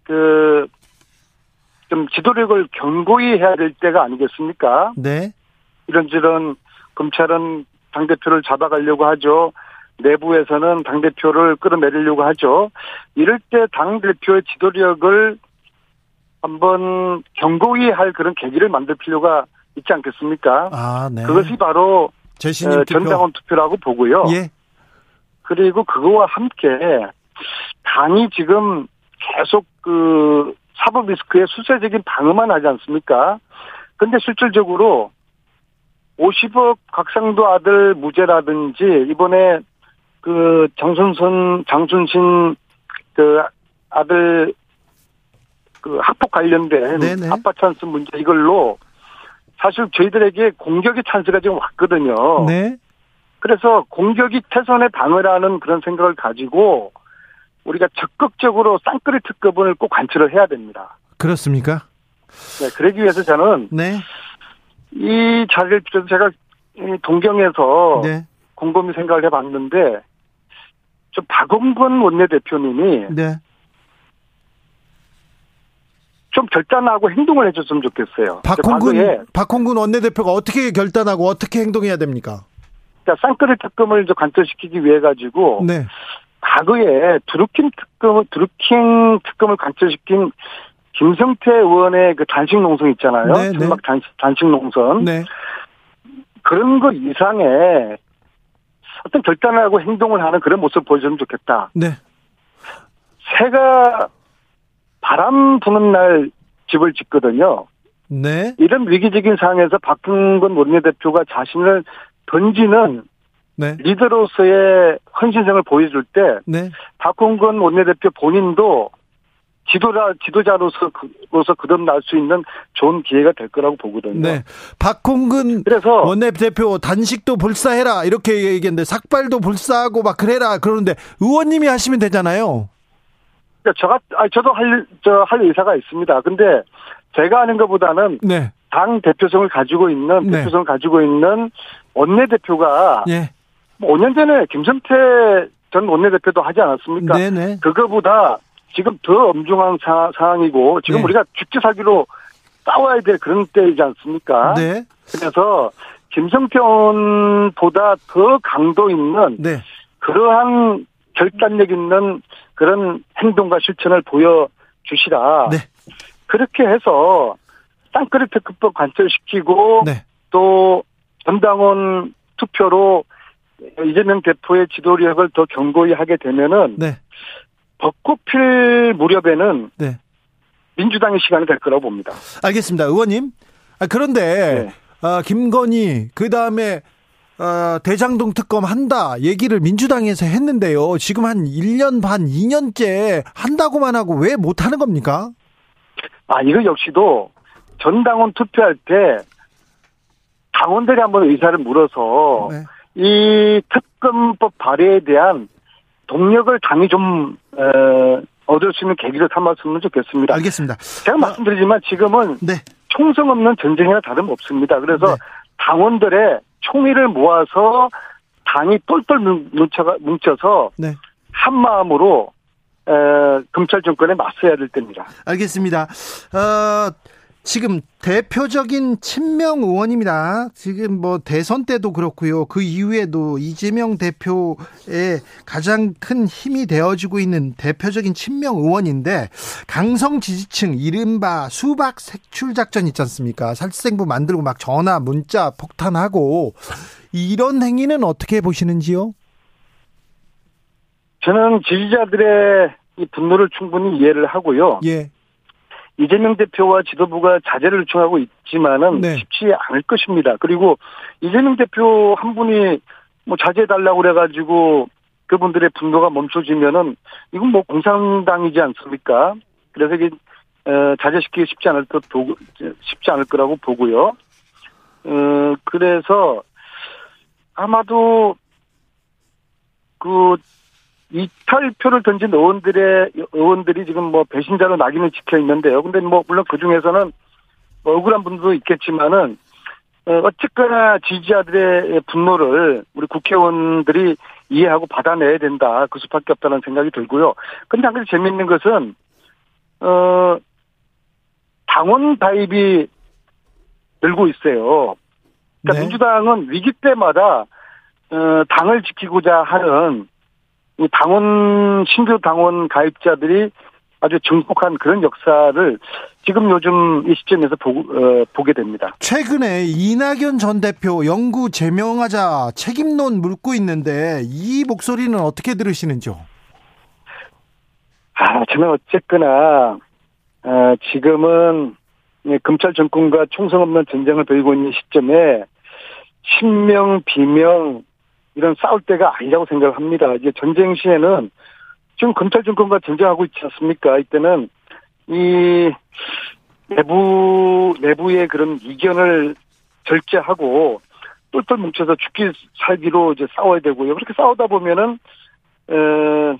[SPEAKER 8] 그 좀 지도력을 견고히 해야 될 때가 아니겠습니까?
[SPEAKER 1] 네.
[SPEAKER 8] 이런저런 검찰은 당 대표를 잡아가려고 하죠. 내부에서는 당 대표를 끌어내리려고 하죠. 이럴 때 당 대표의 지도력을 한번 견고히 할 그런 계기를 만들 필요가 있지 않겠습니까?
[SPEAKER 1] 아, 네.
[SPEAKER 8] 그것이 바로
[SPEAKER 1] 제시님 투표.
[SPEAKER 8] 전당원 투표라고 보고요.
[SPEAKER 1] 예.
[SPEAKER 8] 그리고 그거와 함께 당이 지금 계속 그 사법 리스크의 수세적인 방어만 하지 않습니까? 근데 실질적으로 50억 각상도 아들 무죄라든지 이번에 그 장순선 장순신 그 아들 그 학폭 관련된
[SPEAKER 1] 네네.
[SPEAKER 8] 아빠 찬스 문제 이걸로 사실 저희들에게 공격의 찬스가 지금 왔거든요.
[SPEAKER 1] 네.
[SPEAKER 8] 그래서 공격이 태선의 방어라는 그런 생각을 가지고 우리가 적극적으로 쌍끌이 특급을 꼭 관철을 해야 됩니다.
[SPEAKER 1] 그렇습니까?
[SPEAKER 8] 네, 그러기 위해서 저는
[SPEAKER 1] 네.
[SPEAKER 8] 이 자리를 빌어서 제가 이 동경에서
[SPEAKER 1] 네.
[SPEAKER 8] 곰곰이 생각을 해봤는데 좀 박원근 원내대표님이
[SPEAKER 1] 네.
[SPEAKER 8] 좀 결단하고 행동을 해줬으면 좋겠어요.
[SPEAKER 1] 박홍근 박홍근 원내대표가 어떻게 결단하고 어떻게 행동해야 됩니까?
[SPEAKER 8] 그러니까 쌍끌이 특검을 이제 관철시키기 위해 가지고
[SPEAKER 1] 네.
[SPEAKER 8] 과거에 드루킹 특검 드루킹 특검을 관철시킨 김성태 의원의 그 단식 농성 있잖아요.
[SPEAKER 1] 네, 네.
[SPEAKER 8] 천막 단식, 단식 농선.
[SPEAKER 1] 네.
[SPEAKER 8] 그런 거 이상의 어떤 결단을 하고 행동을 하는 그런 모습을 보여주면 좋겠다.
[SPEAKER 1] 네.
[SPEAKER 8] 새가 바람 부는 날 집을 짓거든요.
[SPEAKER 1] 네.
[SPEAKER 8] 이런 위기적인 상황에서 박근근 원내대표가 자신을 던지는
[SPEAKER 1] 네.
[SPEAKER 8] 리더로서의 헌신성을 보여줄 때
[SPEAKER 1] 네.
[SPEAKER 8] 박홍근 원내대표 본인도 지도자 지도자로서 그로서 거듭날 수 있는 좋은 기회가 될 거라고 보거든요.
[SPEAKER 1] 네. 박홍근
[SPEAKER 8] 그래서
[SPEAKER 1] 원내대표 단식도 불사해라 이렇게 얘기했는데 삭발도 불사하고 막 그래라 그러는데 의원님이 하시면 되잖아요.
[SPEAKER 8] 그러니까 저가 아 저도 할저할 의사가 있습니다. 근데 제가 하는 것보다는
[SPEAKER 1] 네.
[SPEAKER 8] 당 대표성을 가지고 있는
[SPEAKER 1] 네.
[SPEAKER 8] 대표성을 가지고 있는 원내 대표가
[SPEAKER 1] 예.
[SPEAKER 8] 뭐 5년 전에 김성태 전 원내 대표도 하지 않았습니까?
[SPEAKER 1] 네네.
[SPEAKER 8] 그거보다 지금 더 엄중한 사, 상황이고 지금
[SPEAKER 1] 네.
[SPEAKER 8] 우리가 죽지 살기로 싸워야 될 그런 때이지 않습니까?
[SPEAKER 1] 네.
[SPEAKER 8] 그래서 김성태원보다 더 강도 있는
[SPEAKER 1] 네.
[SPEAKER 8] 그러한 결단력 있는 그런 행동과 실천을 보여주시라.
[SPEAKER 1] 네.
[SPEAKER 8] 그렇게 해서 땅그리 특급법 관철시키고
[SPEAKER 1] 네.
[SPEAKER 8] 또 전당원 투표로 이재명 대표의 지도력을 더 견고히 하게 되면은
[SPEAKER 1] 네.
[SPEAKER 8] 벚꽃 필 무렵에는
[SPEAKER 1] 네.
[SPEAKER 8] 민주당의 시간이 될 거라고 봅니다.
[SPEAKER 1] 알겠습니다. 의원님. 아, 그런데
[SPEAKER 8] 네.
[SPEAKER 1] 어, 김건희 그 다음에 어, 대장동 특검 한다 얘기를 민주당에서 했는데요. 지금 한 1년 반, 2년째 한다고만 하고 왜 못 하는 겁니까?
[SPEAKER 8] 아, 이거 역시도 전당원 투표할 때 당원들이 한번 의사를 물어서
[SPEAKER 1] 네.
[SPEAKER 8] 이 특검법 발의에 대한 동력을 당이 좀 어, 얻을 수 있는 계기를 삼았으면 좋겠습니다.
[SPEAKER 1] 알겠습니다.
[SPEAKER 8] 제가 말씀드리지만 지금은
[SPEAKER 1] 네.
[SPEAKER 8] 총성 없는 전쟁이나 다름없습니다. 그래서
[SPEAKER 1] 네.
[SPEAKER 8] 당원들의 총의를 모아서 당이 똘똘 뭉쳐가, 뭉쳐서
[SPEAKER 1] 네.
[SPEAKER 8] 한 마음으로 에, 검찰 정권에 맞서야 될 때입니다.
[SPEAKER 1] 알겠습니다. 어, 지금 대표적인 친명 의원입니다. 지금 뭐 대선 때도 그렇고요. 그 이후에도 이재명 대표의 가장 큰 힘이 되어지고 있는 대표적인 친명 의원인데 강성 지지층 이른바 수박 색출 작전 있지 않습니까? 살생부 만들고 막 전화 문자 폭탄하고 이런 행위는 어떻게 보시는지요?
[SPEAKER 8] 저는 지지자들의 이 분노를 충분히 이해를 하고요. 예. 이재명 대표와 지도부가 자제를 요청하고 있지만은 네. 쉽지 않을 것입니다. 그리고 이재명 대표 한 분이 뭐 자제해달라고 그래가지고 그분들의 분노가 멈춰지면은 이건 뭐 공산당이지 않습니까? 그래서 이게 어, 자제시키기 쉽지 않을 것 보고 쉽지 않을 거라고 보고요. 어, 그래서 아마도 그 이탈표를 던진 의원들의 의원들이 지금 뭐 배신자로 낙인을 찍혀 있는데요. 근데 뭐 물론 그 중에서는 뭐 억울한 분도 있겠지만은 어, 어쨌거나 지지자들의 분노를 우리 국회의원들이 이해하고 받아내야 된다. 그 수밖에 없다는 생각이 들고요. 근데 한 가지 재미있는 것은 어 당원 가입이 늘고 있어요. 그러니까 네. 민주당은 위기 때마다 어, 당을 지키고자 하는 당원 신규 당원 가입자들이 아주 증폭한 그런 역사를 지금 요즘 이 시점에서 보, 어, 보게 됩니다.
[SPEAKER 1] 최근에 이낙연 전 대표 영구 제명하자 책임론 물고 있는데 이 목소리는 어떻게 들으시는지요?
[SPEAKER 8] 아, 저는 어쨌거나 어, 지금은 검찰 정권과 총성 없는 전쟁을 벌이고 있는 시점에 신명 비명 이런 싸울 때가 아니라고 생각합니다. 이제 전쟁 시에는 지금 검찰 정권과 전쟁하고 있지 않습니까? 이때는 이 내부 내부의 그런 이견을 절제하고 똘똘 뭉쳐서 죽기 살기로 이제 싸워야 되고요. 그렇게 싸우다 보면은 에,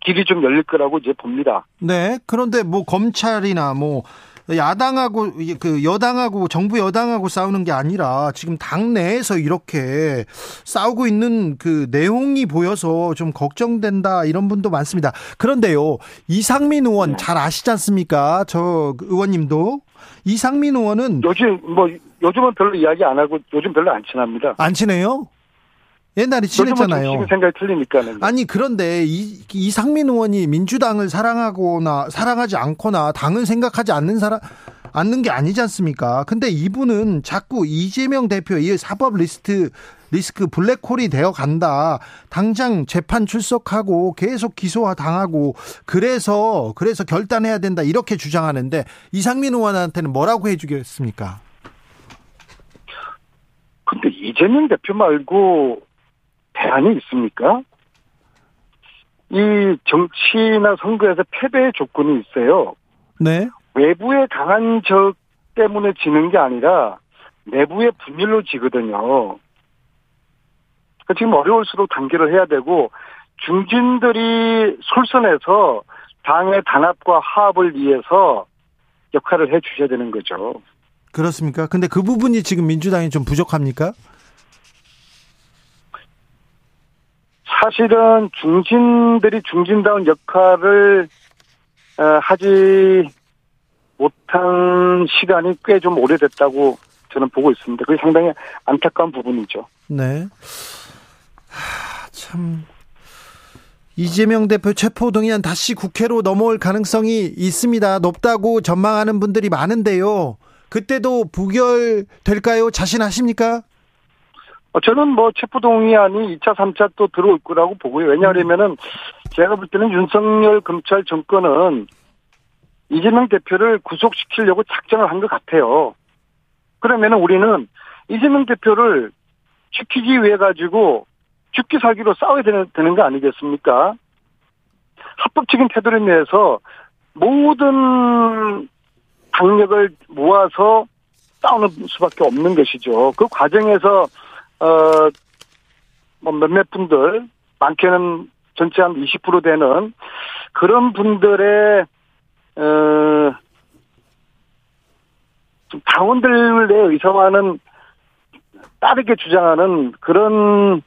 [SPEAKER 8] 길이 좀 열릴 거라고 이제 봅니다.
[SPEAKER 1] 네. 그런데 뭐 검찰이나 뭐 야당하고 그 여당하고 정부 여당하고 싸우는 게 아니라 지금 당 내에서 이렇게 싸우고 있는 그 내용이 보여서 좀 걱정된다 이런 분도 많습니다. 그런데요 이상민 의원 네. 잘 아시지 않습니까? 저 의원님도 이상민 의원은
[SPEAKER 8] 요즘 뭐 요즘은 별로 이야기 안 하고 요즘 별로 안 친합니다.
[SPEAKER 1] 안 친해요? 옛날에 친했잖아요.
[SPEAKER 8] 생각이 틀리니까는.
[SPEAKER 1] 아니 그런데 이, 이상민 의원이 민주당을 사랑하거나 사랑하지 않거나 당을 생각하지 않는 사람 않는 게 아니지 않습니까? 근데 이분은 자꾸 이재명 대표 이 사법 리스트 리스크 블랙홀이 되어 간다. 당장 재판 출석하고 계속 기소화 당하고 그래서 그래서 결단해야 된다 이렇게 주장하는데 이상민 의원한테는 뭐라고 해주겠습니까?
[SPEAKER 8] 근데 이재명 대표 말고 대안이 있습니까? 이 정치나 선거에서 패배의 조건이 있어요.
[SPEAKER 1] 네.
[SPEAKER 8] 외부의 강한 적 때문에 지는 게 아니라 내부의 분열로 지거든요. 그러니까 지금 어려울수록 단계를 해야 되고 중진들이 솔선해서 당의 단합과 화합을 위해서 역할을 해 주셔야 되는 거죠.
[SPEAKER 1] 그렇습니까? 근데 그 부분이 지금 민주당이 좀 부족합니까?
[SPEAKER 8] 사실은 중진들이 중진다운 역할을 어, 하지 못한 시간이 꽤 좀 오래됐다고 저는 보고 있습니다. 그게 상당히 안타까운 부분이죠.
[SPEAKER 1] 네. 하, 참. 이재명 대표 체포동의안 다시 국회로 넘어올 가능성이 있습니다. 높다고 전망하는 분들이 많은데요. 그때도 부결될까요? 자신하십니까?
[SPEAKER 8] 어, 저는 뭐 체포동의안이 2차, 3차 또 들어올 거라고 보고요. 왜냐하면은 제가 볼 때는 윤석열 검찰 정권은 이재명 대표를 구속시키려고 작정을 한 것 같아요. 그러면은 우리는 이재명 대표를 지키기 위해 가지고 죽기 살기로 싸워야 되는, 되는 거 아니겠습니까? 합법적인 태도를 내서 모든 당력을 모아서 싸우는 수밖에 없는 것이죠. 그 과정에서 어, 뭐 몇몇 분들, 많게는 전체 한 20% 되는 그런 분들의, 어, 좀 당원들의 의사와는 다르게 주장하는 그런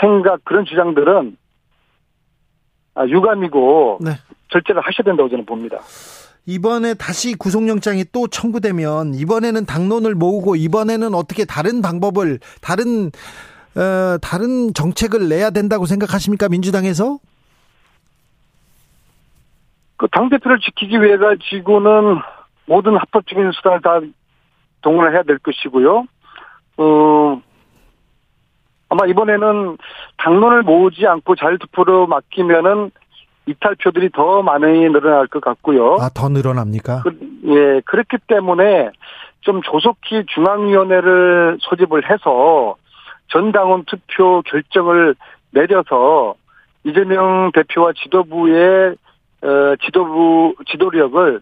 [SPEAKER 8] 생각, 그런 주장들은 아, 유감이고 네. 절제를 하셔야 된다고 저는 봅니다.
[SPEAKER 1] 이번에 다시 구속영장이 또 청구되면 이번에는 당론을 모으고 이번에는 어떻게 다른 방법을 다른 어, 다른 정책을 내야 된다고 생각하십니까 민주당에서?
[SPEAKER 8] 그당 대표를 지키기 위해 가지고는 모든 합법적인 수단을 다 동원을 해야 될 것이고요. 어 아마 이번에는 당론을 모으지 않고 자유투표로 맡기면은 이탈표들이 더 많이 늘어날 것 같고요.
[SPEAKER 1] 아, 더 늘어납니까? 그,
[SPEAKER 8] 예, 그렇기 때문에 좀 조속히 중앙위원회를 소집을 해서 전당원 투표 결정을 내려서 이재명 대표와 지도부의 어, 지도부 지도력을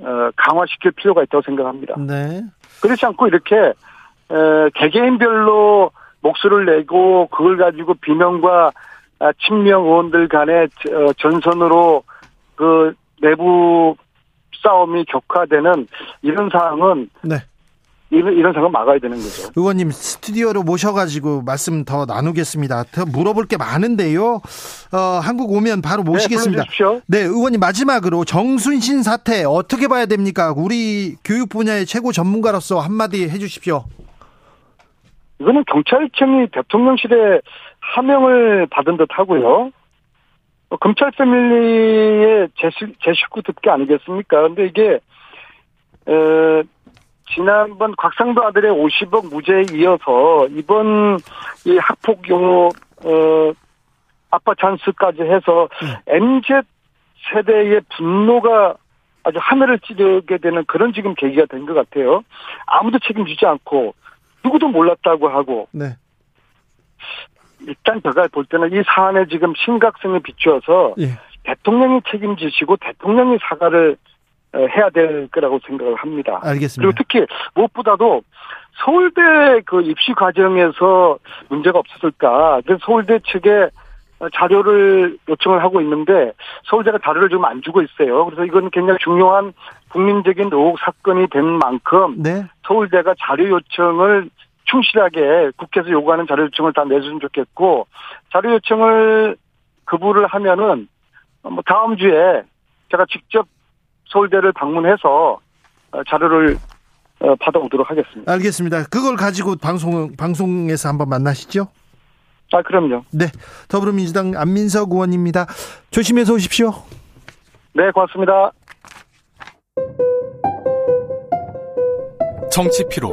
[SPEAKER 8] 어, 강화시킬 필요가 있다고 생각합니다. 네. 그렇지 않고 이렇게 어, 개개인별로 목소리를 내고 그걸 가지고 비명과 아, 친명 의원들 간의 어, 전선으로 그 내부 싸움이 격화되는 이런 상황은 네. 이런, 이런 상황 막아야 되는 거죠.
[SPEAKER 1] 의원님 스튜디오로 모셔가지고 말씀 더 나누겠습니다. 더 물어볼 게 많은데요. 어, 한국 오면 바로 네, 모시겠습니다. 네, 네, 의원님 마지막으로 정순신 사태 어떻게 봐야 됩니까? 우리 교육 분야의 최고 전문가로서 한마디 해주십시오.
[SPEAKER 8] 이거는 경찰청이 대통령실에 하명을 받은 듯 하고요. 어, 검찰 패밀리의 제, 제 식구 듣기 아니겠습니까? 근데 이게, 에, 지난번 곽상도 아들의 50억 무죄에 이어서 이번 이 학폭 용어, 어, 아빠 찬스까지 해서 MZ 세대의 분노가 아주 하늘을 찌르게 되는 그런 지금 계기가 된 것 같아요. 아무도 책임지지 않고 누구도 몰랐다고 하고. 네. 일단 제가 볼 때는 이 사안의 지금 심각성에 비추어서 예. 대통령이 책임지시고 대통령이 사과를 해야 될 거라고 생각을 합니다.
[SPEAKER 1] 알겠습니다.
[SPEAKER 8] 그리고 특히 무엇보다도 서울대 그 입시 과정에서 문제가 없었을까. 그래서 서울대 측에 자료를 요청을 하고 있는데 서울대가 자료를 지금 안 주고 있어요. 그래서 이건 굉장히 중요한 국민적인 의혹 사건이 된 만큼 네. 서울대가 자료 요청을 충실하게 국회에서 요구하는 자료 요청을 다 내주면 좋겠고 자료 요청을 거부를 하면은 뭐 다음 주에 제가 직접 서울대를 방문해서 어, 자료를 어, 받아오도록 하겠습니다.
[SPEAKER 1] 알겠습니다. 그걸 가지고 방송 방송에서 한번 만나시죠.
[SPEAKER 8] 아 그럼요.
[SPEAKER 1] 네, 더불어민주당 안민석 의원입니다. 조심해서 오십시오.
[SPEAKER 8] 네, 고맙습니다.
[SPEAKER 9] 정치 피로,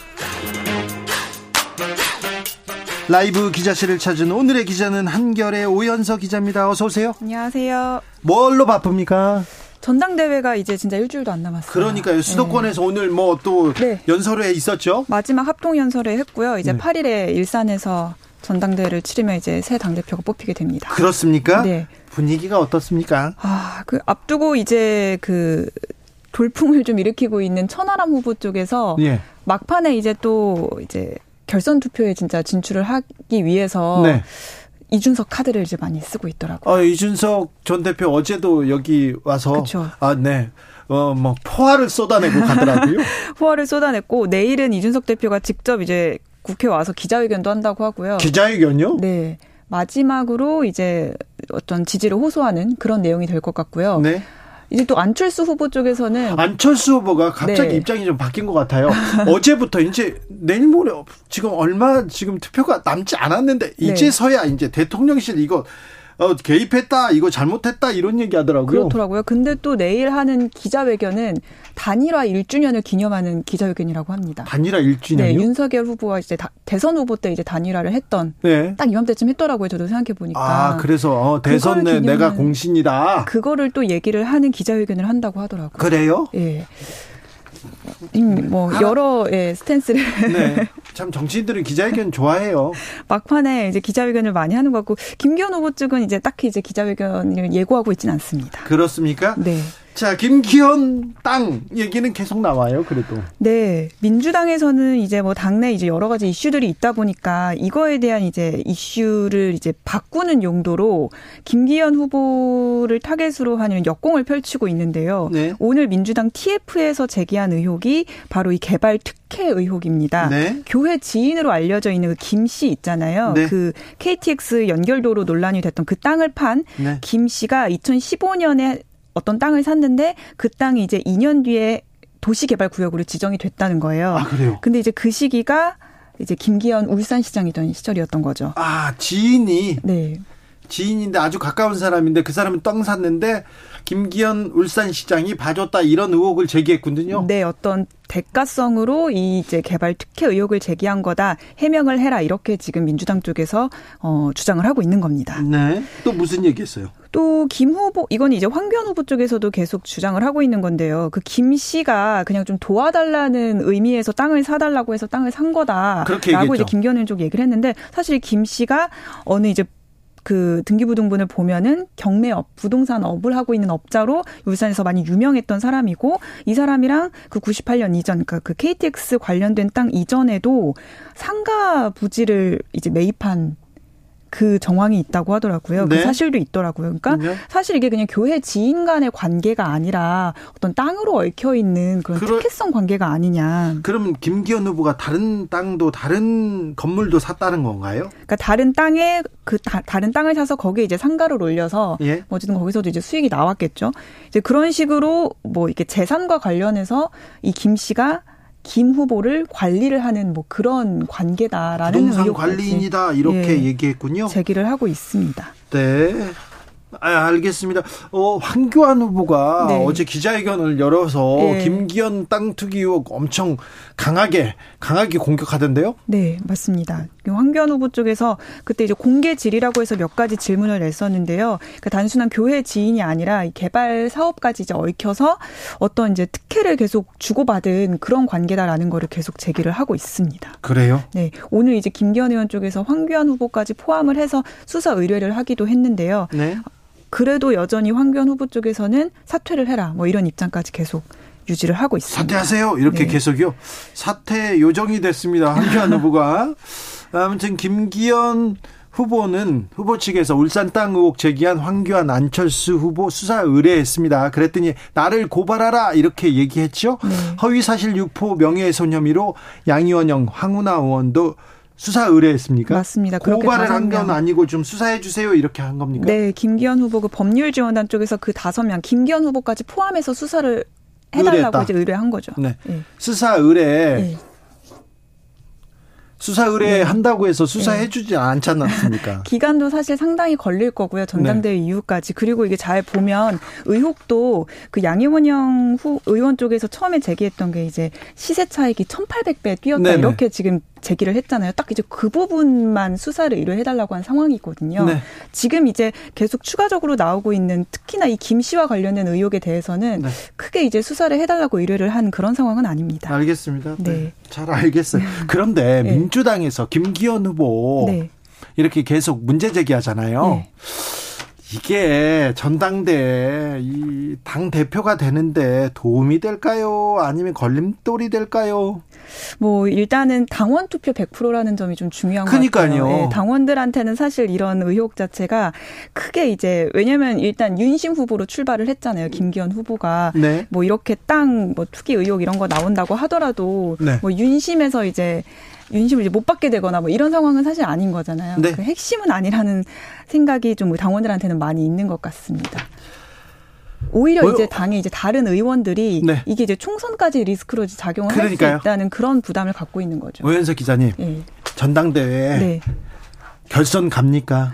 [SPEAKER 1] 라이브 기자실을 찾은 오늘의 기자는 한결의 오연서 기자입니다. 어서 오세요.
[SPEAKER 10] 안녕하세요.
[SPEAKER 1] 뭘로 바쁩니까?
[SPEAKER 10] 전당대회가 이제 진짜 일주일도 안 남았어요.
[SPEAKER 1] 그러니까요. 수도권에서 네. 오늘 뭐또 네. 연설회 있었죠?
[SPEAKER 10] 마지막 합동 연설회 했고요. 이제 네. 8일에 일산에서 전당대회를 치르면 이제 새 당대표가 뽑히게 됩니다.
[SPEAKER 1] 그렇습니까? 네. 분위기가 어떻습니까?
[SPEAKER 10] 아, 그 앞두고 이제 그 돌풍을 좀 일으키고 있는 천하람 후보 쪽에서 예. 막판에 이제 또 이제 결선 투표에 진짜 진출을 하기 위해서 네. 이준석 카드를 이제 많이 쓰고 있더라고요.
[SPEAKER 1] 어, 이준석 전 대표 어제도 여기 와서 그쵸. 아, 네. 어, 뭐 포화를 쏟아내고 가더라고요.
[SPEAKER 10] 포화를 쏟아냈고 내일은 이준석 대표가 직접 이제 국회 와서 기자회견도 한다고 하고요.
[SPEAKER 1] 기자회견요?
[SPEAKER 10] 네. 마지막으로 이제 어떤 지지를 호소하는 그런 내용이 될 것 같고요. 네. 이제 또 안철수 후보 쪽에서는
[SPEAKER 1] 안철수 후보가 갑자기 네. 입장이 좀 바뀐 것 같아요. 어제부터 이제 내일 모레 지금 얼마 지금 투표가 남지 않았는데 네. 이제서야 이제 대통령실 이거 어, 개입했다, 이거 잘못했다, 이런 얘기 하더라고요.
[SPEAKER 10] 그렇더라고요. 근데 또 내일 하는 기자회견은 단일화 1주년을 기념하는 기자회견이라고 합니다.
[SPEAKER 1] 단일화 1주년이요? 네,
[SPEAKER 10] 윤석열 후보가 이제 다, 대선 후보 때 이제 단일화를 했던 네. 딱 이맘때쯤 했더라고요. 저도 생각해 보니까.
[SPEAKER 1] 아, 그래서 어, 대선 내 내가 공신이다.
[SPEAKER 10] 그거를 또 얘기를 하는 기자회견을 한다고 하더라고요.
[SPEAKER 1] 그래요?
[SPEAKER 10] 예. 뭐 여러 예, 스탠스를
[SPEAKER 1] 네. 참 정치인들은 기자회견 좋아해요.
[SPEAKER 10] 막판에 이제 기자회견을 많이 하는 것 같고 김기현 후보 측은 이제 딱히 이제 기자회견을 예고하고 있지는 않습니다.
[SPEAKER 1] 그렇습니까?
[SPEAKER 10] 네.
[SPEAKER 1] 자, 김기현 땅 얘기는 계속 나와요, 그래도.
[SPEAKER 10] 네. 민주당에서는 이제 뭐 당내 이제 여러 가지 이슈들이 있다 보니까 이거에 대한 이제 이슈를 이제 바꾸는 용도로 김기현 후보를 타겟으로 하는 역공을 펼치고 있는데요. 네. 오늘 민주당 TF에서 제기한 의혹이 바로 이 개발 특혜 의혹입니다. 네. 교회 지인으로 알려져 있는 그 김 씨 있잖아요. 네. 그 KTX 연결도로 논란이 됐던 그 땅을 판김 네. 씨가 2015년에 어떤 땅을 샀는데 그 땅이 이제 2년 뒤에 도시개발구역으로 지정이 됐다는 거예요.
[SPEAKER 1] 아, 그래요?
[SPEAKER 10] 근데 이제 그 시기가 이제 김기현 울산시장이던 시절이었던 거죠.
[SPEAKER 1] 아, 지인이? 네. 지인인데 아주 가까운 사람인데 그 사람은 땅 샀는데 김기현 울산시장이 봐줬다 이런 의혹을 제기했군요.
[SPEAKER 10] 네, 어떤 대가성으로 이 이제 개발 특혜 의혹을 제기한 거다 해명을 해라 이렇게 지금 민주당 쪽에서 어, 주장을 하고 있는 겁니다.
[SPEAKER 1] 네. 또 무슨 얘기했어요?
[SPEAKER 10] 또 김 후보 이건 이제 황교안 후보 쪽에서도 계속 주장을 하고 있는 건데요. 그 김 씨가 그냥 좀 도와달라는 의미에서 땅을 사달라고 해서 땅을 산 거다라고. 이제 김기현 쪽 얘기를 했는데 사실 김 씨가 어느 이제 그 등기부등본을 보면은 경매업, 부동산 업을 하고 있는 업자로 울산에서 많이 유명했던 사람이고 이 사람이랑 그 98년 이전 그러니까 그 KTX 관련된 땅 이전에도 상가 부지를 이제 매입한 그 정황이 있다고 하더라고요. 그 네. 그 사실도 있더라고요. 그러니까 네. 사실 이게 그냥 교회 지인 간의 관계가 아니라 어떤 땅으로 얽혀 있는 그런 그러, 특혜성 관계가 아니냐.
[SPEAKER 1] 그럼 김기현 후보가 다른 땅도 다른 건물도 샀다는 건가요?
[SPEAKER 10] 그러니까 다른 땅에 그 다, 른 땅을 사서 거기에 이제 상가를 올려서 예? 뭐 어쨌든 거기서도 이제 수익이 나왔겠죠. 이제 그런 식으로 뭐 이렇게 재산과 관련해서 이 김 씨가 김 후보를 관리를 하는 뭐 그런 관계다라는
[SPEAKER 1] 부동산 관리인이다 이렇게 예, 얘기했군요.
[SPEAKER 10] 제기를 하고 있습니다.
[SPEAKER 1] 네. 아, 알겠습니다. 어, 황교안 후보가 네. 어제 기자회견을 열어서 네. 김기현 땅 투기 의혹 엄청 강하게 강하게 공격하던데요?
[SPEAKER 10] 네, 맞습니다. 황교안 후보 쪽에서 그때 이제 공개 질의라고 해서 몇 가지 질문을 냈었는데요. 그러니까 단순한 교회 지인이 아니라 개발 사업까지 이제 얽혀서 어떤 이제 특혜를 계속 주고받은 그런 관계다라는 거를 계속 제기를 하고 있습니다.
[SPEAKER 1] 그래요?
[SPEAKER 10] 네. 오늘 이제 김기현 의원 쪽에서 황교안 후보까지 포함을 해서 수사 의뢰를 하기도 했는데요. 네. 그래도 여전히 황교안 후보 쪽에서는 사퇴를 해라 뭐 이런 입장까지 계속 유지를 하고 있습니다.
[SPEAKER 1] 사퇴하세요. 이렇게 네. 계속요. 사퇴 요정이 됐습니다. 황교안 후보가 아무튼 김기현 후보는 후보 측에서 울산 땅 의혹 제기한 황교안 안철수 후보 수사 의뢰했습니다. 그랬더니 나를 고발하라 이렇게 얘기했죠. 네. 허위 사실 유포 명예훼손 혐의로 양의원영 황운하 의원도 수사 의뢰했습니까?
[SPEAKER 10] 맞습니다.
[SPEAKER 1] 고발을 한 건 아니고 좀 수사해 주세요 이렇게 한 겁니까?
[SPEAKER 10] 네, 김기현 후보 그 법률 지원단 쪽에서 그 다섯 명 김기현 후보까지 포함해서 수사를 해달라고 의뢰했다. 이제 의뢰한 거죠.
[SPEAKER 1] 네. 네. 수사 의뢰. 네. 수사 의뢰한다고 해서 수사해주지 네. 않지 않았습니까?
[SPEAKER 10] 기간도 사실 상당히 걸릴 거고요. 전당대회 네. 이후까지. 그리고 이게 잘 보면 의혹도 그후 의원 쪽에서 처음에 제기했던 게 이제 시세 차익이 1,800배 뛰었다 네네. 이렇게 지금 제기를 했잖아요. 딱 이제 그 부분만 수사를 의뢰해달라고 한 상황이거든요. 네. 지금 이제 계속 추가적으로 나오고 있는 특히나 이 김 씨와 관련된 의혹에 대해서는 네. 크게 이제 수사를 해달라고 의뢰를 한 그런 상황은 아닙니다.
[SPEAKER 1] 알겠습니다. 네. 네. 잘 알겠어요. 그런데 네. 민주당에서 김기현 후보 네. 이렇게 계속 문제 제기하잖아요. 네. 이게 전당대 이 당 대표가 되는데 도움이 될까요? 아니면 걸림돌이 될까요?
[SPEAKER 10] 뭐 일단은 당원 투표 100%라는 점이 좀 중요한 그러니까요. 것 같아요. 네, 당원들한테는 사실 이런 의혹 자체가 크게 이제 왜냐면 일단 윤심 후보로 출발을 했잖아요. 김기현 후보가 네. 뭐 이렇게 땅 뭐 투기 의혹 이런 거 나온다고 하더라도 네. 뭐 윤심에서 이제 윤심을 이제 못 받게 되거나 뭐 이런 상황은 사실 아닌 거잖아요. 네. 그 핵심은 아니라는 생각이 좀 당원들한테는 많이 있는 것 같습니다. 오히려 뭐, 이제 당의 이제 다른 의원들이 네. 이게 이제 총선까지 리스크로 작용을 할 수 있다는 그런 부담을 갖고 있는 거죠.
[SPEAKER 1] 오현석 기자님, 네. 전당대회 네. 결선 갑니까?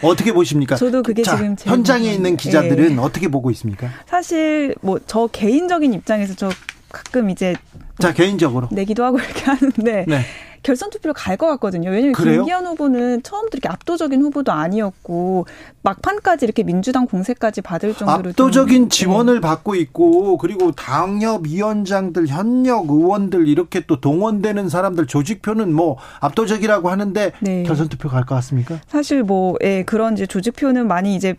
[SPEAKER 1] 어떻게 보십니까?
[SPEAKER 10] 저도 그게 자, 지금
[SPEAKER 1] 현장에 있는 기자들은 네. 어떻게 보고 있습니까?
[SPEAKER 10] 사실 뭐 저 개인적인 입장에서 저 가끔 이제
[SPEAKER 1] 자 개인적으로
[SPEAKER 10] 내기도 하고 이렇게 하는데 네. 결선 투표를 갈 것 같거든요. 왜냐하면 그래요? 김기현 후보는 처음부터 이렇게 압도적인 후보도 아니었고 막판까지 이렇게 민주당 공세까지 받을 정도로
[SPEAKER 1] 압도적인 좀, 네. 지원을 네. 받고 있고 그리고 당협 위원장들 현역 의원들 이렇게 또 동원되는 사람들 조직표는 뭐 압도적이라고 하는데 네. 결선 투표 갈 것 같습니까?
[SPEAKER 10] 사실 뭐 예, 그런 이제 조직표는 많이 이제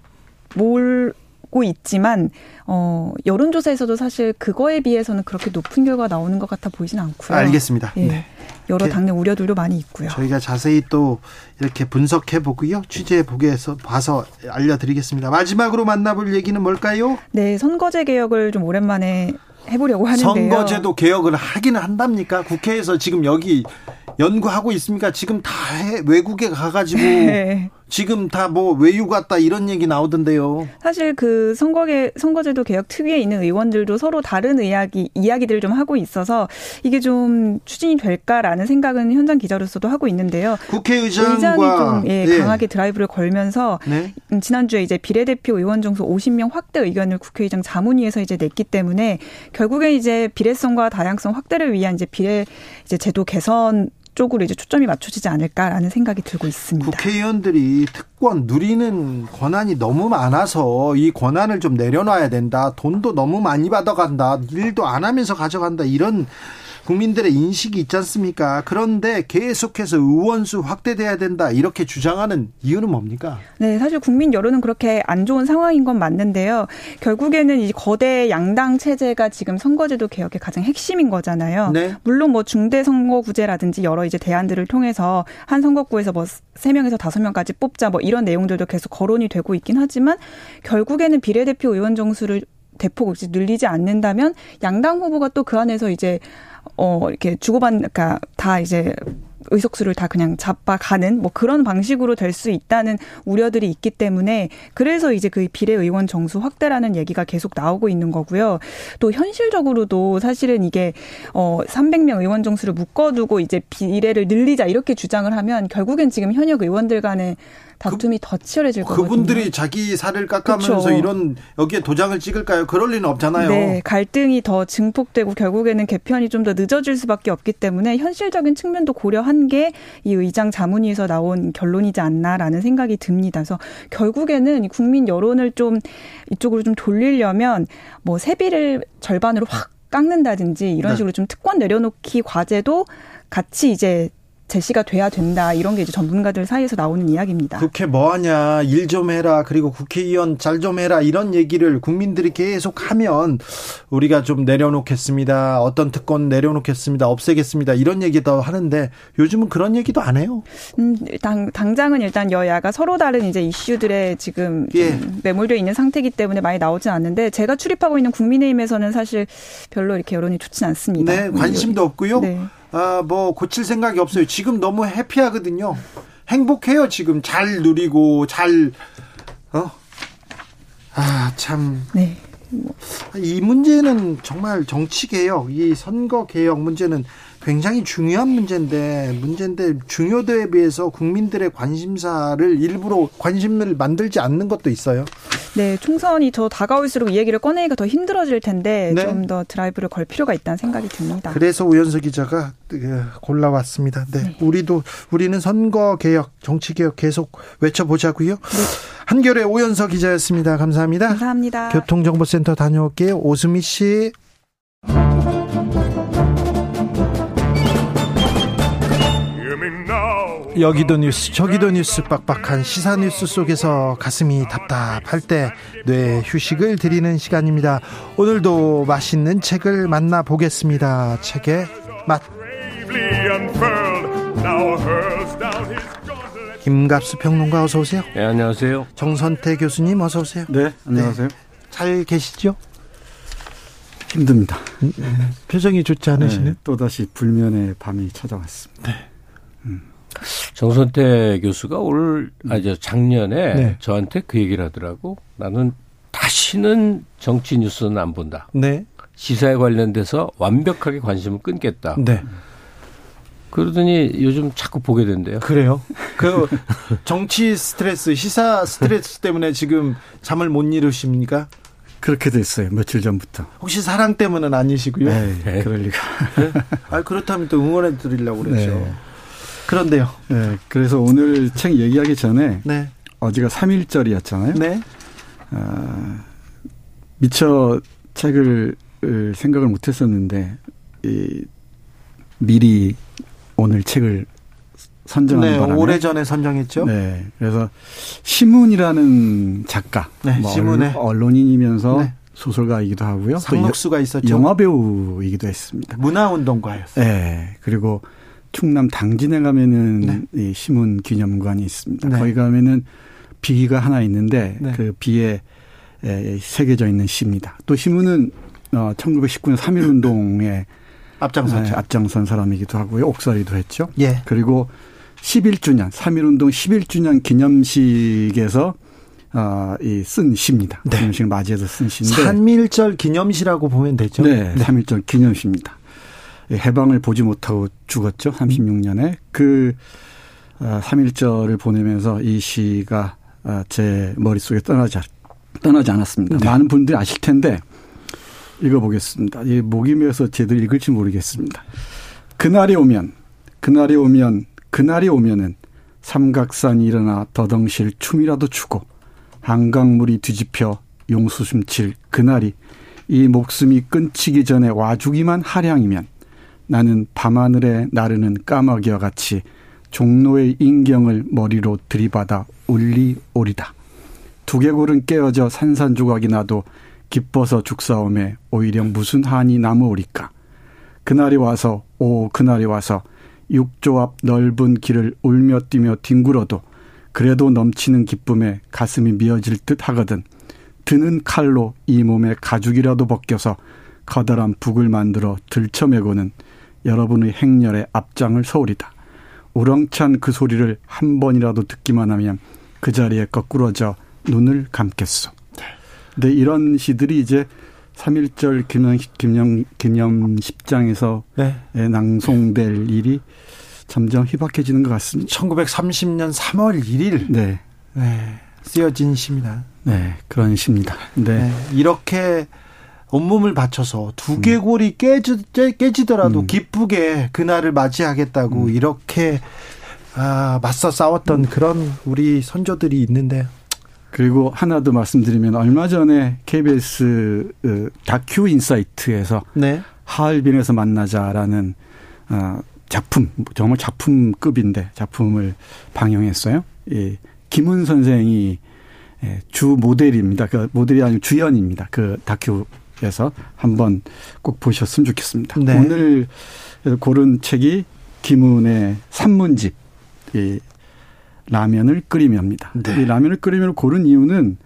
[SPEAKER 10] 뭘고 있지만 어 여론조사에서도 사실 그거에 비해서는 그렇게 높은 결과 나오는 것 같아 보이진 않고요.
[SPEAKER 1] 알겠습니다. 예. 네.
[SPEAKER 10] 여러 당내 우려들도 많이 있고요.
[SPEAKER 1] 저희가 자세히 또 이렇게 분석해 보고요. 취재해 보게해서 봐서 알려드리겠습니다. 마지막으로 만나볼 얘기는 뭘까요?
[SPEAKER 10] 네, 선거제 개혁을 좀 오랜만에 해보려고 하는데요.
[SPEAKER 1] 선거제도 개혁을 하기는 한답니까? 국회에서 지금 여기 연구하고 있습니까? 지금 다 해, 외국에 가가지고 네. 지금 다 뭐 외유 갔다 이런 얘기 나오던데요.
[SPEAKER 10] 사실 그 선거계 선거제도 개혁 특위에 있는 의원들도 서로 다른 이야기 이야기들을 좀 하고 있어서 이게 좀 추진이 될까라는 생각은 현장 기자로서도 하고 있는데요.
[SPEAKER 1] 국회의장과
[SPEAKER 10] 좀 예, 네. 강하게 드라이브를 걸면서 네. 음, 지난주에 이제 비례대표 의원 정수 50명 확대 의견을 국회의장 자문위에서 이제 냈기 때문에 결국에 이제 비례성과 다양성 확대를 위한 이제 비례 이제 제도 개선 쪽으로 이제 초점이 맞춰지지 않을까라는 생각이 들고 있습니다.
[SPEAKER 1] 국회의원들이 특권 누리는 권한이 너무 많아서 이 권한을 좀 내려놔야 된다. 돈도 너무 많이 받아간다. 일도 안 하면서 가져간다. 이런 국민들의 인식이 있지 않습니까? 그런데 계속해서 의원수 확대돼야 된다 이렇게 주장하는 이유는 뭡니까?
[SPEAKER 10] 네, 사실 국민 여론은 그렇게 안 좋은 상황인 건 맞는데요. 결국에는 이 거대 양당 체제가 지금 선거제도 개혁의 가장 핵심인 거잖아요. 네. 물론 뭐 중대 선거구제라든지 여러 이제 대안들을 통해서 한 선거구에서 뭐 3명에서 5명까지 뽑자 뭐 이런 내용들도 계속 거론이 되고 있긴 하지만 결국에는 비례대표 의원 정수를 대폭 늘리지 않는다면 양당 후보가 또 그 안에서 이제 어, 이렇게 주고받, 그러니까 다 이제 의석수를 다 그냥 잡아가는 뭐 그런 방식으로 될 수 있다는 우려들이 있기 때문에 그래서 이제 그 비례의원 정수 확대라는 얘기가 계속 나오고 있는 거고요. 또 현실적으로도 사실은 이게 어 300명 의원 정수를 묶어두고 이제 비례를 늘리자 이렇게 주장을 하면 결국엔 지금 현역 의원들 간에 다툼이 그, 더 치열해질 거거든요.
[SPEAKER 1] 그분들이 자기 살을 깎아면서 그렇죠. 이런 여기에 도장을 찍을까요? 그럴 리는 없잖아요.
[SPEAKER 10] 네, 갈등이 더 증폭되고 결국에는 개편이 좀 더 늦어질 수밖에 없기 때문에 현실적인 측면도 고려한 게 이 의장 자문위에서 나온 결론이지 않나라는 생각이 듭니다. 그래서 결국에는 국민 여론을 좀 이쪽으로 좀 돌리려면 뭐 세비를 절반으로 확 깎는다든지 이런 네. 식으로 좀 특권 내려놓기 과제도 같이 이제 제시가 돼야 된다 이런 게 이제 전문가들 사이에서 나오는 이야기입니다.
[SPEAKER 1] 국회 뭐하냐 일 좀 해라 그리고 국회의원 잘 좀 해라 이런 얘기를 국민들이 계속 하면 우리가 좀 내려놓겠습니다. 어떤 특권 내려놓겠습니다. 없애겠습니다. 이런 얘기도 하는데 요즘은 그런 얘기도 안 해요.
[SPEAKER 10] 음, 당, 당장은 일단 여야가 서로 다른 이제 이슈들에 지금 예. 매몰되어 있는 상태이기 때문에 많이 나오진 않는데 제가 출입하고 있는 국민의힘에서는 사실 별로 이렇게 여론이 좋진 않습니다.
[SPEAKER 1] 네, 관심도 없고요. 네. 아, 뭐 고칠 생각이 없어요. 지금 너무 해피하거든요. 행복해요. 지금 잘 누리고 잘 어? 아, 참. 네. 이 문제는 정말 정치 개혁, 이 선거 개혁 문제는 굉장히 중요한 문제인데 문제인데 중요도에 비해서 국민들의 관심사를 일부러 관심을 만들지 않는 것도 있어요.
[SPEAKER 10] 네, 총선이 더 다가올수록 이 얘기를 꺼내기가 더 힘들어질 텐데 네. 좀더 드라이브를 걸 필요가 있다는 생각이 듭니다.
[SPEAKER 1] 그래서 우연석 기자가 그, 골라왔습니다. 네, 네. 우리도 우리는 선거 개혁, 정치 개혁 계속 외쳐보자고요. 네. 한결의 오연석 기자였습니다. 감사합니다.
[SPEAKER 10] 감사합니다.
[SPEAKER 1] 교통정보센터 다녀올게요. 오수미 씨. 여기도 뉴스 저기도 뉴스 빡빡한 시사 뉴스 속에서 가슴이 답답할 때 뇌 휴식을 드리는 시간입니다. 오늘도 맛있는 책을 만나 보겠습니다. 책의 맛. 김갑수 평론가 어서 오세요.
[SPEAKER 11] 네, 안녕하세요.
[SPEAKER 1] 정선태 교수님 어서 오세요.
[SPEAKER 12] 네, 안녕하세요. 네,
[SPEAKER 1] 잘 계시죠?
[SPEAKER 12] 힘듭니다. 음,
[SPEAKER 1] 표정이 좋지 않으시네. 네,
[SPEAKER 12] 또 다시 불면의 밤이 찾아왔습니다. 네.
[SPEAKER 11] 음. 정선태 교수가 올, 아저 작년에 네. 저한테 그 얘기를 하더라고. 나는 다시는 정치 뉴스는 안 본다. 네. 시사에 관련돼서 완벽하게 관심을 끊겠다. 네. 그러더니 요즘 자꾸 보게 된대요.
[SPEAKER 1] 그래요? 그 정치 스트레스, 시사 스트레스 때문에 지금 잠을 못 이루십니까?
[SPEAKER 12] 그렇게 됐어요. 며칠 전부터.
[SPEAKER 1] 혹시 사랑 때문은 아니시고요?
[SPEAKER 12] 네, 네. 그럴 리가. 네?
[SPEAKER 1] 아, 그렇다면 또 응원해 드리려고 그랬죠. 네. 그런데요.
[SPEAKER 12] 네, 그래서 오늘 책 얘기하기 전에 네. 어제가 3일절이었잖아요. 네. 어, 미처 책을 생각을 못 했었는데 이, 미리 오늘 책을 선정한 네, 바람에
[SPEAKER 1] 오래 전에 선정했죠.
[SPEAKER 12] 네, 그래서 시문이라는 작가, 네, 뭐 시문의 언론인이면서 네. 소설가이기도 하고요.
[SPEAKER 1] 상록수가 있었죠.
[SPEAKER 12] 영화 배우이기도 했습니다.
[SPEAKER 1] 문화운동가였어요.
[SPEAKER 12] 네, 그리고 충남 당진에 가면은 네. 이 시문 기념관이 있습니다. 네. 거기 가면은 비가 하나 있는데 네. 그 비에 새겨져 있는 시입니다. 또 시문은 어 1919년 3.1 운동에
[SPEAKER 1] 앞장선
[SPEAKER 12] 네, 앞장선 사람이기도 하고요. 옥살이도 했죠. 예. 그리고 11주년 3.1 운동 11주년 기념식에서 어, 이쓴 시입니다. 네. 기념식을 맞이해서 쓴 시인데
[SPEAKER 1] 3.1절 기념시라고 보면 되죠.
[SPEAKER 12] 네, 네. 3.1절 기념시입니다. 해방을 보지 못하고 죽었죠. 36년에. 그 3.1절을 어, 보내면서 이 시가 어, 제 머릿속에 떠나지, 떠나지 않았습니다. 네. 많은 분들이 아실 텐데 읽어보겠습니다. 이 목이 메어서 제대로 읽을지 모르겠습니다. 그날이 오면, 그날이 오면, 그날이 오면은 삼각산이 일어나 더덩실 춤이라도 추고 한강물이 뒤집혀 용수숨칠 그날이 이 목숨이 끊치기 전에 와주기만 하량이면 나는 밤하늘에 나르는 까마귀와 같이 종로의 인경을 머리로 들이받아 울리오리다. 두개골은 깨어져 산산조각이 나도 기뻐서 죽사오매 오히려 무슨 한이 남으오리까. 그날이 와서 오 그날이 와서 육조 앞 넓은 길을 울며 뛰며 뒹굴어도 그래도 넘치는 기쁨에 가슴이 미어질 듯 하거든. 드는 칼로 이 몸에 가죽이라도 벗겨서 커다란 북을 만들어 들쳐매고는 여러분의 행렬의 앞장을 서오리다. 우렁찬 그 소리를 한 번이라도 듣기만 하면 그 자리에 거꾸러져 눈을 감겠소. 근데 이런 시들이 이제 3.1절 기념, 기념, 기념 10장에서 네. 낭송될 일이 점점 희박해지는 것 같습니다.
[SPEAKER 1] 1930년 3월 1일. 네. 네. 쓰여진 시입니다.
[SPEAKER 12] 네. 그런 시입니다. 네. 네.
[SPEAKER 1] 이렇게 온몸을 바쳐서 두개골이 깨지, 깨지더라도 음. 기쁘게 그날을 맞이하겠다고 음. 이렇게 아, 맞서 싸웠던 음. 그런 우리 선조들이 있는데
[SPEAKER 12] 그리고 하나 더 말씀드리면 얼마 전에 KBS 어, 다큐 인사이트에서 네. 하얼빈에서 만나자라는 어, 작품 정말 작품급인데 작품을 방영했어요. 이 김은 선생이 예, 주 모델입니다. 그 모델이 아니고 주연입니다. 그 다큐 해서 한번 꼭 보셨으면 좋겠습니다. 네. 오늘 고른 책이 김은의 산문집 이 라면을 끓이며입니다. 네. 이 라면을 끓이며 고른 이유는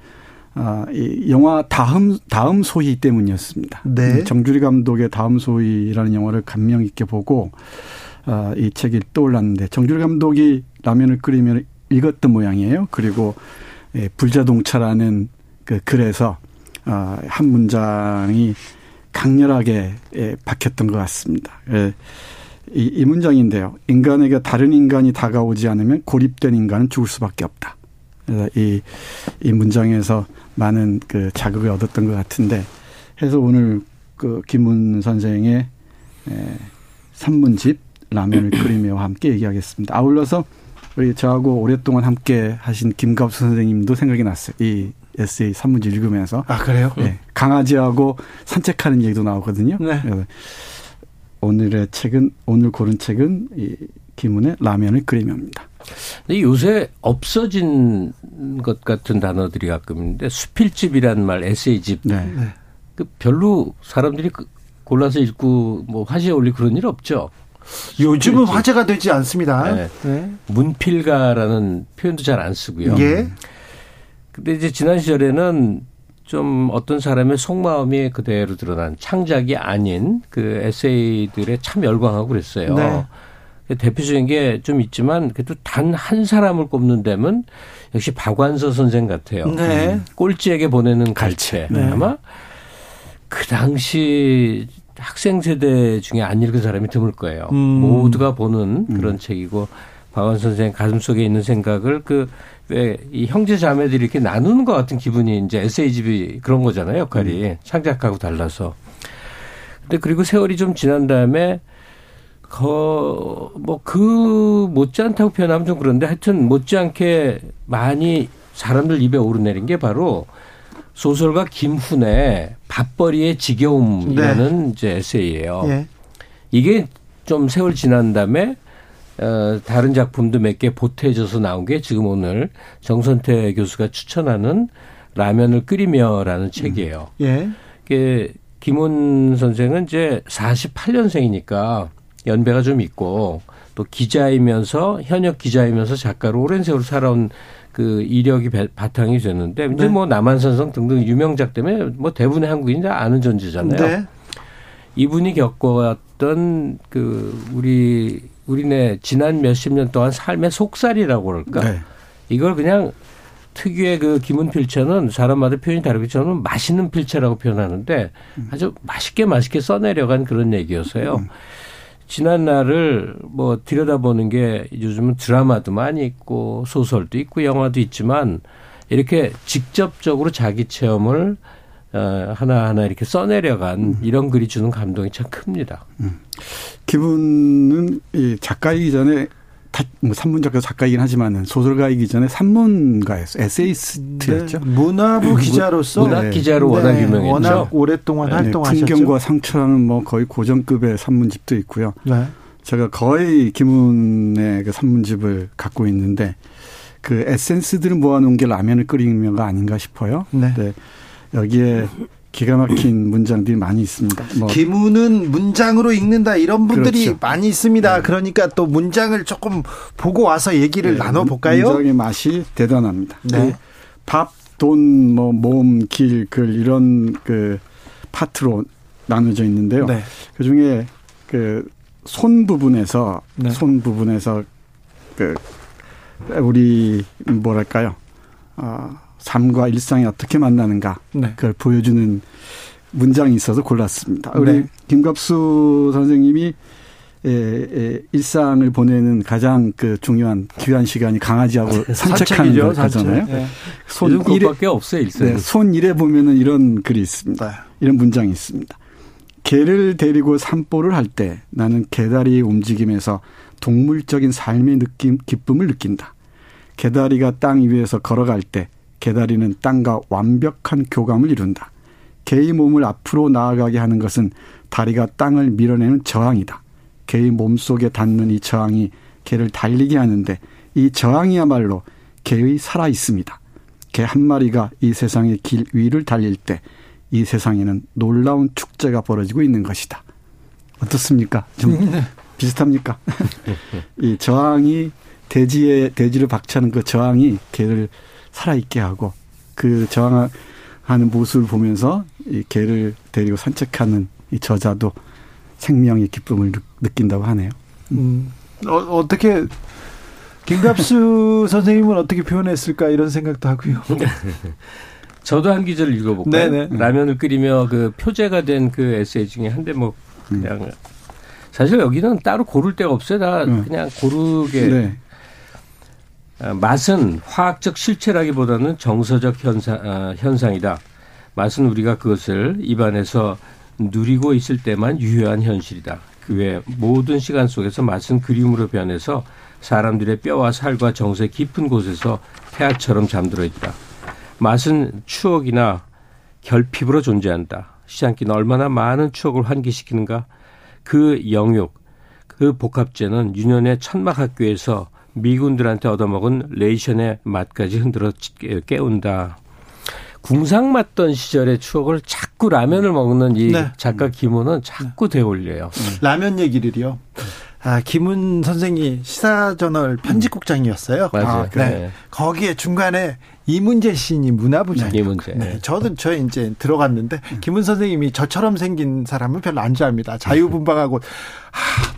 [SPEAKER 12] 아, 이 영화 다음 다음 소희 때문이었습니다. 네. 정주리 감독의 다음 소희라는 영화를 감명 있게 보고 아, 이 책이 떠올랐는데 정주리 감독이 라면을 끓이며 읽었던 모양이에요. 그리고 예, 불자동차라는 그 글에서 어, 한 문장이 강렬하게 예, 박혔던 것 같습니다. 예, 이, 이 문장인데요. 인간에게 다른 인간이 다가오지 않으면 고립된 인간은 죽을 수밖에 없다. 그래서 이, 이 문장에서 많은 그 자극을 얻었던 것 같은데, 해서 오늘 그 김문 선생의 에, 산문집 라면을 끓이며와 함께 얘기하겠습니다. 아울러서 우리 저하고 오랫동안 함께 하신 김갑수 선생님도 생각이 났어요. 이 에세이 산문지 읽으면서.
[SPEAKER 1] 아, 그래요?
[SPEAKER 12] 네. 강아지하고 산책하는 얘기도 나오거든요. 네. 오늘의 책은, 오늘 고른 책은 이 김은의 라면을 끓이며입니다.
[SPEAKER 11] 근데 요새 없어진 것 같은 단어들이 가끔 있는데 수필집이란 말, 에세이집. 네. 그 별로 사람들이 그 골라서 읽고 뭐 화제에 올리고 그런 일 없죠.
[SPEAKER 1] 요즘은 화제가 되지 않습니다. 네.
[SPEAKER 11] 네. 문필가라는 표현도 잘 안 쓰고요. 예. 근데 이제 지난 시절에는 좀 어떤 사람의 속마음이 그대로 드러난 창작이 아닌 그 에세이들에 참 열광하고 그랬어요. 네. 대표적인 게 좀 있지만 그래도 단 한 사람을 꼽는다면 역시 박완서 선생 같아요. 네. 음. 꼴찌에게 보내는 갈채. 네. 아마 그 당시 학생 세대 중에 안 읽은 사람이 드물 거예요. 음. 모두가 보는 그런 음. 책이고 박완 선생 가슴 속에 있는 생각을 그 왜이 형제 자매들이 이렇게 나누는 것 같은 기분이 이제 에세이집이 그런 거잖아요 역할이 음. 창작하고 달라서. 근데 그리고 세월이 좀 지난 다음에 거 뭐 그 못지않다고 표현하면 좀 그런데 하여튼 못지않게 많이 사람들 입에 오르내린 게 바로 소설가 김훈의 밥벌이의 지겨움이라는 네. 이제 에세이예요. 예. 이게 좀 세월 지난 다음에 어, 다른 작품도 몇 개 보태져서 나온 게 지금 오늘 정선태 교수가 추천하는 라면을 끓이며라는 책이에요. 음. 예. 그 김훈 선생은 이제 48년생이니까 연배가 좀 있고 또 기자이면서 현역 기자이면서 작가로 오랜 세월 살아온 그 이력이 바탕이 됐는데 이제 네. 뭐 남한산성 등등 유명작 때문에 뭐 대부분의 한국인이 다 아는 존재잖아요. 네. 이분이 겪어왔던 그 우리 우리네 지난 몇십 년 동안 삶의 속살이라고 그럴까? 네. 이걸 그냥 특유의 그 기문 필체는 사람마다 표현이 다르고 저는 맛있는 필체라고 표현하는데 음. 아주 맛있게 맛있게 써내려간 그런 얘기여서요. 음. 지난 날을 뭐 들여다보는 게 요즘은 드라마도 많이 있고 소설도 있고 영화도 있지만 이렇게 직접적으로 자기 체험을 어, 하나하나 이렇게 써내려간 음. 이런 글이 주는 감동이 참 큽니다. 음.
[SPEAKER 12] 기분은 이 작가이기 전에 뭐 산문작가 작가이긴 하지만은 소설가이기 전에 산문가였어 에세이스트였죠.
[SPEAKER 1] 네. 문화부 기자로서
[SPEAKER 11] 문학 네. 기자로 네. 워낙 유명했죠.
[SPEAKER 1] 워낙 오랫동안 네. 활동하셨죠.
[SPEAKER 12] 풍경과 상처라는 뭐 거의 고전급의 산문집도 있고요. 네. 제가 거의 김훈의 그 산문집을 갖고 있는데 그 에센스들을 모아놓은 게 라면을 끓이며가 아닌가 싶어요. 네. 네. 여기에 기가 막힌 문장들이 많이 있습니다.
[SPEAKER 1] 뭐 기문은 문장으로 읽는다 이런 분들이 그렇죠. 많이 있습니다. 네. 그러니까 또 문장을 조금 보고 와서 얘기를 네. 나눠 볼까요?
[SPEAKER 12] 문장의 맛이 대단합니다. 네. 밥, 돈, 뭐 몸, 길, 글 이런 그 파트로 나눠져 있는데요. 네. 그 중에 그 손 부분에서 네. 손 부분에서 그 우리 뭐랄까요? 어, 삶과 일상이 어떻게 만나는가 네. 그걸 보여주는 문장이 있어서 골랐습니다. 우리 네. 김갑수 선생님이 에, 에, 일상을 보내는 가장 그 중요한 귀한 시간이 강아지하고 산책하는 거잖아요. 네.
[SPEAKER 11] 손 일에 없어요, 일상. 네,
[SPEAKER 12] 손 일에 보면은 이런 글이 있습니다. 네. 이런 문장이 있습니다. 개를 데리고 산보를 할 때 나는 개다리의 움직임에서 동물적인 삶의 느낌, 기쁨을 느낀다. 개다리가 땅 위에서 걸어갈 때 개다리는 땅과 완벽한 교감을 이룬다. 개의 몸을 앞으로 나아가게 하는 것은 다리가 땅을 밀어내는 저항이다. 개의 몸 속에 닿는 이 저항이 개를 달리게 하는데 이 저항이야말로 개의 살아 있습니다. 개 한 마리가 이 세상의 길 위를 달릴 때 이 세상에는 놀라운 축제가 벌어지고 있는 것이다. 어떻습니까? 좀 네. 비슷합니까? 이 저항이 대지에 대지를 박차는 그 저항이 개를 살아있게 하고 그 저항하는 모습을 보면서 이 개를 데리고 산책하는 이 저자도 생명의 기쁨을 느낀다고 하네요.
[SPEAKER 1] 음. 어, 어떻게 김갑수 선생님은 어떻게 표현했을까 이런 생각도 하고요.
[SPEAKER 11] 저도 한 기절을 읽어볼까요? 네네. 라면을 끓이며 그 표제가 된 그 에세이 중에 한대뭐 그냥 음. 사실 여기는 따로 고를 데가 없어요. 다 음. 그냥 고르게 네. 어, 맛은 화학적 실체라기보다는 정서적 현상, 어, 현상이다. 맛은 우리가 그것을 입안에서 누리고 있을 때만 유효한 현실이다. 그 외 모든 시간 속에서 맛은 그리움으로 변해서 사람들의 뼈와 살과 정서의 깊은 곳에서 태아처럼 잠들어 있다. 맛은 추억이나 결핍으로 존재한다. 시장기는 얼마나 많은 추억을 환기시키는가. 그 영육, 그 복합체는 유년의 천막 학교에서 미군들한테 얻어먹은 레이션의 맛까지 흔들어 깨운다. 궁상 맞던 시절의 추억을 자꾸 라면을 먹는 이 네. 작가 김훈은 자꾸 되올려요.
[SPEAKER 1] 네. 라면 얘기를요. 아, 김훈 선생이 시사저널 편집국장이었어요.
[SPEAKER 11] 맞아요. 아,
[SPEAKER 1] 네. 네. 거기에 중간에 이문재 시인이 문화부장이에요. 이문재. 네. 저도 저 이제 들어갔는데 김훈 선생님이 저처럼 생긴 사람은 별로 안 좋아합니다. 자유분방하고 하,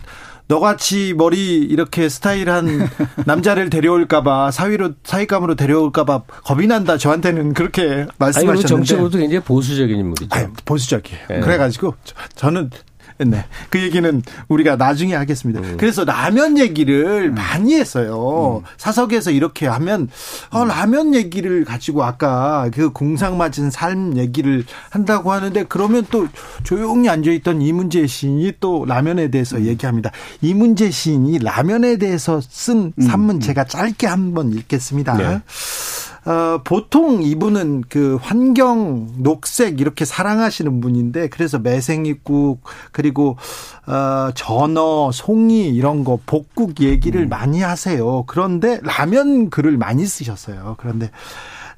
[SPEAKER 1] 너같이 머리 이렇게 스타일한 남자를 데려올까봐 사위로 사위감으로 데려올까봐 겁이 난다. 저한테는 그렇게 말씀하셨는데.
[SPEAKER 11] 정치적으로도 굉장히 보수적인 인물이죠.
[SPEAKER 1] 아니, 보수적이에요. 네. 그래가지고 저는 네. 그 얘기는 우리가 나중에 하겠습니다. 음. 그래서 라면 얘기를 음. 많이 했어요. 음. 사석에서 이렇게 하면 어, 라면 얘기를 가지고 아까 그 공상 맞은 삶 얘기를 한다고 하는데 그러면 또 조용히 앉아 있던 이문재 시인이 또 라면에 대해서 음. 얘기합니다. 이문재 시인이 라면에 대해서 쓴 음. 산문 제가 짧게 한번 읽겠습니다. 네. 어, 보통 이분은 그 환경, 녹색 이렇게 사랑하시는 분인데 그래서 매생이국 그리고 어, 전어, 송이 이런 거 복국 얘기를 음. 많이 하세요. 그런데 라면 글을 많이 쓰셨어요. 그런데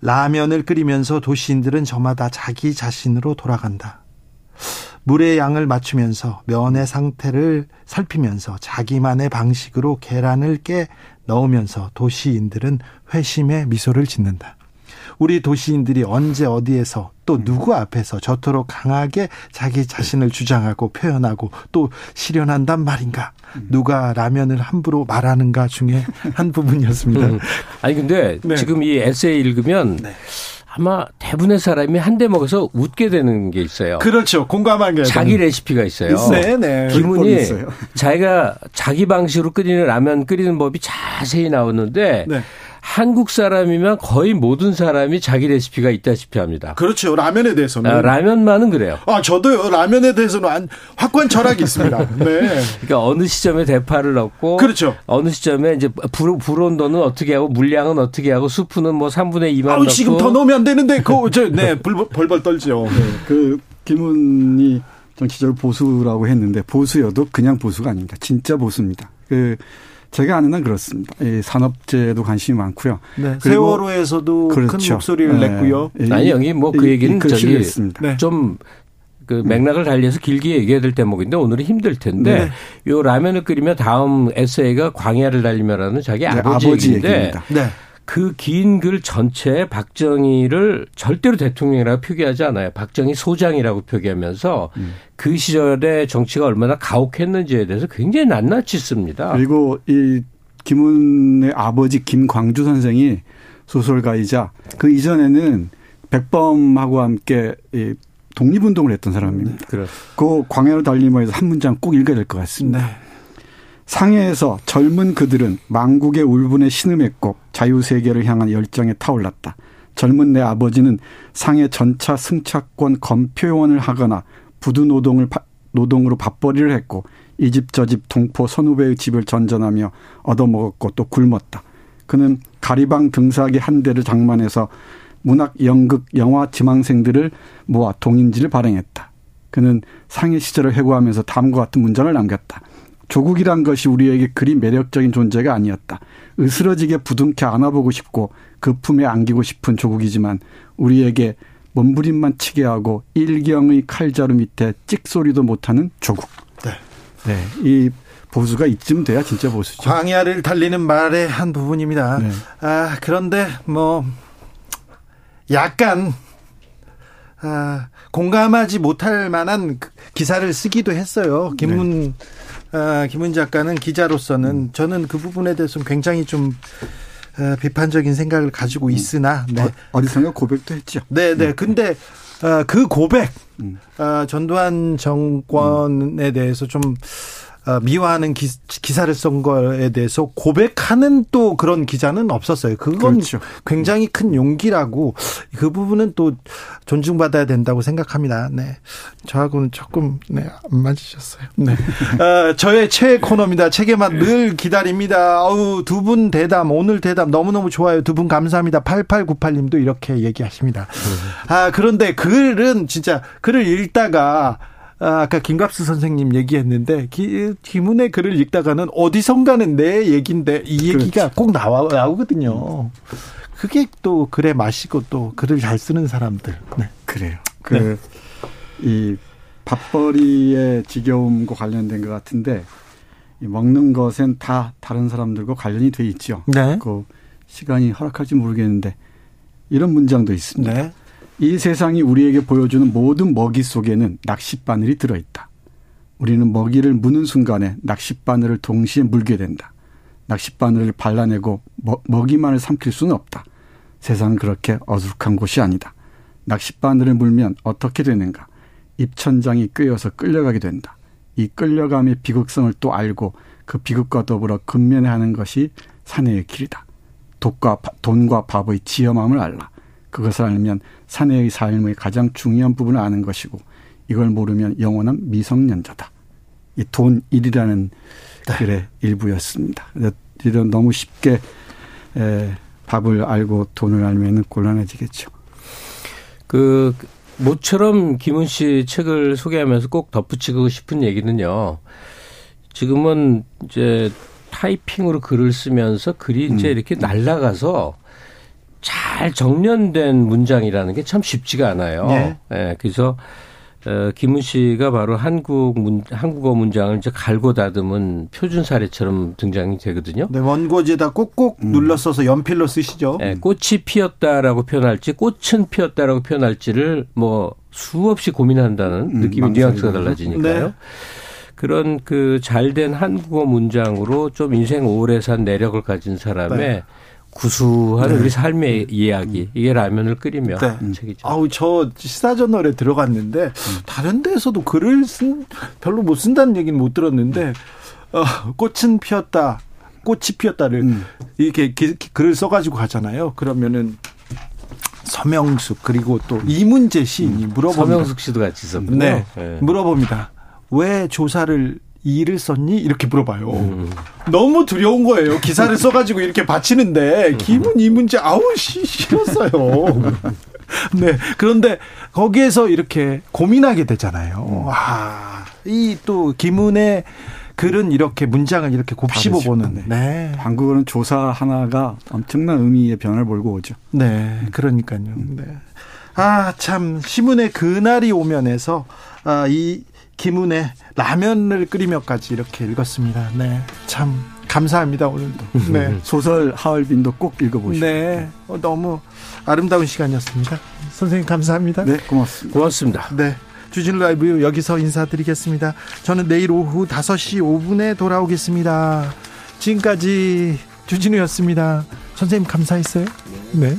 [SPEAKER 1] 라면을 끓이면서 도시인들은 저마다 자기 자신으로 돌아간다. 물의 양을 맞추면서 면의 상태를 살피면서 자기만의 방식으로 계란을 깨 넣으면서 도시인들은 회심의 미소를 짓는다. 우리 도시인들이 언제 어디에서 또 누구 앞에서 저토록 강하게 자기 자신을 주장하고 표현하고 또 실현한단 말인가? 누가 라면을 함부로 말하는가 중에 한 부분이었습니다. 음.
[SPEAKER 11] 아니 근데 네. 지금 이 에세이 읽으면 네. 아마 대부분의 사람이 한 대 먹어서 웃게 되는 게 있어요.
[SPEAKER 1] 그렇죠. 공감하게.
[SPEAKER 11] 자기 레시피가 있어요.
[SPEAKER 1] 네, 네.
[SPEAKER 11] 기분이 자기가 자기 방식으로 끓이는 라면 끓이는 법이 자세히 나오는데 네. 한국 사람이면 거의 모든 사람이 자기 레시피가 있다시피 합니다.
[SPEAKER 1] 그렇죠. 라면에 대해서는.
[SPEAKER 11] 아, 라면만은 그래요.
[SPEAKER 1] 아, 저도요. 라면에 대해서는 확고한 철학이 있습니다. 네.
[SPEAKER 11] 그러니까 어느 시점에 대파를 넣고.
[SPEAKER 1] 그렇죠.
[SPEAKER 11] 어느 시점에 이제 불, 불 온도는 어떻게 하고 물량은 어떻게 하고 수프는 뭐 3분의 2만 아우, 넣고.
[SPEAKER 1] 지금 더 넣으면 안 되는데, 그, 저, 네, 벌벌, 벌벌 떨죠. 네.
[SPEAKER 12] 그, 김훈이 정치적으로 보수라고 했는데, 보수여도 그냥 보수가 아닙니다. 진짜 보수입니다. 그, 제가 아는 한 그렇습니다. 이 산업재에도 관심이 많고요.
[SPEAKER 1] 네, 세월호에서도 그렇죠. 큰 목소리를 네. 냈고요.
[SPEAKER 11] 아니 여기 뭐 그 얘기는 저기 네. 좀그 맥락을 달리해서 길게 얘기해야 될 대목인데 오늘은 힘들 텐데 네. 요 라면을 끓이며 다음 에세이가 광야를 달리며라는 자기 네, 아버지, 아버지 얘기인데 네. 그 긴 글 전체에 박정희를 절대로 대통령이라고 표기하지 않아요. 박정희 소장이라고 표기하면서 음. 그 시절에 정치가 얼마나 가혹했는지에 대해서 굉장히 낱낱이 씁니다.
[SPEAKER 12] 그리고 이 김훈의 아버지 김광주 선생이 소설가이자 그 이전에는 백범하고 함께 이 독립운동을 했던 사람입니다. 네, 그 광야로 달리면서 한 문장 꼭 읽어야 될 것 같습니다. 네. 상해에서 젊은 그들은 망국의 울분에 신음했고 자유세계를 향한 열정에 타올랐다. 젊은 내 아버지는 상해 전차 승차권 검표원을 하거나 부두 노동을 노동으로 밥벌이를 했고 이 집 저 집 동포 선후배의 집을 전전하며 얻어먹었고 또 굶었다. 그는 가리방 등사기 한 대를 장만해서 문학, 연극, 영화 지망생들을 모아 동인지를 발행했다. 그는 상해 시절을 회고하면서 다음과 같은 문장을 남겼다. 조국이란 것이 우리에게 그리 매력적인 존재가 아니었다. 으스러지게 부둥켜 안아보고 싶고 그 품에 안기고 싶은 조국이지만 우리에게 몸부림만 치게 하고 일경의 칼자루 밑에 찍소리도 못하는 조국. 네. 네. 이 보수가 이쯤 돼야 진짜 보수죠.
[SPEAKER 1] 광야를 달리는 말의 한 부분입니다. 네. 아, 그런데 뭐 약간 아, 공감하지 못할 만한 기사를 쓰기도 했어요. 김문 네. 아, 김은 작가는 기자로서는 음. 저는 그 부분에 대해서 굉장히 좀 어, 비판적인 생각을 가지고 음. 있으나
[SPEAKER 12] 네. 어, 어디선가 고백도 했죠.
[SPEAKER 1] 네, 네. 네. 근데 어, 그 고백 음. 어, 전두환 정권에 대해서 좀 어, 미화하는 기, 사를 쓴 거에 대해서 고백하는 또 그런 기자는 없었어요. 그건 그렇죠. 굉장히 큰 용기라고 그 부분은 또 존중받아야 된다고 생각합니다. 네. 저하고는 조금 네, 안 맞으셨어요. 네. 어, 저의 최애 코너입니다. 책에만 늘 기다립니다. 어우, 두 분 대담, 오늘 대담 너무너무 좋아요. 두 분 감사합니다. 8898 님도 이렇게 얘기하십니다. 아, 그런데 글은 진짜 글을 읽다가 아, 아까 김갑수 선생님 얘기했는데 기, 김은의 글을 읽다가는 어디선가는 내 얘기인데 이 얘기가 그렇지. 꼭 나와 나오거든요. 그게 또 글의 맛이고 또 글을 잘 쓰는 사람들. 네.
[SPEAKER 12] 그래요. 그이 밥벌이의 지겨움과 관련된 것 같은데 이 먹는 것엔 다 다른 사람들과 관련이 돼 있죠. 네. 그 시간이 허락할지 모르겠는데 이런 문장도 있습니다. 네. 이 세상이 우리에게 보여주는 모든 먹이 속에는 낚싯바늘이 들어있다. 우리는 먹이를 무는 순간에 낚싯바늘을 동시에 물게 된다. 낚싯바늘을 발라내고 먹이만을 삼킬 수는 없다. 세상은 그렇게 어둑한 곳이 아니다. 낚싯바늘을 물면 어떻게 되는가? 입천장이 꿰어서 끌려가게 된다. 이 끌려감의 비극성을 또 알고 그 비극과 더불어 근면해하는 것이 사내의 길이다. 돈과, 돈과 밥의 지엄함을 알라. 그것을 알면 사내의 삶의 가장 중요한 부분을 아는 것이고 이걸 모르면 영원한 미성년자다. 이 돈 일이라는 네. 글의 일부였습니다. 이런 너무 쉽게 에, 밥을 알고 돈을 알면 곤란해지겠죠.
[SPEAKER 11] 그 모처럼 김은 씨 책을 소개하면서 꼭 덧붙이고 싶은 얘기는요. 지금은 이제 타이핑으로 글을 쓰면서 글이 이제 음. 이렇게 날라가서 잘 정련된 문장이라는 게 참 쉽지가 않아요. 네. 네. 그래서 어, 김은 씨가 바로 한국 문, 한국어 문장을 이제 갈고 다듬은 표준 사례처럼 등장이 되거든요.
[SPEAKER 1] 네, 원고지에다 꼭꼭 음. 눌러 써서 연필로 쓰시죠.
[SPEAKER 11] 네, 꽃이 피었다라고 표현할지 꽃은 피었다라고 표현할지를 뭐 수없이 고민한다는 음, 느낌이 뉘앙스가 달라지니까요. 네. 그런 그 잘된 한국어 문장으로 좀 인생 오래 산 내력을 가진 사람의 네. 구수한 네. 우리 삶의 이야기 이게 라면을 끓이며 네. 책이죠.
[SPEAKER 1] 아우 저 시사저널에 들어갔는데 음. 다른 데서도 글을 쓴 별로 못 쓴다는 얘기는 못 들었는데 어, 꽃은 피었다, 꽃이 피었다를 음. 이렇게 기, 글을 써가지고 가잖아요. 그러면은 서명숙 그리고 또 이문재 시인이 음. 물어봅니다.
[SPEAKER 11] 서명숙 씨도 같이 썼군요.
[SPEAKER 1] 네, 네. 물어봅니다. 왜 조사를 이를 썼니? 이렇게 물어봐요. 음. 너무 두려운 거예요. 기사를 써가지고 이렇게 바치는데 기분 이 문제 아우 씨 싫었어요. 네. 그런데 거기에서 이렇게 고민하게 되잖아요. 음. 와, 이 또 김은의 글은 이렇게 문장을 이렇게 곱씹어 보는.
[SPEAKER 12] 네. 한국어는 조사 하나가 엄청난 의미의 변화를 몰고 오죠.
[SPEAKER 1] 네. 그러니까요. 네. 아, 참, 시문의 그날이 오면에서, 아, 이, 김은의 라면을 끓이며까지 이렇게 읽었습니다. 네. 참 감사합니다, 오늘도. 네.
[SPEAKER 12] 소설 하얼빈도 꼭 읽어보시죠.
[SPEAKER 1] 네. 어, 너무 아름다운 시간이었습니다. 선생님 감사합니다.
[SPEAKER 12] 네, 고맙습니다.
[SPEAKER 11] 고맙습니다.
[SPEAKER 1] 네. 주진 라이브 여기서 인사드리겠습니다. 저는 내일 오후 5시 5분에 돌아오겠습니다. 지금까지 주진우였습니다. 선생님 감사했어요. 네.